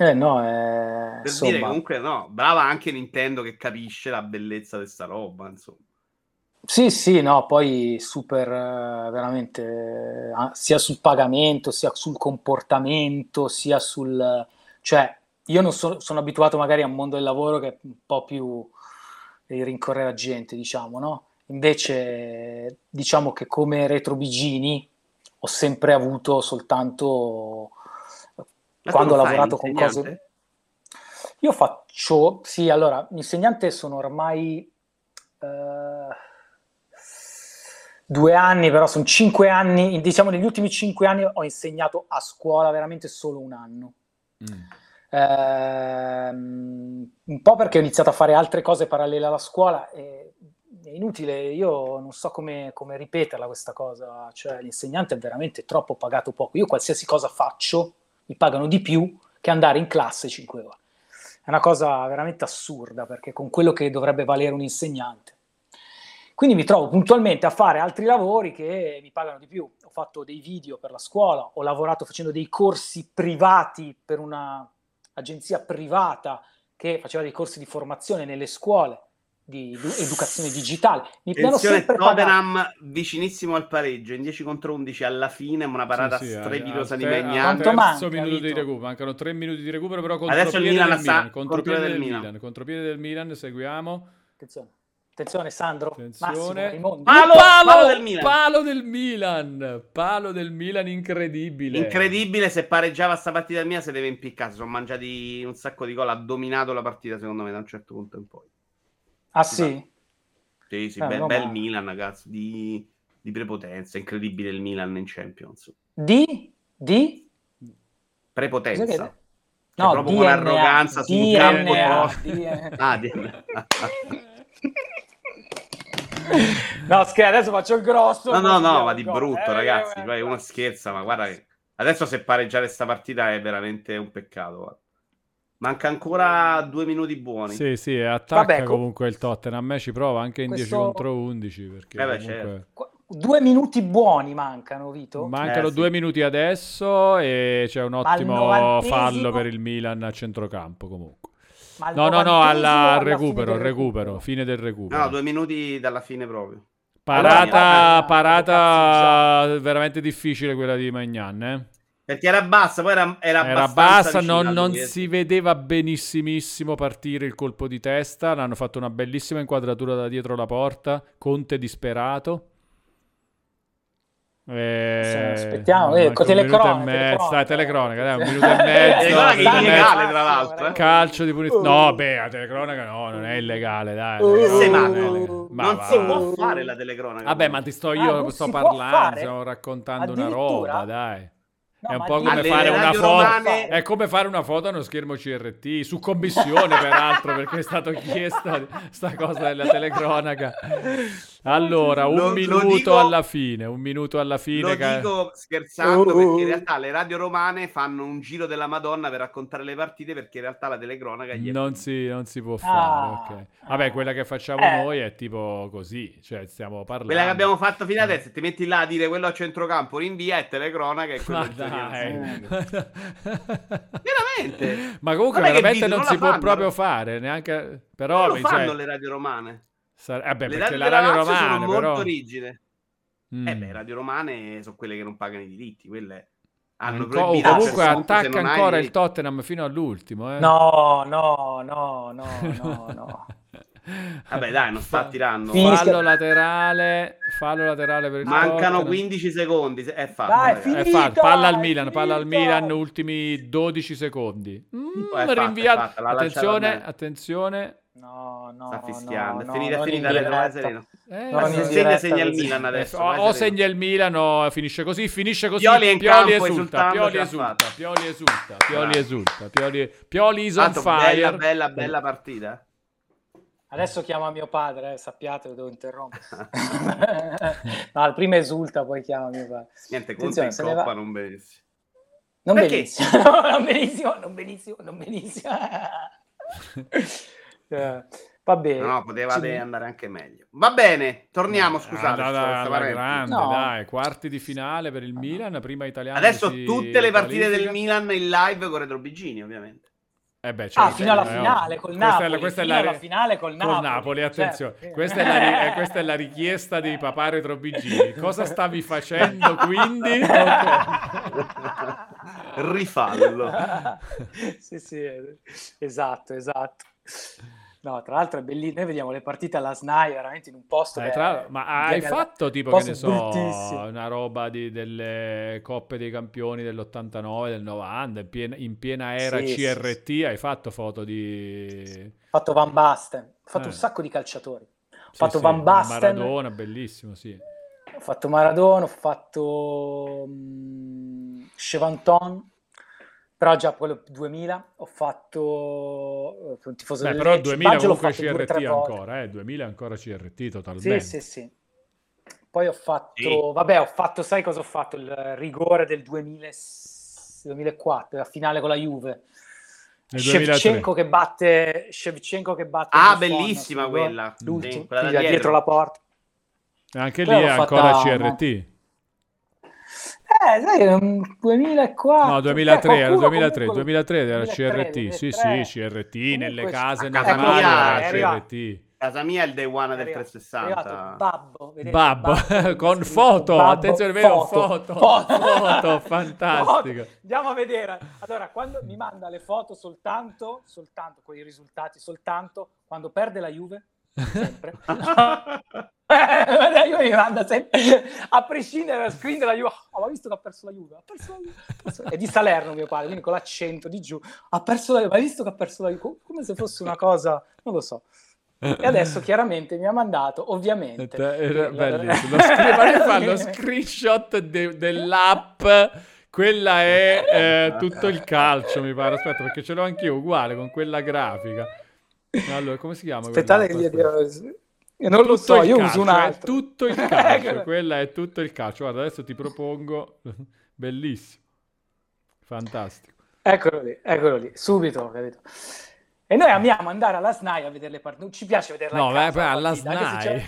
Eh no, eh, Per dire insomma, comunque, no, brava anche Nintendo che capisce la bellezza di sta roba, insomma. Sì, sì, no, poi super eh, veramente eh, sia sul pagamento, sia sul comportamento, sia sul... cioè io non so- sono abituato magari a un mondo del lavoro che è un po' più di rincorrere la gente, diciamo, no? Invece diciamo che come retrobigini ho sempre avuto soltanto Ma quando ho lavorato con cose... Io faccio, sì, allora, l'insegnante sono ormai eh, due anni, però sono cinque anni, diciamo negli ultimi cinque anni ho insegnato a scuola veramente solo un anno. Mm. Ehm, un po' perché ho iniziato a fare altre cose parallele alla scuola e è inutile, io non so come, come ripeterla questa cosa, cioè l'insegnante è veramente troppo pagato poco. Io qualsiasi cosa faccio mi pagano di più che andare in classe 5 ore. È una cosa veramente assurda perché con quello che dovrebbe valere un insegnante. Quindi mi trovo puntualmente a fare altri lavori che mi pagano di più. Ho fatto dei video per la scuola, ho lavorato facendo dei corsi privati per un'agenzia privata che faceva dei corsi di formazione nelle scuole di edu- educazione digitale. Mi Attenzione, sempre pagato. Tottenham vicinissimo al pareggio, in 10 contro 11 alla fine, una parata Sì, sì, strepitosa al di Megnan. Quanto minuto di recupero. Mancano tre minuti di recupero, però Adesso il contropiede Milan del Milan. Contropiede del del Milan. Contropiede del Milan, seguiamo. Attenzione, attenzione Sandro, Massimo, Attenzione. Raimondi. Palo, palo del Milan. Palo del Milan. Palo del Milan incredibile. Incredibile, se pareggiava sta partita mia se deve impiccare. Si sono mangiati un sacco di gol, ha dominato la partita secondo me da un certo punto in poi. Ah sì? Sì, sì, Eh, bel, bel Milan, ragazzi, di, di prepotenza. Incredibile il Milan in Champions. Di? Di? Prepotenza. Cioè, No, proprio con DNA, arroganza sul DNA, campo DNA. DNA. Ah, di- No, scherzo, adesso faccio il grosso. No, no, no, ma di brutto, Eh, ragazzi. eh, eh, uno scherza, ma guarda che adesso se pareggiare sta partita è veramente un peccato. guarda. Manca ancora due minuti buoni. Sì, sì, attacca Vabbè, co- comunque il Tottenham. A me ci prova anche in 10 Questo- contro 11 perché Eh beh, comunque certo. Due minuti buoni mancano, Vito. mancano Eh, sì. due minuti adesso e c'è un ottimo fallo per il Milan a centrocampo comunque. Ma No, no, no, al recupero, fine del recupero, fine del recupero. No, due minuti dalla fine proprio. Parata, Allora, parata veramente difficile quella di Magnan, eh? Perché era bassa, poi era, era, Era bassa, non, non si vedeva benissimissimo partire il colpo di testa. L'hanno fatto una bellissima inquadratura da dietro la porta. Conte disperato. Eh, aspettiamo, eh, un con minuto e telecronaca, mezzo. Dai, telecronaca. dai, un minuto e mezzo. Telecronaca minuto e illegale, tra l'altro, eh. Calcio di punizione. No, beh, la telecronaca no, non è illegale, dai. Uh, illegale. Ma non va. si può fare la telecronaca. Vabbè, ma ti sto Ah, io, non sto parlando, stiamo raccontando una roba, dai. No, è un po' come fare una foto. romane- È come fare una foto a uno schermo CRT, su commissione peraltro, perché è stato chiesto sta cosa della telecronaca. Allora, un Lo- lo minuto dico- alla fine, un minuto alla fine. Lo che- dico scherzando Oh, perché oh. in realtà le radio romane fanno un giro della Madonna per raccontare le partite perché in realtà la telecronaca gli è Non si, non si può fare, Ah. ok. Vabbè, quella che facciamo Eh. noi è tipo così, cioè stiamo parlando. Quella che abbiamo fatto fino adesso, ti metti là a dire quello a centrocampo, rinvia e telecronaca e quello dai. Veramente? Ma comunque veramente non non si può fanno. proprio fare, neanche... Però, Non lo cioè, fanno le radio romane. Sa- vabbè, Le perché radio la radio romana, sono molto però... rigide. Mm. Eh beh, radio romane sono quelle che non pagano i diritti, quelle hanno Anco- proibito comunque attacca hai ancora i il. Tottenham fino all'ultimo, eh. No, no, no, no, no, no. Vabbè, dai, non sta tirando. Finisca- Fallo laterale, fallo laterale per il Mancano Tottenham. 15 secondi. È fatto. Dai, ragazzi. finito. È fatto, palla al è Milan, palla al. Milan, ultimi 12 secondi. Mm, È fatta, è rinviato. fatta, Attenzione, attenzione. No, no, Sta fischiando. no, è finita, no, è finita. diretta. sereno. Eh, Non se segna, segna il. Milan Eh, adesso. o, o segna il Milan o finisce così, finisce così. Pioli in campo, esulta, Pioli esulta. Pioli esulta, Pioli esulta, Pioli, Pioli is on fire. bella, bella, bella partita. Adesso chiama mio padre, eh, sappiate, lo devo interrompere. no, il prima esulta, poi chiama mio padre. Niente, Conte in coppa va. non benissimo. Non Perché? benissimo, no, non benissimo, non benissimo, non benissimo. Eh, va bene. No, no, potevate Ci- andare anche meglio. Va bene, torniamo, scusate. Alla- sto- alla sto parente. grande, No. dai, quarti di finale per il Milan, prima italiano. Adesso si tutte le partite del qualifica. Milan in live con Retro Bigini, ovviamente. Eh beh, Ah, certo, fino alla eh, finale col Questa è la- Napoli. questa è fino la- alla finale col Napoli. Col Napoli, attenzione. certo. Questa, è la, ri- eh, questa è la richiesta di papà Retrobigini. Cosa stavi facendo quindi? Rifallo. sì, sì, esatto, esatto. No, tra l'altro è bellissimo. Noi vediamo le partite alla SNAI veramente in un posto. Eh, tra- è- ma hai fatto tipo, che ne so, una roba di- delle coppe dei campioni dell'89, del 90, in piena, in piena era Sì, sì, CRT, hai fatto foto di... Ho fatto Van Basten, ho fatto Eh. un sacco di calciatori. Ho Sì, fatto sì, Van Basten, Maradona, bellissimo, sì. ho fatto Maradona, ho fatto mm, Chevanton, però già quello 2000, ho fatto eh, un tifoso Beh, del però Lecce. 2000 Baggio l'ho comunque CRT ancora, eh, 2000 ancora CRT Sì, totalmente. sì, sì. Poi ho fatto, Sì. vabbè, ho fatto, sai cosa ho fatto? Il rigore del 2000 2004, la finale con la Juve. Nel 2003. Shevchenko che batte Shevchenko che batte Ah, Buffon, bellissima quella. l'ultimo, Sì, quella sì, dietro. dietro la porta. Anche lì è ancora fatta- CRT. Eh, sai, um, 2004. No, 2003, eh, era qualcuno 2003, comunque- 2003 era 2003, CRT, sì, 2003. sì, CRT, nelle Comunque, case casa normali mia era CRT. Casa mia è il day one del arrivato- è 360. arrivato Babbo, vedete, Babbo, Babbo, con foto, Babbo, attenzione, vedo foto, foto, fantastico. Foto. Andiamo a vedere. Allora, quando mi manda le foto soltanto, soltanto con i risultati, soltanto quando perde la Juve, sempre. la Juve mi manda sempre, a prescindere dalla screen della Juve, oh, ma visto che ha perso la Juve, ha perso la Juve, perso è di Salerno mio padre, quindi con l'accento di giù, ha perso la Juve, hai visto che ha perso la Juve, Co- come se fosse una cosa, non lo so. E adesso chiaramente mi ha mandato, ovviamente. Era bellissimo. Lo scri- fa lo screenshot de- dell'app. Quella è eh, tutto il calcio, mi pare. Aspetta, perché ce l'ho anch'io uguale con quella grafica. Allora, come si chiama? Aspettate che gli Aspetta. Dirò- Non lo Tutto so, il io calcio, uso un è altro. tutto il calcio, quella è tutto il calcio. Guarda, adesso ti propongo. Bellissimo. Fantastico. Eccolo lì, eccolo lì, subito, capito. E noi amiamo andare alla SNAI a vedere le partite, non ci piace vederla No, beh, alla SNAI.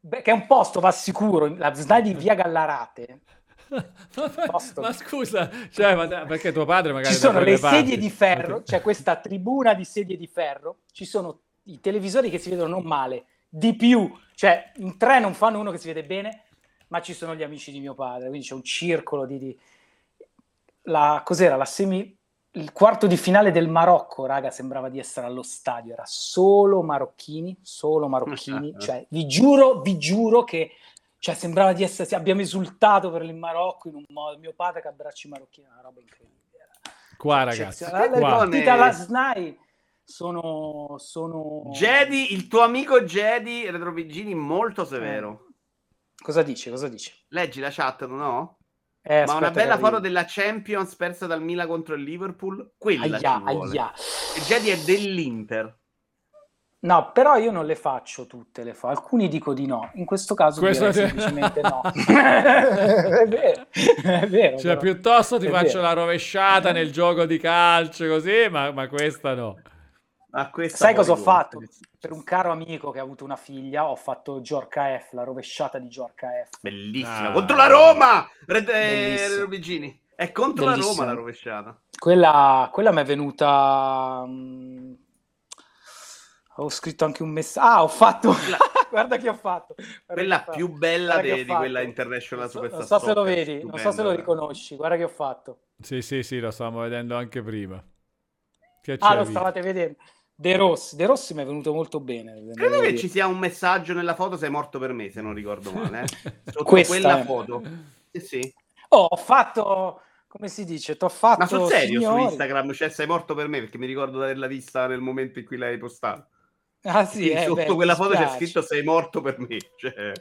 Beh, che è un posto, va sicuro, la SNAI di Via Gallarate. ma, ma- scusa, cioè, ma perché tuo padre magari Ci sono le sedie parti? di ferro, c'è questa tribuna di sedie di ferro, ci sono i televisori che si vedono non male, di più, cioè in tre non fanno uno che si vede bene, ma ci sono gli amici di mio padre, quindi c'è un circolo di... di- La, cos'era? La semi... Il quarto di finale del Marocco, raga, sembrava di essere allo stadio, era solo marocchini, solo marocchini, cioè vi giuro, vi giuro che Cioè, sembrava di essere, abbiamo esultato per il Marocco in un modo, mio padre che abbracci marocchini, una roba incredibile. Qua, ragazzi. Le Qua. partite alla SNAI sono... sono... Jedi, il tuo amico Jedi Retrovigini molto severo. Cosa dice? Cosa dice? Leggi la chat, no? Eh, Ma una bella foto della Champions persa dal Milan contro il Liverpool. Quella Aia, aia. Jedi è dell'Inter. No, però io non le faccio tutte, le fa. Alcuni dico di no. In questo caso Questo direi ti- semplicemente no. è vero, è vero. Cioè, però. piuttosto ti È faccio vero. la rovesciata nel gioco di calcio, così, ma, ma questa no. Ah, questa Sai cosa ho fatto? Per un caro amico che ha avuto una figlia, ho fatto Giorca F, la rovesciata di Giorca F. Bellissima. Ah. Contro la Roma! Red, eh. Retrovigini. È contro Bellissimo. la Roma la rovesciata. Quella, quella mi è venuta. mm, Ho scritto anche un messaggio. Ah, ho fatto. Guarda che ho fatto. Guarda Quella ho fatto. più bella de- di quella International Non so, Superstar non so se lo Soccer. vedi, non so se lo riconosci. Guarda che ho fatto. Sì, sì, sì, lo stavamo vedendo anche prima. Che Ah, lo stavate vedendo. De Rossi, De Rossi mi è venuto molto bene. Credo che ci sia un messaggio nella foto sei morto per me, se non ricordo male. eh. Sotto Questa quella è. foto. Sì, sì. Oh, ho fatto, come si dice, t'ho fatto Ma sul serio su signori. Instagram, cioè sei morto per me perché mi ricordo di averla vista nel momento in cui l'hai postata. Ah sì, eh, sotto beh, quella foto c'è scritto sei morto per me. Cioè,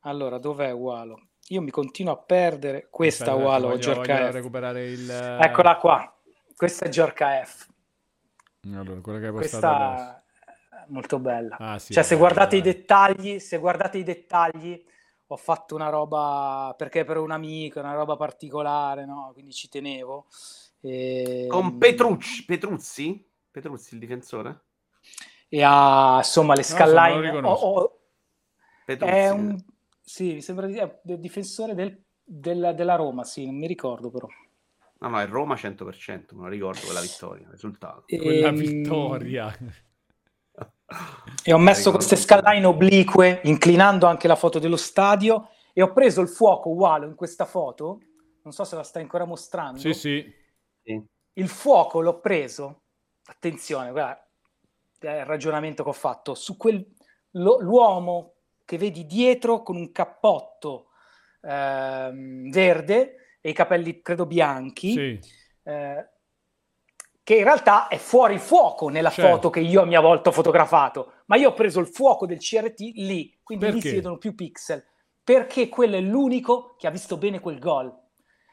Allora, dov'è Walo? Io mi continuo a perdere questa Aspetta, Walo, voglio- voglio recuperare il... Eccola qua. Questa è Giorca F. Allora, quella che hai postato adesso. Questa è molto bella. Ah, sì, cioè, se dai, guardate i dai. dettagli, se guardate i dettagli, ho fatto una roba perché per un amico, una roba particolare, no? Quindi ci tenevo. E, con Petrucci, Petruzzi? Petruzzi il difensore? E ha insomma le riconosco. ho- ho- Petruzzi. è un sì, mi sembra di è difensore del- della, della Roma, sì, non mi ricordo però. No, no, è Roma 100%, me lo ricordo quella vittoria, il risultato. Quella Ehm, vittoria. E ho messo queste skyline oblique, inclinando anche la foto dello stadio, e ho preso il fuoco uguale in questa foto. Non so se la stai ancora mostrando. Sì, sì. Sì. Il fuoco l'ho preso, attenzione, guarda, è il ragionamento che ho fatto, su quel lo- l'uomo che vedi dietro con un cappotto ehm, verde e i capelli credo bianchi, Sì. eh, che in realtà è fuori fuoco nella Certo. foto che io a mia volta ho fotografato, ma io ho preso il fuoco del CRT lì, quindi lì Perché? si vedono più pixel, perché quello è l'unico che ha visto bene quel gol.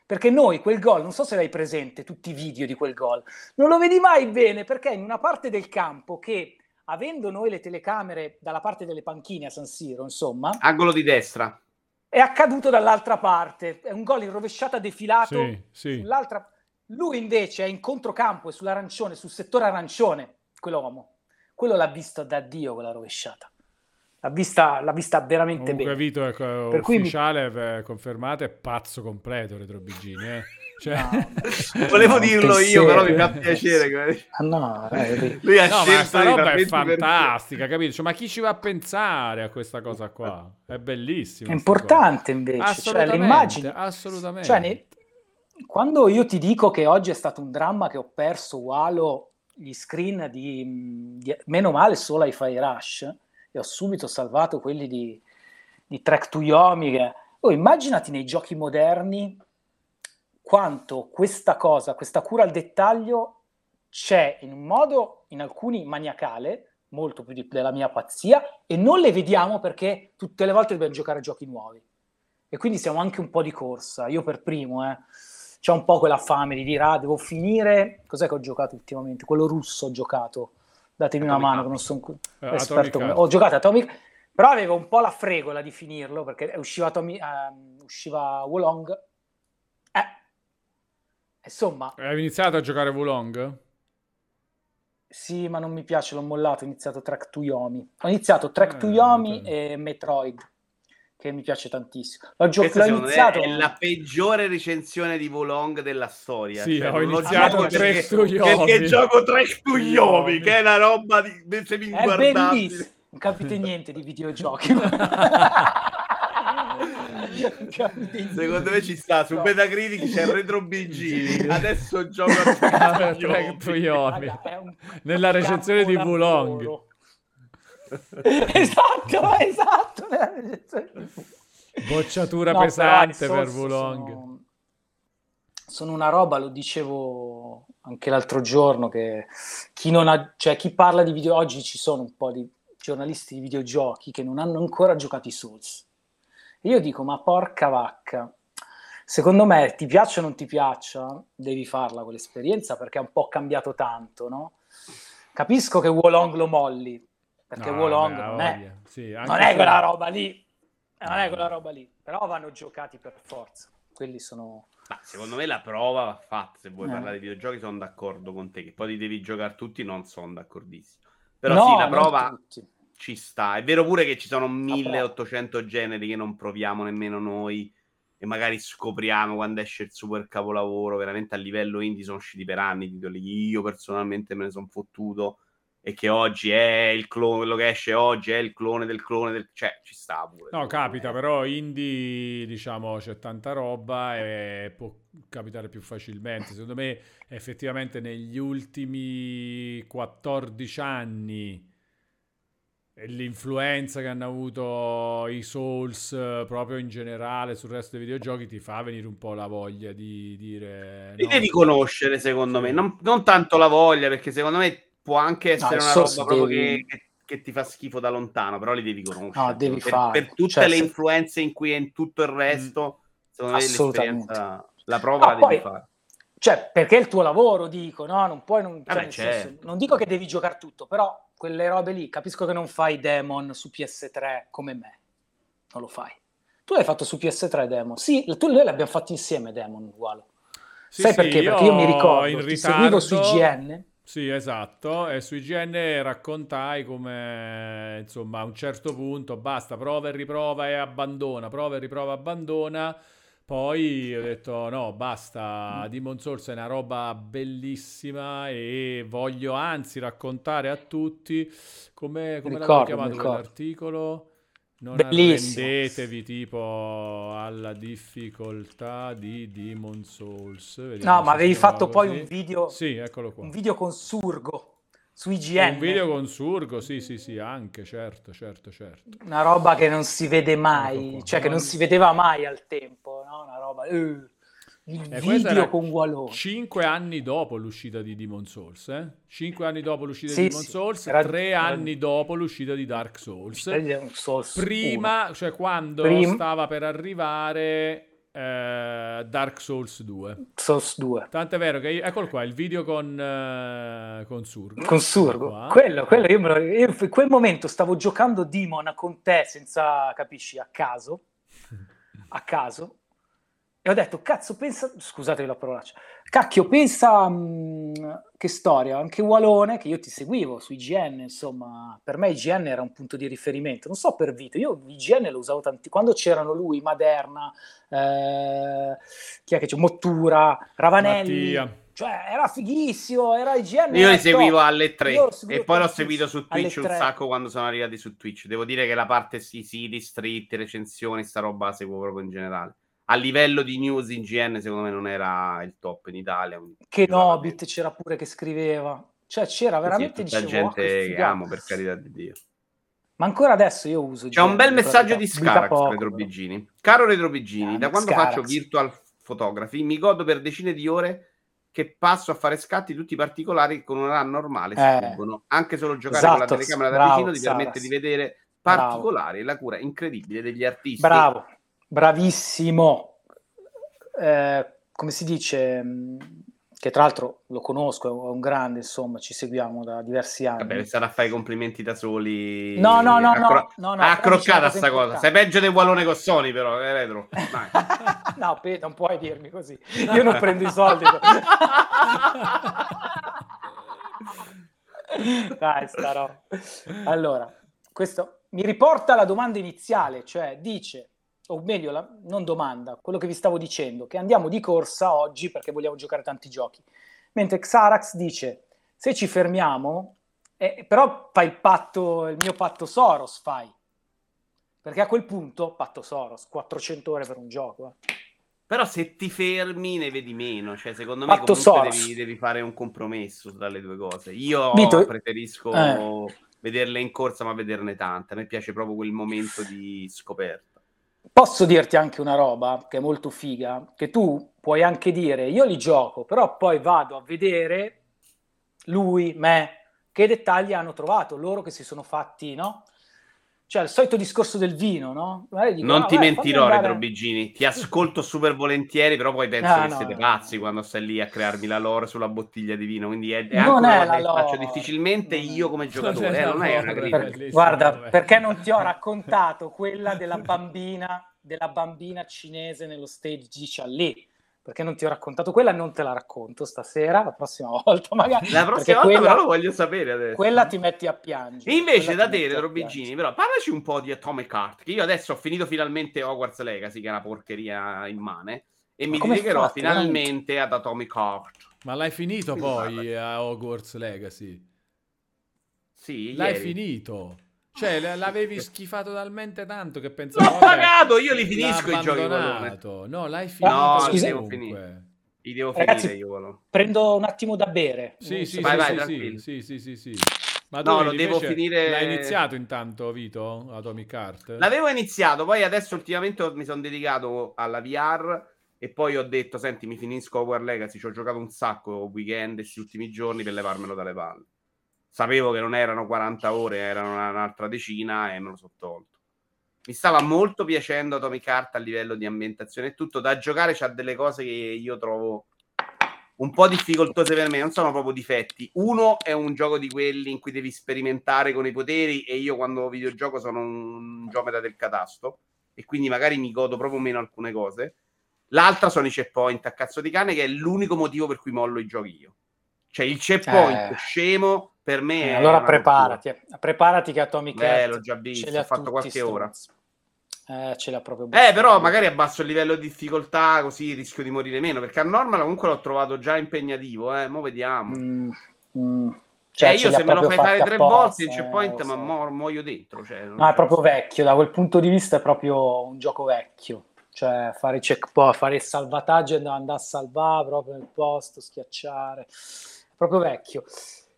Perché noi quel gol, non so se l'hai presente, tutti i video di quel gol, non lo vedi mai bene perché è in una parte del campo che, avendo noi le telecamere dalla parte delle panchine a San Siro, insomma, Angolo di destra. È accaduto dall'altra parte. È un gol in rovesciata defilato Sì, sì. sull'altra. Lui invece è in controcampo e sull'arancione, sul settore arancione, quell'uomo. Quello l'ha visto da Dio quella rovesciata. L'ha vista, l'ha vista veramente Comunque bene. Vito è co- Per cui ufficiale, eh, confermato, è pazzo completo Retrobigini. Eh. Cioè... No, Volevo no, dirlo io, però mi fa piacere. Ah, no, eh, Lui ha No, ma roba è 20 per- fantastica, capito? Cioè, ma chi ci va a pensare a questa cosa qua? È bellissimo. è importante invece. Cioè, Assolutamente, le immagini. assolutamente. Cioè, ne- quando io ti dico che oggi è stato un dramma che ho perso Walo gli screen di, di- meno male solo ai Fire Rush e ho subito salvato quelli di, di Trek to Yomi che- oh, immaginati nei giochi moderni quanto questa cosa, questa cura al dettaglio c'è in un modo in alcuni maniacale molto più di- della mia pazzia e non le vediamo perché tutte le volte dobbiamo giocare a giochi nuovi e quindi siamo anche un po' di corsa. Io per primo, eh, c'ho un po' quella fame di dire, ah, devo finire. Cos'è che ho giocato ultimamente? Quello russo ho giocato. Datemi una Atomic mano, Heart. che non sono Eh, Atomic esperto. Heart. Ho giocato Atomic, però avevo un po' la fregola di finirlo perché usciva, Atomi- ehm, usciva Wolong. Insomma, Hai iniziato a giocare Wulong? sì, ma non mi piace, l'ho mollato. Ho iniziato Track to Yomi. Ho iniziato Track to Eh, Yomi e Metroid, che mi piace tantissimo. L'ho, gio- l'ho iniziato. è la peggiore recensione di Volong della storia. Sì, Cioè, ho iniziato to Yomi. perché gioco Trek to Yomi, che è una roba di, di È semi-inguardabile. bellissimo. Non capite niente di videogiochi. Secondo me ci sta, su No. Metacritic c'è Retro BG, adesso gioco a Yomi. Raga, è un Nella recensione di. Wulong. esatto, esatto. Bocciatura No, pesante per Wulong. Sono, sono una roba, lo dicevo anche l'altro giorno, che chi non ha, cioè chi parla di video, oggi ci sono un po' di giornalisti di videogiochi che non hanno ancora giocato i Souls. Io dico, ma porca vacca, secondo me ti piaccia o non ti piaccia, devi farla quell'esperienza perché è un po' cambiato tanto, no? Capisco che Wolong lo molli, perché No, Wolong vabbè, non è. Sì, non è se- quella roba lì, non è quella roba lì, però vanno giocati per forza. Quelli sono... Ma secondo me la prova va fatta. Se vuoi Eh. parlare di videogiochi, sono d'accordo con te. Che poi li devi giocare tutti, non sono d'accordissimo. Però No, sì, la non prova tutti. Ci sta. È vero pure che ci sono prova. 1800 generi che non proviamo nemmeno noi. E magari scopriamo quando esce il super capolavoro. Veramente a livello indie sono usciti per anni titoli. che Io personalmente me ne sono fottuto. E che oggi è il clone, quello che esce oggi è il clone del clone del. Cioè, ci sta pure. No, capita, me. però indie, diciamo, c'è tanta roba e può capitare più facilmente. Secondo me, effettivamente, negli ultimi 14 anni l'influenza che hanno avuto i Souls eh, proprio in generale sul resto dei videogiochi ti fa venire un po' la voglia di dire... Li no, devi conoscere, secondo Sì. me, non, non tanto la voglia, perché secondo me può anche essere il una Souls roba proprio devi- che, che- ti fa schifo da lontano, però li devi conoscere. No, devi per, per tutte Cioè, le influenze in cui è in tutto il resto, secondo me Assolutamente. l'esperienza, la prova No, la devi poi- fare. Cioè, perché è il tuo lavoro, dico, no? Non puoi, non, cioè, Vabbè, nel certo. senso, non dico che devi giocare tutto, però quelle robe lì, capisco che non fai Demon su PS3 come me, non lo fai. Tu l'hai fatto su PS3 Demon? Sì, tu noi l'abbiamo fatto insieme Demon, uguale. Sì, Sai sì, perché? Perché io mi ricordo, in ti seguivo su ritardo- IGN, Sì, esatto. E su IGN raccontai come, insomma, a un certo punto basta, prova e riprova e abbandona, prova e riprova e abbandona. Poi ho detto no, basta, Demon Souls è una roba bellissima e voglio anzi raccontare a tutti come, come l'avevo chiamato quell'articolo. Non Bellissimo. arrendetevi tipo alla difficoltà di Demon Souls. Vediamo no, ma avevi fatto poi così. un video, Sì, eccolo qua. un video con Surgo su IGN, Un video con Surgo, sì, sì, sì, anche, certo, certo, certo. una roba che non si vede Ecco mai, cioè che non si vedeva mai al tempo, no? Una roba... eh, il E questo video con Walone. Cinque anni dopo l'uscita di Demon Souls, eh? Cinque anni dopo l'uscita Sì, di Demon sì, Souls, era- tre era- anni dopo l'uscita di Dark Souls. Non so, su- Prima, cioè quando Prim- stava per arrivare eh, Dark Souls 2. Souls 2 Tant'è vero che, io- eccolo qua, il video con, eh, con Surgo. con Surgo. Quello, quello io, lo- io in quel momento stavo giocando Demon con te senza, capisci, a caso, a caso, e ho detto, cazzo, pensa, scusatevi la parolaccia, cacchio, pensa, mh, che storia, anche Walone, che io ti seguivo su IGN, insomma, per me IGN era un punto di riferimento, non so per Vito, io IGN lo usavo tanti, quando c'erano lui, Maderna, eh, chi è che c'è, Mottura, Ravanelli, Mattia. cioè era fighissimo, era IGN. Io era li seguivo top. alle 3 Io lo seguivo e poi l'ho seguito su Twitch un 3. sacco quando sono arrivati su Twitch. Devo dire che la parte sì, siti, street, recensioni, sta roba la seguo proprio in generale. A livello di news in GN, secondo me non era il top in Italia. Che Nobit c'era pure che scriveva. Cioè c'era veramente, Sì, tutta dicevo, oh, gente che amo, per carità di Dio. Ma ancora adesso io uso C'è un GN, bel dico la messaggio di Scarax, poco, Retro però. Bigini. Caro Retro Bigini, Grande da quando Scarax. faccio virtual photography mi godo per decine di ore che passo a fare scatti tutti particolari con una RAM normale. Eh. Anche solo giocare Esatto, con la telecamera da bravo, vicino ti permette Saras. di vedere particolari e la cura incredibile degli artisti. Bravo, bravissimo. Eh, come si dice, mh, che tra l'altro lo conosco, è un grande, insomma, ci seguiamo da diversi anni. Vabbè, sarà a fare i complimenti da soli. No, no, no, Ha no, no, no, una accroccata sta cosa. Sei peggio dei Wallone con Sony, però, eh, Retro. No, Pe- non puoi dirmi così. Io non prendo i soldi. Dai, sta roba. Allora, questo mi riporta alla domanda iniziale, cioè dice, o meglio, la- non domanda, quello che vi stavo dicendo, che andiamo di corsa oggi perché vogliamo giocare tanti giochi. Mentre Xarax dice, se ci fermiamo, eh, però fai il patto, il mio patto Soros, fai. Perché a quel punto, patto Soros, 400 ore per un gioco. eh. Però se ti fermi ne vedi meno. Cioè, secondo me comunque devi, devi fare un compromesso tra le due cose. Io Vito- preferisco Eh. vederle in corsa, ma vederne tante. A me piace proprio quel momento di scoperta. Posso dirti anche una roba che è molto figa, che tu puoi anche dire io li gioco, però poi vado a vedere lui, me, che dettagli hanno trovato, loro che si sono fatti, no? Cioè, il solito discorso del vino, no? Dico, non "Ah, ti vabbè, mentirò, andare- Retrobigini. Ti ascolto super volentieri, però poi penso Ah, che no, siete no. pazzi quando stai lì a crearmi la lore sulla bottiglia di vino. Quindi è, è Non anche una è cosa la che faccio difficilmente io come giocatore. eh, non è una. Per- guarda, perché non ti ho raccontato quella della bambina, della bambina cinese nello stage di Chalé? Perché non ti ho raccontato quella, non te la racconto stasera, la prossima volta magari. La prossima volta quella, però lo voglio sapere adesso. quella ti metti a piangere. E invece da te, piangere. però parlaci un po' di Atomic Heart, che io adesso ho finito finalmente Hogwarts Legacy, che è una porcheria immane, e Ma mi dedicherò fate, finalmente ad Atomic Heart. Ma l'hai finito Sì, poi guarda. a Hogwarts Legacy? Sì, L'hai ieri. finito? Cioè, l'avevi schifato talmente tanto che L'ho pensavo... vabbè, pagato, io li finisco i giochi. Valone. abbandonato. No, l'hai finito No, scusa- devo finire. Li devo Ragazzi, finire io. Prendo un attimo da bere. Sì, sì, Vai, sì, vai, sì, sì, sì, sì, sì. Ma No, lo devo finire- L'hai iniziato intanto, Vito, Atomic Heart? L'avevo iniziato, poi adesso ultimamente mi sono dedicato alla VR e poi ho detto, senti, mi finisco War Legacy, ci ho giocato un sacco weekend questi ultimi giorni per levarmelo dalle palle. Sapevo che non erano 40 ore, erano una- un'altra decina e me lo sono tolto. Mi stava molto piacendo Atomic Heart a livello di ambientazione e tutto. Da giocare c'ha delle cose che io trovo un po' difficoltose per me, non sono proprio difetti. Uno è un gioco di quelli in cui devi sperimentare con i poteri e io quando videogioco sono un geometra del catasto e quindi magari mi godo proprio meno alcune cose. L'altra sono i checkpoint a cazzo di cane che è l'unico motivo per cui mollo i giochi io. Cioè il checkpoint Eh. scemo per me Eh, allora preparati, eh. preparati che Atomic rottura. Eh, Heart l'ho già visto, ho fatto qualche ora. stronzi. Eh, ce l'ha proprio Eh, però magari abbasso il livello di difficoltà così rischio di morire meno. Perché a normal comunque l'ho trovato già impegnativo. Eh, mo vediamo. Mm, mm. Cioè, ce io se me lo fai fare tre volte il eh, checkpoint, ma so. mo- muoio dentro. Cioè, No, è proprio vecchio, da quel punto di vista è proprio un gioco vecchio. Cioè, fare i checkpoint, fare il salvataggio e andare a salvare proprio nel posto, schiacciare. È proprio vecchio.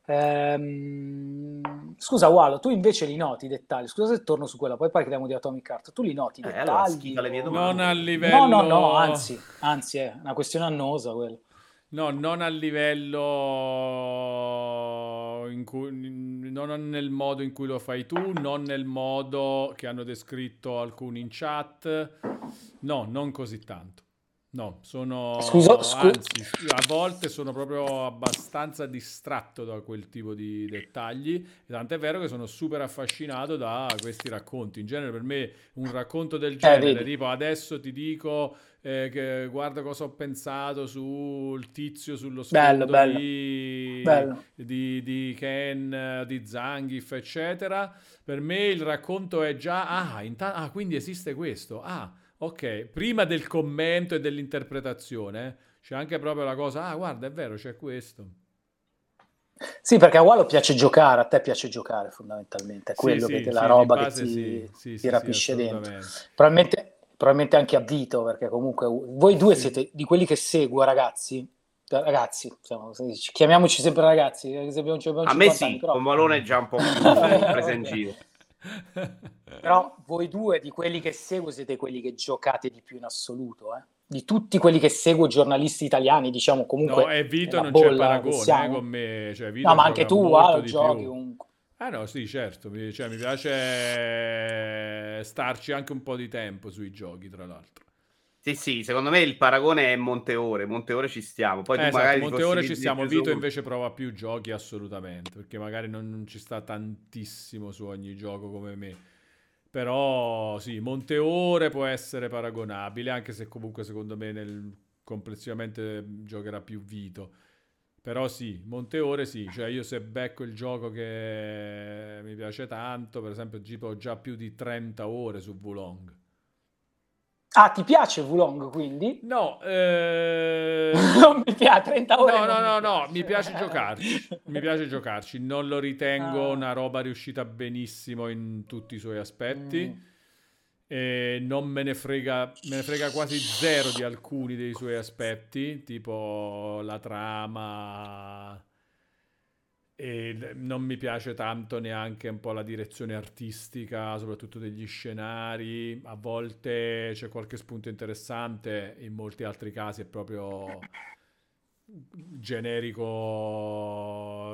Ehm, Scusa, Walo, tu invece li noti i dettagli. Scusa se torno su quella, poi parliamo di Atomic Heart. Tu li noti i Eh, dettagli? allora o-. Non a livello... No, no, no, anzi, anzi, è una questione annosa quello. No, non a livello in cui, non nel modo in cui lo fai tu, non nel modo che hanno descritto alcuni in chat. No, non così tanto. No, sono Scusa, scu- anzi, a volte sono proprio abbastanza distratto da quel tipo di dettagli. E tant'è vero che sono super affascinato da questi racconti. In genere, per me, un racconto del genere, vedi. tipo adesso ti dico eh, che guarda cosa ho pensato sul tizio sullo Bello, sfondo bello. di, Bello. di, di Ken, eh, di Zangief, eccetera. Per me il racconto è già, ah, inta- ah, quindi esiste questo. Ah, ok, prima del commento e dell'interpretazione c'è anche proprio la cosa, ah, guarda, è vero, c'è questo. Sì, perché a Walo piace giocare, a te piace giocare fondamentalmente, è Sì, quello sì, che sì, la di roba che ti, sì, sì, ti sì, sì, rapisce dentro. Probabilmente, probabilmente anche a Vito, perché comunque voi due siete di quelli che seguo, ragazzi. Ragazzi, insomma, se- chiamiamoci sempre ragazzi. eh, se abbiamo- abbiamo A me 50 sì, anni, però, con Valone è già un po' più presa in giro. Però voi due di quelli che seguo siete quelli che giocate di più in assoluto. eh. Di tutti quelli che seguo, giornalisti italiani, diciamo comunque. No, e Vito non c'è paragone eh, con me. Cioè, Vito No, ma anche tu, di giochi più. comunque. Ah no, sì, certo, mi, cioè, mi piace starci anche un po' di tempo sui giochi, tra l'altro. Sì, sì, secondo me il paragone è Monteore. Monteore ci stiamo. Poi Eh, esatto, magari ti molte ore ci stiamo, Vito su- invece prova più giochi assolutamente, perché magari non, non ci sta tantissimo su ogni gioco come me. Però sì, Monteore può essere paragonabile, anche se comunque secondo me nel, complessivamente giocherà più Vito. Però sì, Monteore sì, cioè io se becco il gioco che mi piace tanto, per esempio tipo ho già più di 30 ore su Wulong. Ah, ti piace Wulong quindi? No, eh... non mi piace, 30 ore. No, no, no, mi no, mi piace giocarci. Mi piace giocarci. Non lo ritengo Ah. una roba riuscita benissimo in tutti i suoi aspetti. Mm. E non me ne frega, me ne frega quasi zero di alcuni dei suoi aspetti, tipo la trama e non mi piace tanto neanche un po' la direzione artistica, soprattutto degli scenari. A volte c'è qualche spunto interessante, in molti altri casi è proprio generico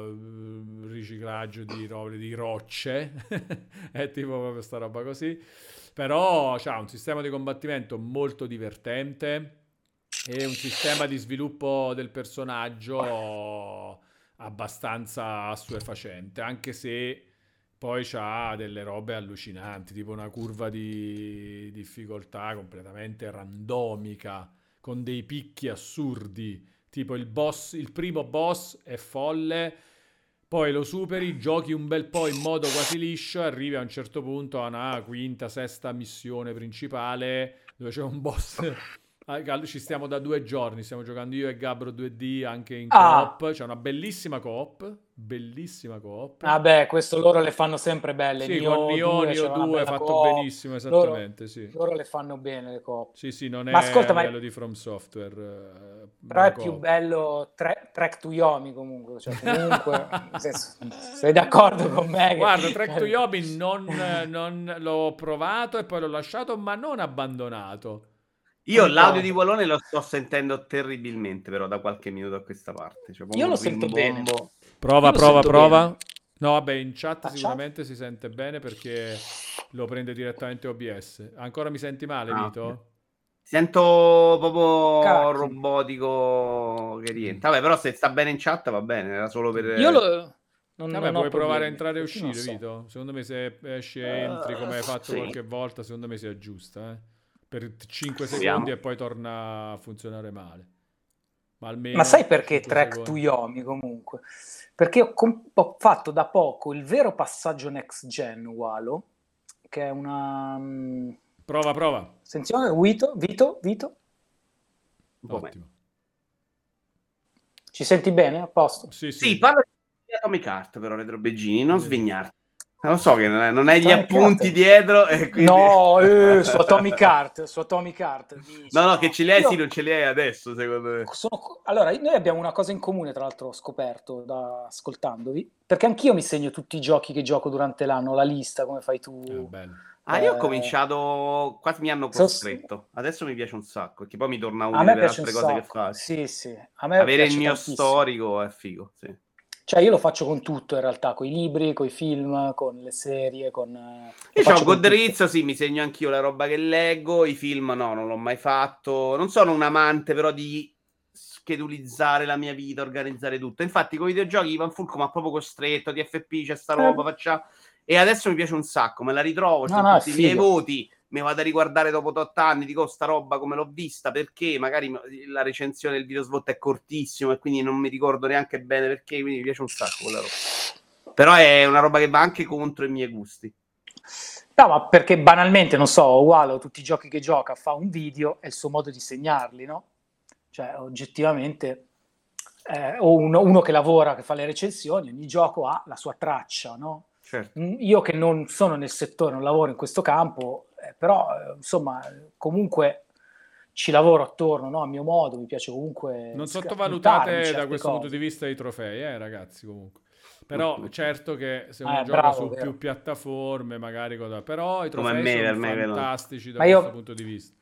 eh, riciclaggio di, di rocce, è tipo proprio questa roba così. Però c'ha un sistema di combattimento molto divertente e un sistema di sviluppo del personaggio abbastanza assuefacente, anche se poi c'ha delle robe allucinanti, tipo una curva di difficoltà completamente randomica, con dei picchi assurdi, tipo il boss, il primo boss è folle, poi lo superi, giochi un bel po' in modo quasi liscio, arrivi a un certo punto a una quinta, sesta missione principale dove c'è un boss ci stiamo da due giorni, stiamo giocando io e Gabro 2D anche in Ah. coop, c'è una bellissima coop, bellissima coop. Vabbè, questo loro le fanno sempre belle. sì, Nioh con Nioh, 2 Nioh c'era una 2 bella fatto coop. benissimo, esattamente, sì. Loro le fanno bene le coop. Sì, sì, non è Ma ascolta, a ma- di From Software. eh, Però è più bello Tre- Trek to Yomi comunque. Cioè, comunque senso, sei d'accordo con me? che- Guarda, Track to Yomi non, non l'ho provato e poi l'ho lasciato, ma non abbandonato. Io po'. l'audio di Volone lo sto sentendo terribilmente, però da qualche minuto a questa parte. Cioè, Io lo sento rimbombo. Prova, Io prova, prova. bene. No, vabbè, in chat A chat? sicuramente si sente bene perché lo prende direttamente OBS. Ancora mi senti male, Ah, Vito? Sento proprio Cacchio. robotico che rientra. Vabbè, però se sta bene in chat va bene, era solo per... Io lo... Non, Vabbè, non puoi provare a entrare e uscire, so. Vito. Secondo me se esci e entri come hai fatto sì. qualche volta, secondo me si aggiusta, eh. Per 5 Proviamo. secondi e poi torna a funzionare male. Ma almeno Ma sai perché 5 Trek secondi. to Yomi comunque? Perché ho, com- ho fatto da poco il vero passaggio next gen Walo, che è una... mm, Prova, prova. Attenzione, Vito, Vito, Vito. Ottimo. ci senti bene? A posto? Sì, sì. Sì, parla di Atomic Heart però, Retro Beggini, non Sì. svignarti. Lo so che non è- non hai gli appunti Heart. dietro e quindi... No, eh, su Atomic Heart, su Atomic Heart. dici, No, no, che ce li hai, Io sì, non ce li hai adesso, secondo me. sono- Allora, noi abbiamo una cosa in comune, tra l'altro ho scoperto da ascoltandovi, perché anch'io mi segno tutti i giochi che gioco durante l'anno, la lista, come fai tu. Eh, bello. Ah, io ho Eh, cominciato, quasi mi hanno costretto. Adesso mi piace un sacco, perché poi mi torna A utile me per piace altre cose che sacco. fai. Sì, sì. A me Avere il mio tantissimo. storico è figo, sì. Cioè, io lo faccio con tutto in realtà, con i libri, con i film, con le serie, con... eh, Io ho. Goodreads, sì, mi segno anch'io la roba che leggo, i film no, non l'ho mai fatto. Non sono un amante però di schedulizzare la mia vita, organizzare tutto. Infatti con i videogiochi Ivan Fulco mi ha proprio costretto, TFP, c'è sta roba, faccia... E adesso mi piace un sacco, me la ritrovo, No, no, tutti i miei voti, mi vado a riguardare dopo 8 anni, dico sta roba come l'ho vista, perché magari la recensione del video svolto è cortissimo e quindi non mi ricordo neanche bene perché, quindi mi piace un sacco quella roba. Però è una roba che va anche contro i miei gusti. No, ma perché banalmente, non so, Walo, tutti i giochi che gioca, fa un video, è il suo modo di segnarli, no? Cioè, oggettivamente, eh, o uno, uno che lavora, che fa le recensioni, ogni gioco ha la sua traccia, no? Certo. Mm, Io che non sono nel settore, non lavoro in questo campo, però, eh, insomma, comunque ci lavoro attorno, no? A mio modo, mi piace comunque... Non sottovalutate da questo punto cose. di vista i trofei, eh, ragazzi, comunque. Però certo che se Eh, uno gioca bravo, su vero. più piattaforme, magari cosa... Però i trofei me, sono me, fantastici da Ma io- questo punto di vista.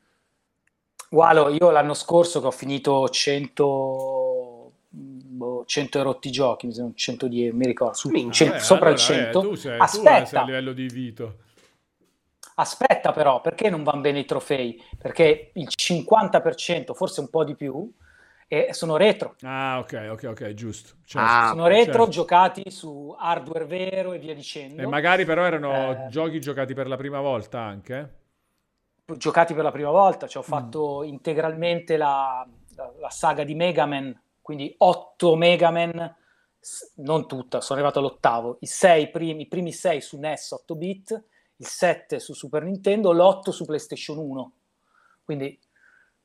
Guarda, io l'anno scorso che ho finito 100, boh, 100 e rotti giochi, mi sembra 110, mi ricordo, su- Minchia. cen- Eh, sopra il allora, eh, 100. tu sei, tu sei a aspetta, livello di Vito. Aspetta però, perché non vanno bene i trofei? Perché il 50%, forse un po' di più, eh, sono retro. Ah, ok, ok, ok, giusto. Certo. Ah, sono retro certo. giocati su hardware vero e via dicendo. E magari però erano Eh. giochi giocati per la prima volta anche. giocati per la prima volta, cioè ho Mm. fatto integralmente la, la- la saga di Mega Man, quindi 8 Mega Man, non tutta, sono arrivato all'ottavo, i, sei primi, i primi 6 su NES 8 bit, il 7 su Super Nintendo, l'8 su PlayStation 1, quindi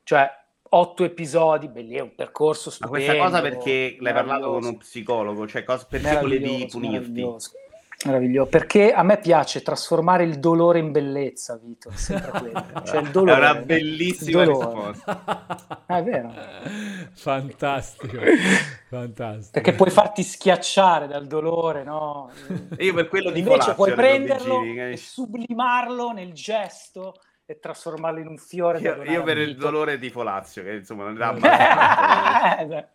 cioè 8 episodi, belli, è un percorso Ma stupendo. questa cosa perché l'hai parlato con uno psicologo, cioè cosa, perché volevi punirti? Meraviglioso. Perché a me piace trasformare il dolore in bellezza, Vito, è sempre quello. Cioè, il dolore, È una bellissima il dolore. risposta. Ah, è vero. Fantastico, fantastico. Perché puoi farti schiacciare dal dolore, no? E io per quello di Invece puoi prenderlo e sublimarlo nel gesto e trasformarlo in un fiore. Io, io per il dolore di Folazio, che insomma non è abbastanza.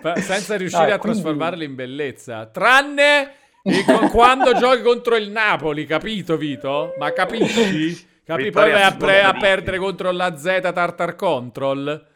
Pa- senza riuscire No, a quindi- trasformarli in bellezza. Tranne il- co- quando giochi contro il Napoli, capito Vito? Ma capisci? Capi? Poi vai a, pre- a perdere contro la Z Tartar Control.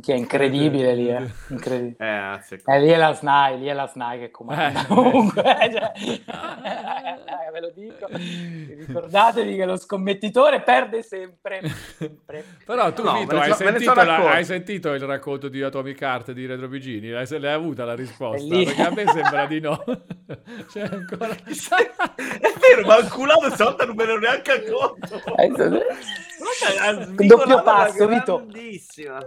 Che è incredibile lì, eh. Incredibile. Eh, grazie. Eh, lì è la SNAI, lì è la SNAI che comanda. Eh. Comunque, cioè, eh, ve lo dico. Ricordatevi che lo scommettitore perde sempre. sempre. Però tu, No, Vito, hai, so- sentito la- hai sentito il racconto di Atomic Heart di Retro Vigini? L'hai, se l'hai avuta la risposta? Perché a me sembra di no. C'è ancora... È vero, ma il culato stavolta non me ne neanche accorto. Eh, Doppio passo, una Vito. grandissima.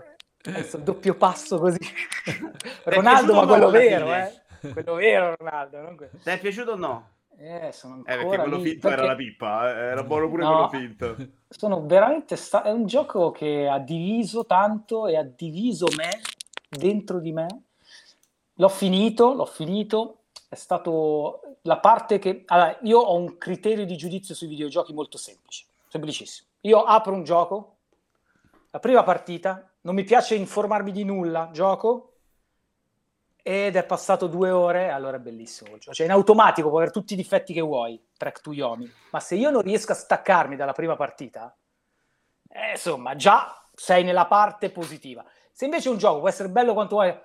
Adesso il doppio passo così. Ronaldo, ma quello vero, eh. Quello vero, Ronaldo. non quello- Ti è piaciuto o no? Eh, sono Eh, perché quello lì, finto era perché la pippa, eh, era buono pure No. quello finto. Sono veramente sta- è un gioco che ha diviso tanto e ha diviso me dentro di me. L'ho finito, l'ho finito. È stato la parte che allora, io ho un criterio di giudizio sui videogiochi molto semplice, semplicissimo. Io apro un gioco, la prima partita, non mi piace informarmi di nulla, gioco ed è passato due ore, allora è bellissimo. Cioè in automatico può avere tutti i difetti che vuoi, Track to Yomi, ma se io non riesco a staccarmi dalla prima partita, eh, insomma, già sei nella parte positiva. Se invece un gioco può essere bello quanto vuoi,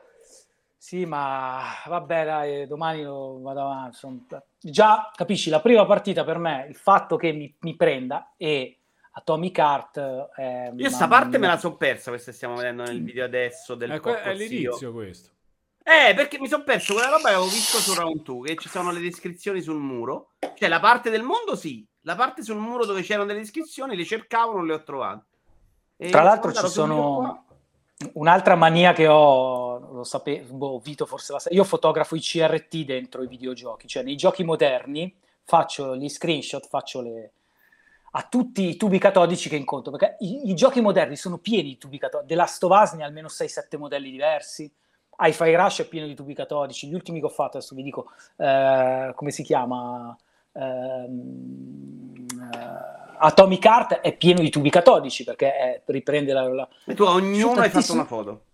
sì, ma vabbè, dai, domani lo vado avanti. Già capisci, la prima partita per me, il fatto che mi, mi prenda e Atomic Heart... è Io sta parte me la so persa, questa che stiamo vedendo nel video adesso del que- è porco zio. l'inizio questo. Eh, perché mi sono perso quella roba che avevo visto su Round 2, che ci sono le descrizioni sul muro. Cioè, la parte del mondo sì, la parte sul muro dove c'erano delle descrizioni, le cercavo, non le ho trovate. E Tra l'altro sono ci sono un'altra mania che ho, lo sapevo, boh, Vito forse la sa, io fotografo i CRT dentro i videogiochi, cioè nei giochi moderni faccio gli screenshot, faccio le a tutti i tubi catodici che incontro, perché i, i giochi moderni sono pieni di tubi catodici, The Last of Us ne ha almeno 6-7 modelli diversi, Hi-Fi Rush è pieno di tubi catodici, gli ultimi che ho fatto, adesso vi dico, eh, come si chiama, Ehm, eh, Atomic Heart è pieno di tubi catodici, perché è- riprende la- la, E tu a ognuno hai fatto una foto.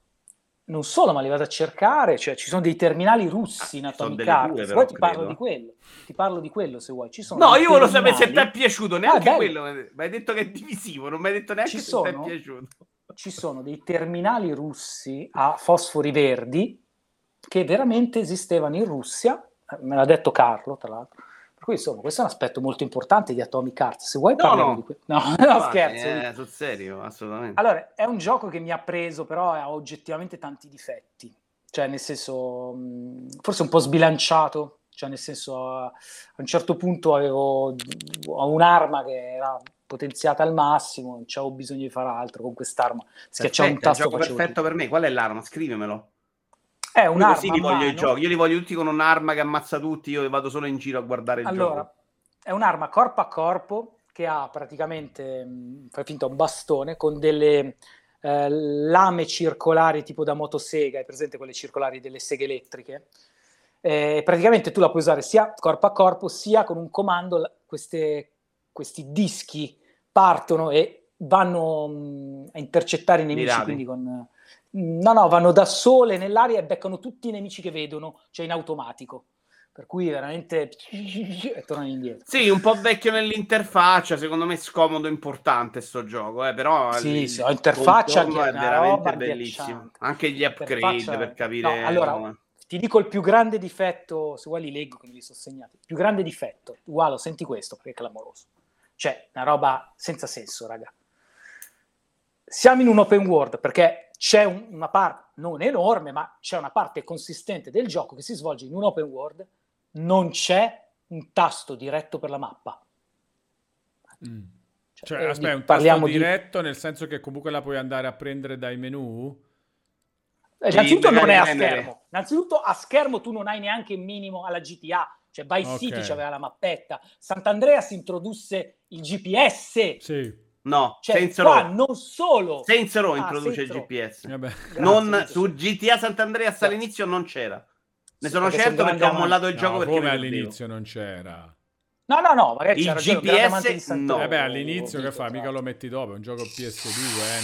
Non solo, ma li vado a cercare, cioè ci sono dei terminali russi in Ah, Atomic Heart, se vuoi ti parlo credo. di quello, ti parlo di quello se vuoi, No, io volevo sapere se ti è piaciuto, neanche Ah, quello. Mi hai detto che è divisivo, non mi hai detto neanche Ci se ti è piaciuto. ci sono dei terminali russi a fosfori verdi che veramente esistevano in Russia, me l'ha detto Carlo tra l'altro, cui insomma questo è un aspetto molto importante di Atomic Heart, se vuoi No, parliamo no. di quello. No, no, Ma, scherzo. Eh, sul serio, assolutamente. Allora, è un gioco che mi ha preso, però ha oggettivamente tanti difetti. Cioè, nel senso, forse un po' sbilanciato. Cioè, nel senso, a, un certo punto avevo un'arma che era potenziata al massimo, non c'avevo bisogno di fare altro con quest'arma. Schiacciavo un Perfetto, è il tasto, gioco perfetto per me. Qual è l'arma? Scrivemelo. È un'arma così li voglio i giochi. Io li voglio tutti con un'arma che ammazza tutti. Io vado solo in giro a guardare il Allora, gioco. è un'arma corpo a corpo che ha praticamente, mh, fai finta, un bastone con delle eh, lame circolari tipo da motosega, hai presente quelle circolari delle seghe elettriche? Eh, praticamente tu la puoi usare sia corpo a corpo sia con un comando, queste- questi dischi partono e vanno mh, a intercettare i nemici, quindi con... No, no, vanno da sole nell'aria e beccano tutti i nemici che vedono, cioè in automatico. Per cui veramente e tornano indietro. Sì, un po' vecchio nell'interfaccia. Secondo me è scomodo e importante sto gioco. Eh, però Sì, il sì, ho interfaccia contorno che è veramente bellissimo. Anche gli upgrade per capire. No, allora, come- Ti dico il più grande difetto, se vuoi li leggo che me li sono segnati. Il più grande difetto, uguale, senti questo perché è clamoroso. Cioè, una roba senza senso, raga. Siamo in un open world perché c'è un- una parte, non enorme, ma c'è una parte consistente del gioco che si svolge in un open world, non c'è un tasto diretto per la mappa. Mm. Cioè, Cioè, eh, aspetta, di- è un tasto parliamo di- diretto nel senso che comunque la puoi andare a prendere dai menu? Eh, Innanzitutto non è a schermo. Innanzitutto a schermo tu non hai neanche il minimo alla GTA. Cioè Vice Ok. City aveva la mappetta, Sant'Andreas introdusse il GPS. Sì. No, Cioè, Row. non solo... Row Ah, introduce Saints il. GPS. Vabbè. Grazie, non su GTA Sant'Andreas all'inizio non c'era. Ne sono perché certo perché ho mollato il No, gioco perché come all'inizio non c'era. No, no, no, magari Il GPS no. Vabbè, all'inizio che Vito, fa? Mica lo metti dopo, è un gioco PS2,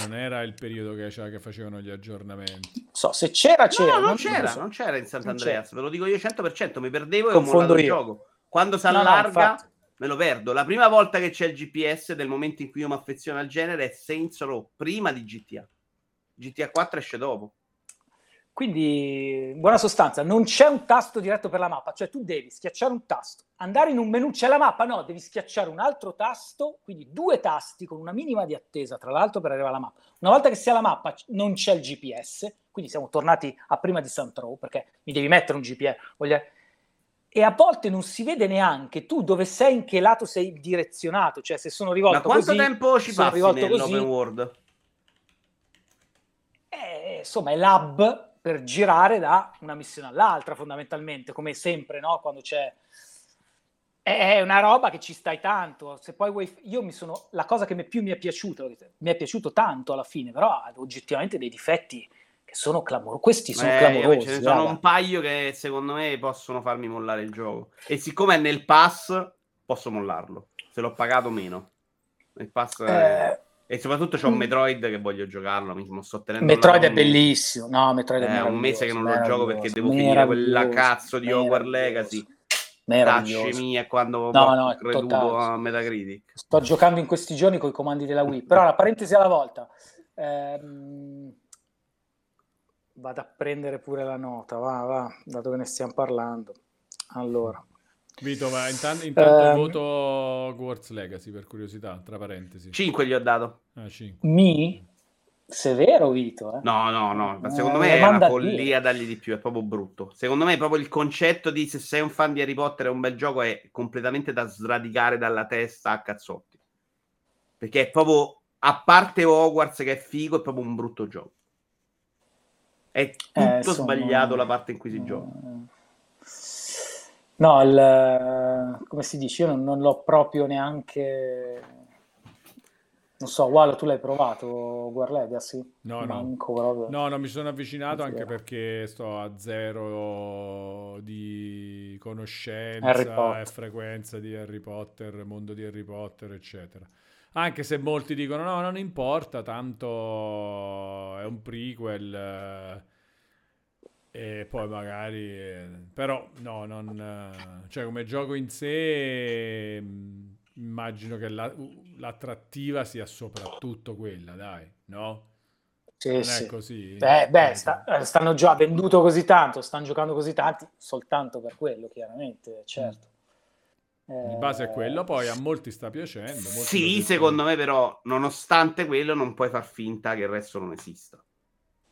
eh, non era il periodo che, c'era- che facevano gli aggiornamenti. Non so, se c'era, c'era. No, non lo c'era, so. non c'era in Sant'Andreas, ve lo dico io 100%, mi perdevo e ho Confondo mollato il io. gioco. Quando si No, no, allarga, infatti. Me lo perdo. La prima volta che c'è il GPS del momento in cui io mi affeziono al genere è Saints Row, prima di GTA. GTA 4 esce dopo. Quindi, in buona sostanza, non c'è un tasto diretto per la mappa, cioè tu devi schiacciare un tasto, andare in un menu, c'è la mappa, no, devi schiacciare un altro tasto, quindi due tasti con una minima di attesa, tra l'altro, per arrivare alla mappa. Una volta che sia la mappa non c'è il GPS, quindi siamo tornati a prima di Saint Row, perché mi devi mettere un GPS. voglio- E a volte non si vede neanche tu dove sei, in che lato sei direzionato, cioè se sono rivolto Ma quanto così, tempo ci passi nell'open così, world? eh, insomma, è l'hub per girare da una missione all'altra, fondamentalmente, come sempre, no? Quando c'è. È una roba che ci stai tanto. Se poi vuoi. Io mi sono. La cosa che mi- più mi è piaciuta, mi è piaciuto tanto alla fine, però ha oggettivamente dei difetti sono clamorosi. Questi sono Eh, clamorosi. ce ne sono raga. un paio che secondo me possono farmi mollare il gioco. E siccome è nel pass, posso mollarlo. Se l'ho pagato meno. Nel pass è- Eh, E soprattutto c'ho un Mm. Metroid che voglio giocarlo. Mi sto tenendo Metroid è bellissimo. No, Metroid è È un mese che non lo gioco perché devo finire quella cazzo di Hogwarts Legacy. Tacce mie quando No, ho no, è creduto totale. a Metacritic. Sto giocando in questi giorni con i comandi della Wii, però la parentesi alla volta. Ehm, vado a prendere pure la nota, va, va, dato che ne stiamo parlando. Allora, Vito, ma intanto, intanto Ehm. voto Hogwarts Legacy per curiosità, tra parentesi. 5 gli ho dato. Ah, 5. mi? Severo, Vito, eh? No, no, no. ma Eh, Secondo me è una follia dargli di più. È proprio brutto. Secondo me, proprio il concetto di se sei un fan di Harry Potter e un bel gioco è completamente da sradicare dalla testa a cazzotti. Perché è proprio, a parte Hogwarts che è figo, è proprio un brutto gioco. È tutto Eh, sbagliato la parte in cui si gioca. eh, No, il, come si dice, io non, non l'ho proprio neanche... Non so, Walo, tu l'hai provato, War Legacy? No, no. Manco proprio. No, non mi sono avvicinato Sì. anche perché sto a zero di conoscenza e frequenza di Harry Potter, mondo di Harry Potter, eccetera. Anche se molti dicono no, non importa, tanto è un prequel eh, e poi magari... eh, però no, non... eh, cioè come gioco in sé mh, immagino che la- l'attrattiva sia soprattutto quella, dai, no? Sì, Non sì. è così? Beh, beh, Eh, sta- stanno già venduto così tanto, stanno giocando così tanti, soltanto per quello, chiaramente, certo. Di base è quello, poi a molti sta piacendo. molti Sì, dicono. secondo me però, nonostante quello, non puoi far finta che il resto non esista.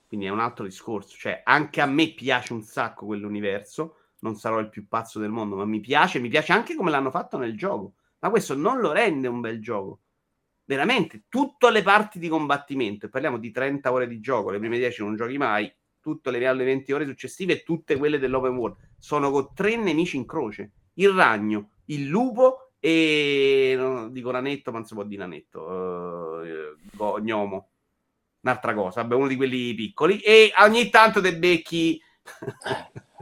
Quindi è un altro discorso. Cioè, anche a me piace un sacco quell'universo. Non sarò il più pazzo del mondo, ma mi piace. Mi piace anche come l'hanno fatto nel gioco. Ma questo non lo rende un bel gioco. Veramente, tutte le parti di combattimento, e parliamo di 30 ore di gioco, le prime 10 non giochi mai, tutte le, le 20 ore successive e tutte quelle dell'open world, sono con tre nemici in croce. Il ragno, il lupo e non dico nanetto, ma non si può dire nanetto, eh, go- gnomo. Un'altra cosa, vabbè, uno di quelli piccoli e ogni tanto te becchi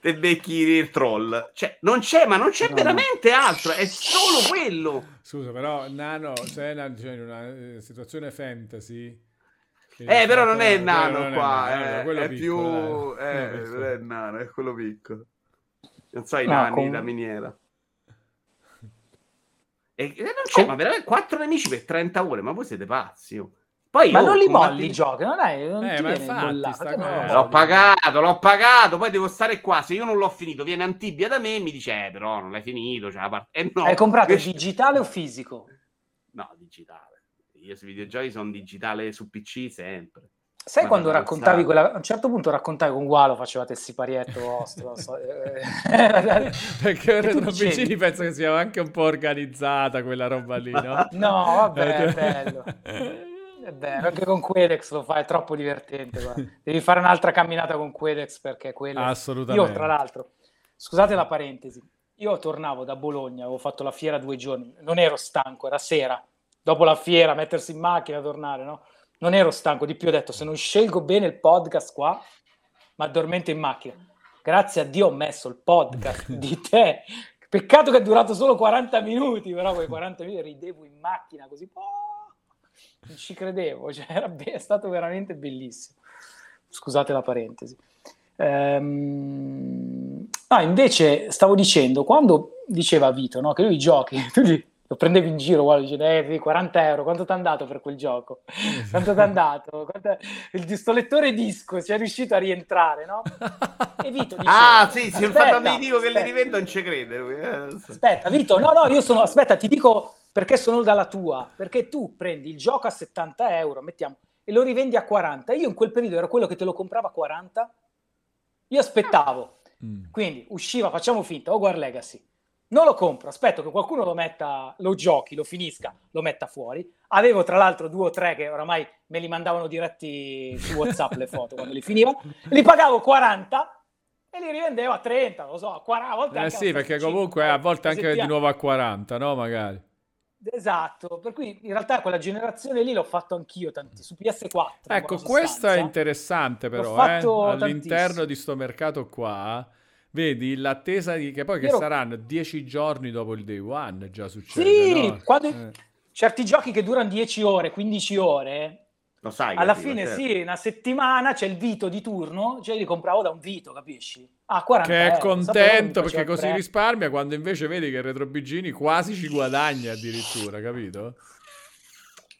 te becchi il troll. Cioè, non c'è, ma non c'è No, veramente altro, è solo quello. Scusa, però Nano, se è una, cioè, una eh, situazione fantasy... Eh, però non è il eh, nano qua, eh, quello è più... Eh, Eh, non è nano, è quello piccolo. Non so i No, nani com- da miniera. E, e non c'è, Com- ma veramente quattro nemici per 30 ore, ma voi siete pazzi. oh. Poi, Ma oh, non li molli i giochi, non, hai, non Eh, ti ma viene infatti, non l'ho pagato, l'ho pagato, poi devo stare qua. Se io non l'ho finito, viene Antibia da me e mi dice, eh, però non l'hai finito. Cioè, la parte... eh, no. Hai comprato Invece- digitale o fisico? No, digitale. Io sui videogiochi sono digitale su PC sempre. Sai quando raccontavi quella, a un certo punto raccontavi con Gualo, facevate il siparietto vostro, so, eh, Perché Che tu Retro dicevi? Vicini penso che sia anche un po' organizzata quella roba lì, no? No, vabbè, Eh, è bello. È bello, anche con Quedex lo fai, è troppo divertente. guarda. Devi fare un'altra camminata con Quedex perché quello... Assolutamente. Io, tra l'altro, scusate la parentesi, io tornavo da Bologna, avevo fatto la fiera due giorni, non ero stanco, era sera, dopo la fiera, mettersi in macchina, tornare, no? Non ero stanco, di più ho detto, se non scelgo bene il podcast qua, mi addormento in macchina. Grazie a Dio ho messo il podcast di te. Peccato che è durato solo 40 minuti, però quei 40 minuti ridevo in macchina così. oh, non ci credevo, cioè, era è stato veramente bellissimo. Scusate la parentesi. Ehm, ah, invece stavo dicendo, quando diceva Vito no, che lui i giochi, tu gli- lo prendevi in giro, guarda, dicevi, eh, 40 euro, quanto ti è andato per quel gioco? Quanto ti è andato? Quanto- Il sto lettore disco, ci è riuscito a rientrare, no? E Vito diceva, Ah, sì, "Aspetta, infatti mi dico che le aspetta." rivendo non ci crede. lui, eh. Aspetta, Vito, no, no, io sono, aspetta, ti dico perché sono dalla tua, perché tu prendi il gioco a 70 euro, mettiamo, e lo rivendi a 40. Io in quel periodo ero quello che te lo comprava a 40, io aspettavo, Mm. quindi usciva, facciamo finta, Hogwarts Legacy, non lo compro, aspetto che qualcuno lo metta, lo giochi, lo finisca, lo metta fuori. Avevo tra l'altro due o tre che oramai me li mandavano diretti su WhatsApp le foto quando li finiva, li pagavo 40 e li rivendevo a 30, lo so, a 40, a volte Eh sì, perché 65, comunque a volte anche di nuovo a 40, no? Magari. Esatto, per cui in realtà quella generazione lì l'ho fatto anch'io tanti, su PS4. in Ecco, questo è interessante però, eh? all'interno tantissimo. di sto mercato qua, vedi l'attesa di che poi che Io ero- saranno 10 giorni dopo il day one, già succede, Sì, no? quando- Eh. certi giochi che durano 10 ore, 15 ore, Lo sai. alla capito, fine certo. sì, una settimana c'è il Vito di turno, cioè io li compravo da un Vito, capisci? Ah, 40 Che è euro, mi contento perché così risparmia quando invece vedi che il Retrobigini quasi ci guadagna addirittura, capito?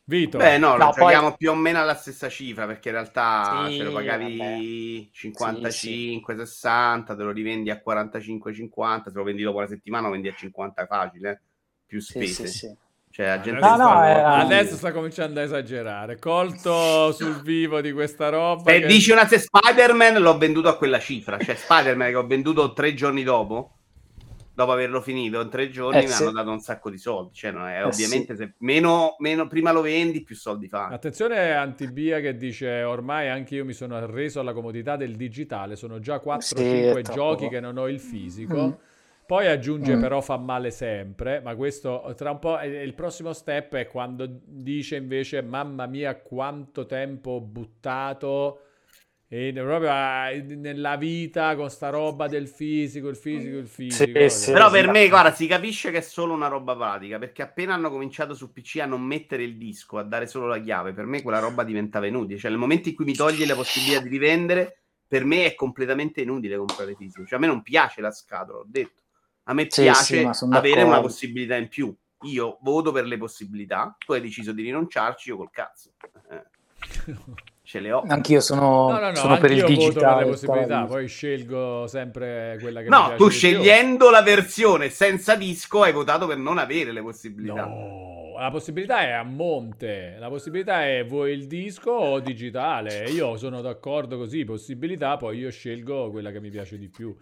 Vito, Beh, no, lo No, poi- più o meno alla stessa cifra perché in realtà Sì, se lo pagavi vabbè. 55, 60, te lo rivendi a 45, 50, se lo vendi dopo una settimana lo vendi a 50 facile, eh, più Sì, spese. sì, sì. Cioè, la gente Adesso, No, no, sta- era- adesso sta cominciando a esagerare. Colto sul vivo di questa roba. Se che- dici una se Spider-Man l'ho venduto a quella cifra, cioè Spider-Man che ho venduto tre giorni dopo, dopo averlo finito in tre giorni, Eh, mi sì. hanno dato un sacco di soldi. Cioè, non è, Eh, ovviamente, se meno, meno prima lo vendi, più soldi fai. Attenzione Antibia che dice ormai anche io mi sono arreso alla comodità del digitale, sono già 4-5 Sì, giochi che non ho il fisico. Mm. Poi aggiunge Mm. però fa male sempre, ma questo tra un po' il prossimo step è quando dice invece mamma mia quanto tempo ho buttato e proprio ah, nella vita con sta roba del fisico, il fisico, il fisico. Sì, sì. Però sì, per me, guarda, si capisce che è solo una roba pratica, perché appena hanno cominciato su PC a non mettere il disco, a dare solo la chiave, per me quella roba diventava inutile. Cioè, nel momento in cui mi toglie la possibilità di rivendere, per me è completamente inutile comprare fisico. Cioè, a me non piace la scatola, ho detto. A me Sì, piace avere d'accordo. una possibilità in più. Io voto per le possibilità, tu hai deciso di rinunciarci, io col cazzo. Eh, ce le ho. Anch'io sono, No, no, no, sono per il digitale. per poi scelgo sempre quella che mi No, tu scegliendo la versione senza disco hai votato per non avere le possibilità. No, la possibilità è a monte. La possibilità è vuoi il disco o digitale. Io sono d'accordo così, possibilità, poi io scelgo quella che mi piace di più.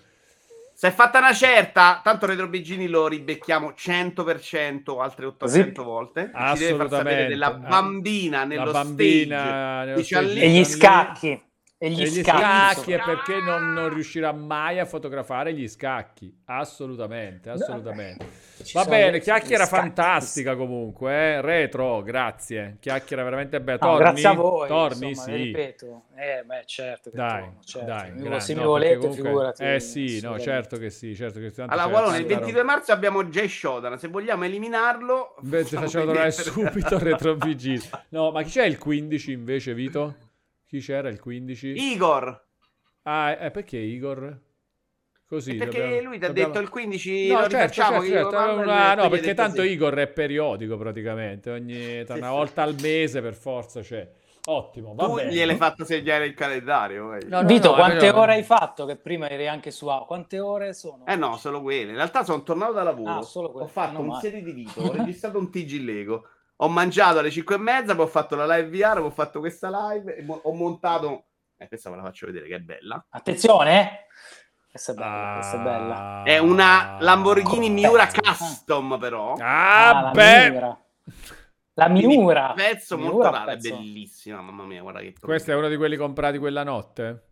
Se è fatta una certa, tanto Retro Bigini lo ribecchiamo 100%, altre 800 volte. Ci deve far sapere Assolutamente. della bambina nello La bambina stage nello stage E gli lì- scacchi. E gli, E gli scacchi. scacchi è perché non, non riuscirà mai a fotografare gli scacchi. Assolutamente, assolutamente. Ci Va bene, chiacchiera fantastica comunque, eh? retro, grazie. Chiacchiera veramente bella. No, Torni? grazie a voi. Torni, insomma, sì. ripeto. Eh, beh, certo che Dai, torno, certo. dai, Mi- grande, se mi no, volete, perché comunque- figurati. Eh sì, no, certo che sì, certo che sì. tanto Allora, Gualone, il tanta 22 marzo abbiamo Jay Shodan. Se vogliamo eliminarlo, ti facciamo tornare subito retro vigile. No, ma chi c'è il 15 invece, Vito? Chi c'era il 15? Igor, Ah, eh, perché Igor? Così. perché dobbiamo- lui ti ha dobbiamo- detto il 15 No, lo certo, certo, certo, una- no, perché tanto sì. Igor è periodico praticamente, ogni tra una sì. volta al mese per forza c'è. Ottimo, va Tu bene. gliel'hai fatto segnare il calendario. No, no, Vito, no, quante però- ore hai fatto? Che prima eri anche su A. Quante ore sono? Eh no, solo quelle. In realtà sono tornato da lavoro. Ah, solo quelle. Ho fatto un serie di video, ho registrato un TG Lego. Ho mangiato alle 5 e mezza, poi ho fatto la live VR, poi ho fatto questa live e mo- ho montato... Eh, questa ve la faccio vedere che è bella. Attenzione, eh. Questa è bella, questa è bella. Ah. È una Lamborghini Miura Pezzo. Custom, però. Ah, la beh. Miura. La Quindi, Miura. Pezzo Miura, molto raro, è bellissima, mamma mia, guarda che Questo è uno di quelli comprati quella notte?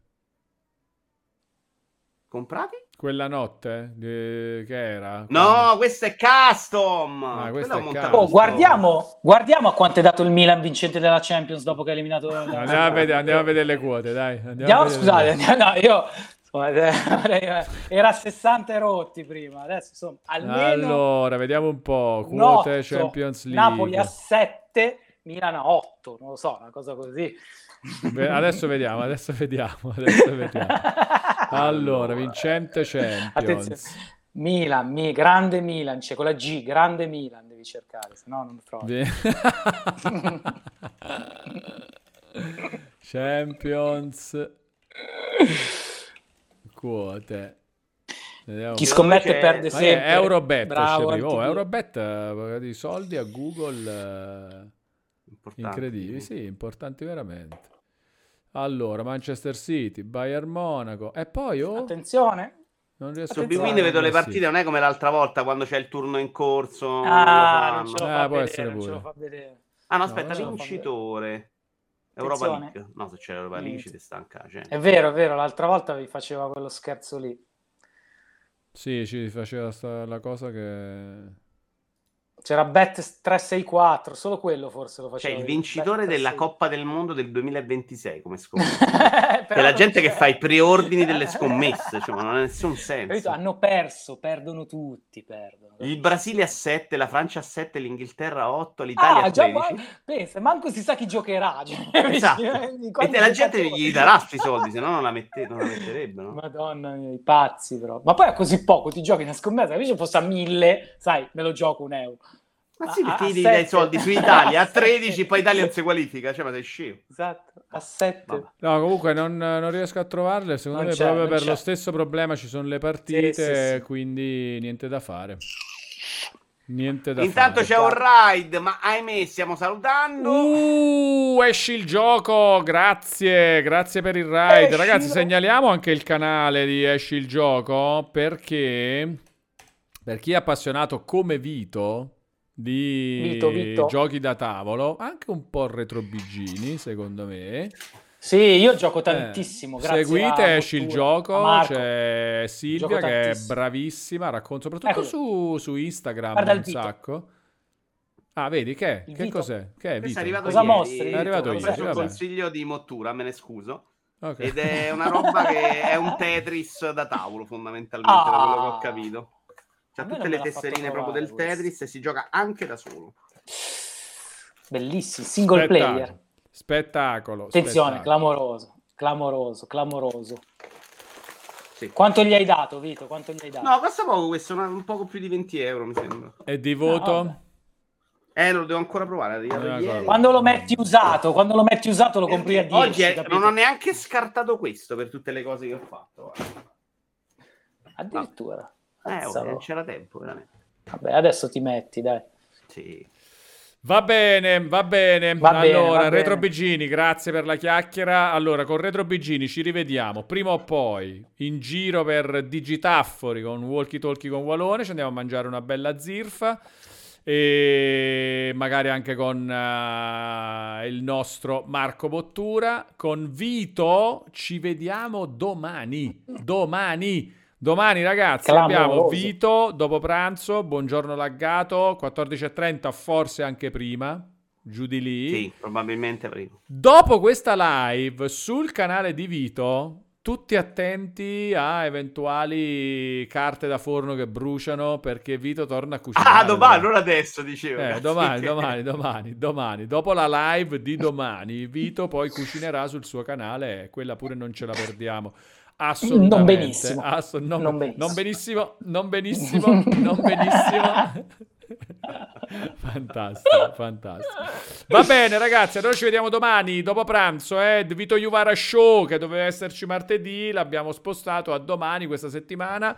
Comprati? Quella notte eh, che era? No, questo è custom. Ah, questo è custom. Oh, di guardiamo, guardiamo a quanto è dato il Milan vincente della Champions dopo che ha eliminato la- Andiamo a vedere, andiamo a vedere le quote, dai. Andiamo, Andiamo, a vedere scusate, le- andiamo- no, io insomma, era a 60 e rotti prima, adesso insomma, almeno Allora, vediamo un po'. Quote Champions League. Napoli a 7, Milan a 8, non lo so, una cosa così. Adesso vediamo, adesso vediamo, adesso vediamo. Allora, vincente Champions. Attenzione. Milan, mi- grande Milan, c'è con la G, grande Milan devi cercare, se no non trovi. Vi- Champions quote. Vediamo Chi scommette c'è- perde sempre. Eurobet Bravo. Oh. Eurobet eh, di soldi a Google eh, incredibili, sì, importanti veramente. Allora, Manchester City, Bayern Monaco e poi oh, Attenzione. non riesco Su a Attenzione. B-Win vedo le sì. partite, non è come l'altra volta quando c'è il turno in corso. Ah, non lo Ah, fa può vedere, essere non ce pure. lo fa vedere. Ah, no, No, aspetta, non fa vincitore. Europa Attenzione. League. No, se c'è l'Europa League ci ti stanca. Cioè. È vero, è vero, l'altra volta vi faceva quello scherzo lì. Sì, ci faceva sta- la cosa che C'era Bet 364, solo quello forse lo C'è faceva. il vedere. vincitore della 364. Coppa del Mondo del 2026 come scommessa. C'è la gente che c'è. fa i preordini delle scommesse, cioè, ma non ha nessun senso. Hanno perso, perdono tutti, perdono. Il Brasile a 7, la Francia a 7, l'Inghilterra a 8, l'Italia Ah, a già, 13. ma- pensa, manco si sa chi giocherà. cioè, Esatto. E la gente gli darà sti soldi, se no non la, mette- non la metterebbe, no? Madonna mia, i pazzi però. Ma poi a così poco ti giochi una scommessa, invece fosse a mille, sai, me lo gioco un euro. Ma sì, perché gli devi dare i sette. soldi su Italia a 13, poi Italia non si qualifica, cioè ma sei scemo. Esatto, a 7. Vabbè. No, comunque non, non riesco a trovarle. Secondo Non me proprio per c'è. lo stesso problema ci sono le partite, Sì, sì, sì. quindi niente da fare. Niente da Intanto fare. c'è un ride, ma ahimè stiamo salutando. Uh, esci il gioco, grazie, grazie per il ride. Escilo. Ragazzi, segnaliamo anche il canale di Esci il gioco perché per chi è appassionato come Vito di Vito, Vito. giochi da tavolo, anche un po' retrobigini, secondo me. Sì, io gioco tantissimo, Eh, Seguite a Esci il gioco, c'è Silvia Gioco che è bravissima, racconta soprattutto Eccolo. su, su Instagram Guarda un sacco. Ah, vedi che? Il Che Vito. cos'è? Che è Vito? è arrivato Cosa ieri. mostri? È arrivato Ho ieri, preso un consiglio di Mottura, me ne scuso. Ok. Ed è una roba che è un Tetris da tavolo, fondamentalmente, da quello che ho Ah. capito. C'ha me tutte le tesserine proprio del questo. Tetris e si gioca anche da solo. Bellissimo, single Spettacolo. player. Spettacolo. Attenzione, spettacolo. clamoroso, clamoroso, clamoroso. Sì. Quanto gli hai dato, Vito? Quanto gli hai dato? No, costa poco questo, un poco più di 20 euro, mi sembra. E di No, voto? vabbè. Eh, lo devo ancora provare. Eh, ieri. Quando lo metti usato, quando lo metti usato lo compri a Perché 10. Oggi è- non ho neanche scartato questo per tutte le cose che ho fatto. guarda. Addirittura. Eh, oh, non c'era tempo, veramente. Vabbè, adesso ti metti, dai. Sì. Va bene, va bene. Va bene, allora, va Retro bene. Bigini, grazie per la chiacchiera. Allora, con Retro Bigini ci rivediamo prima o poi in giro per Digitaffori con Walkie Talkie con Walone. Ci andiamo a mangiare una bella zirfa. E magari anche con eh, il nostro Marco Bottura. Con Vito ci vediamo domani. Domani. Domani, ragazzi, abbiamo Clamoroso. Vito dopo pranzo. Buongiorno laggato, 14.30, forse anche prima. Giù di lì. Sì, probabilmente prima. Dopo questa live sul canale di Vito, tutti attenti a eventuali carte da forno che bruciano perché Vito torna a cucinare. Ah, domani, non adesso, dicevo. Eh, domani, domani, domani, domani. Dopo la live di domani, Vito poi cucinerà sul suo canale e quella pure non ce la perdiamo. Assolutamente. Non benissimo. Asso- non, Non benissimo. non benissimo, non benissimo, non benissimo. fantastico, fantastico. Va bene, ragazzi. Allora ci vediamo domani dopo pranzo. Eh? Vito Juvara Show che doveva esserci martedì, l'abbiamo spostato a domani questa settimana.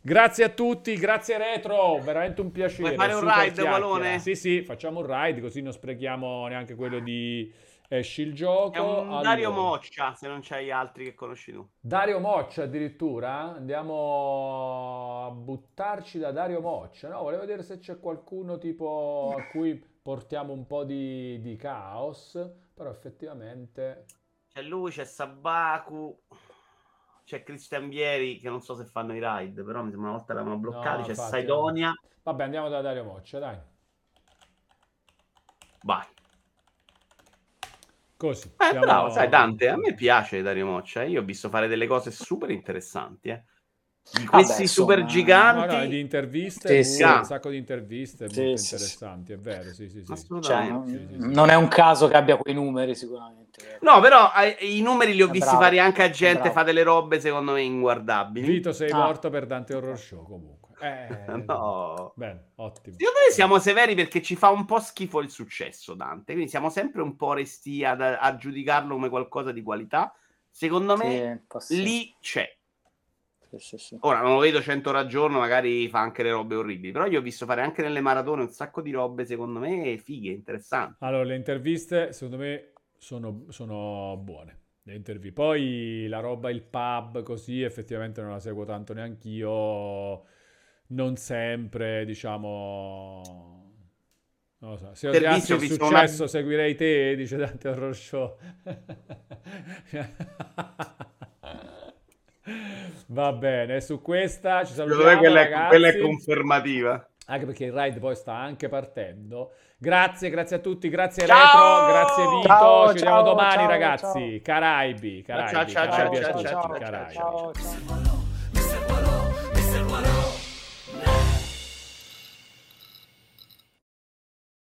Grazie a tutti, grazie Retro, veramente un piacere. Vuoi fare un super ride. Walone? Sì, sì, facciamo un ride, così non sprechiamo neanche quello di Esci il gioco. È un Dario Allora. Moccia, se non c'hai altri che conosci tu. Dario Moccia addirittura? Andiamo a buttarci da Dario Moccia. No, volevo vedere se c'è qualcuno tipo a cui portiamo un po' di, di caos, però effettivamente... C'è lui, c'è Sabaku, c'è Christian Vieri che non so se fanno i ride, però mi sembra una volta l'avevano bloccati, No, c'è infatti, Saidonia. Vabbè, andiamo da Dario Moccia, dai. Vai. Così. Eh, siamo- bravo, sai Dante, a me piace Dario Moccia, eh. io ho visto fare delle cose super interessanti, eh. Di questi insomma, super No, giganti, no, di interviste, Sì, sì. un sacco di interviste Sì, molto sì, sì. interessanti, è vero, sì, sì, sì. Cioè, non è un caso che abbia quei numeri sicuramente. No, però eh, i numeri li ho È visti bravo, fare anche a gente, fa delle robe secondo me inguardabili. Vito sei Ah. morto per Dante Horror Show comunque. Eh, No. Bene, ottimo. Secondo me siamo severi perché ci fa un po' schifo il successo, Dante. Quindi siamo sempre un po' resti ad- a, giudicarlo come qualcosa di qualità. Secondo me Sì, lì c'è. Sì, sì, sì. Ora non lo vedo 100 ore al giorno, magari fa anche le robe orribili. Però io ho visto fare anche nelle maratone un sacco di robe, secondo me, fighe, interessanti. Allora, le interviste secondo me sono, sono buone. Le interviste. Poi la roba, il pub, così effettivamente non la seguo tanto neanch'io. Non sempre, diciamo. Non lo so. Se odiassi il successo, una- seguirei te, dice Dante Show. Va bene, su questa ci Secondo salutiamo, me quella è, ragazzi. quella è confermativa. Anche perché il ride poi sta anche partendo. Grazie, grazie a tutti, grazie Ciao! Retro, grazie Vito. Ciao, ci vediamo ciao, domani ragazzi. Caraibi, Caraibi, ciao, ciao, Caraibi ciao, ciao, ciao, ciao, ciao.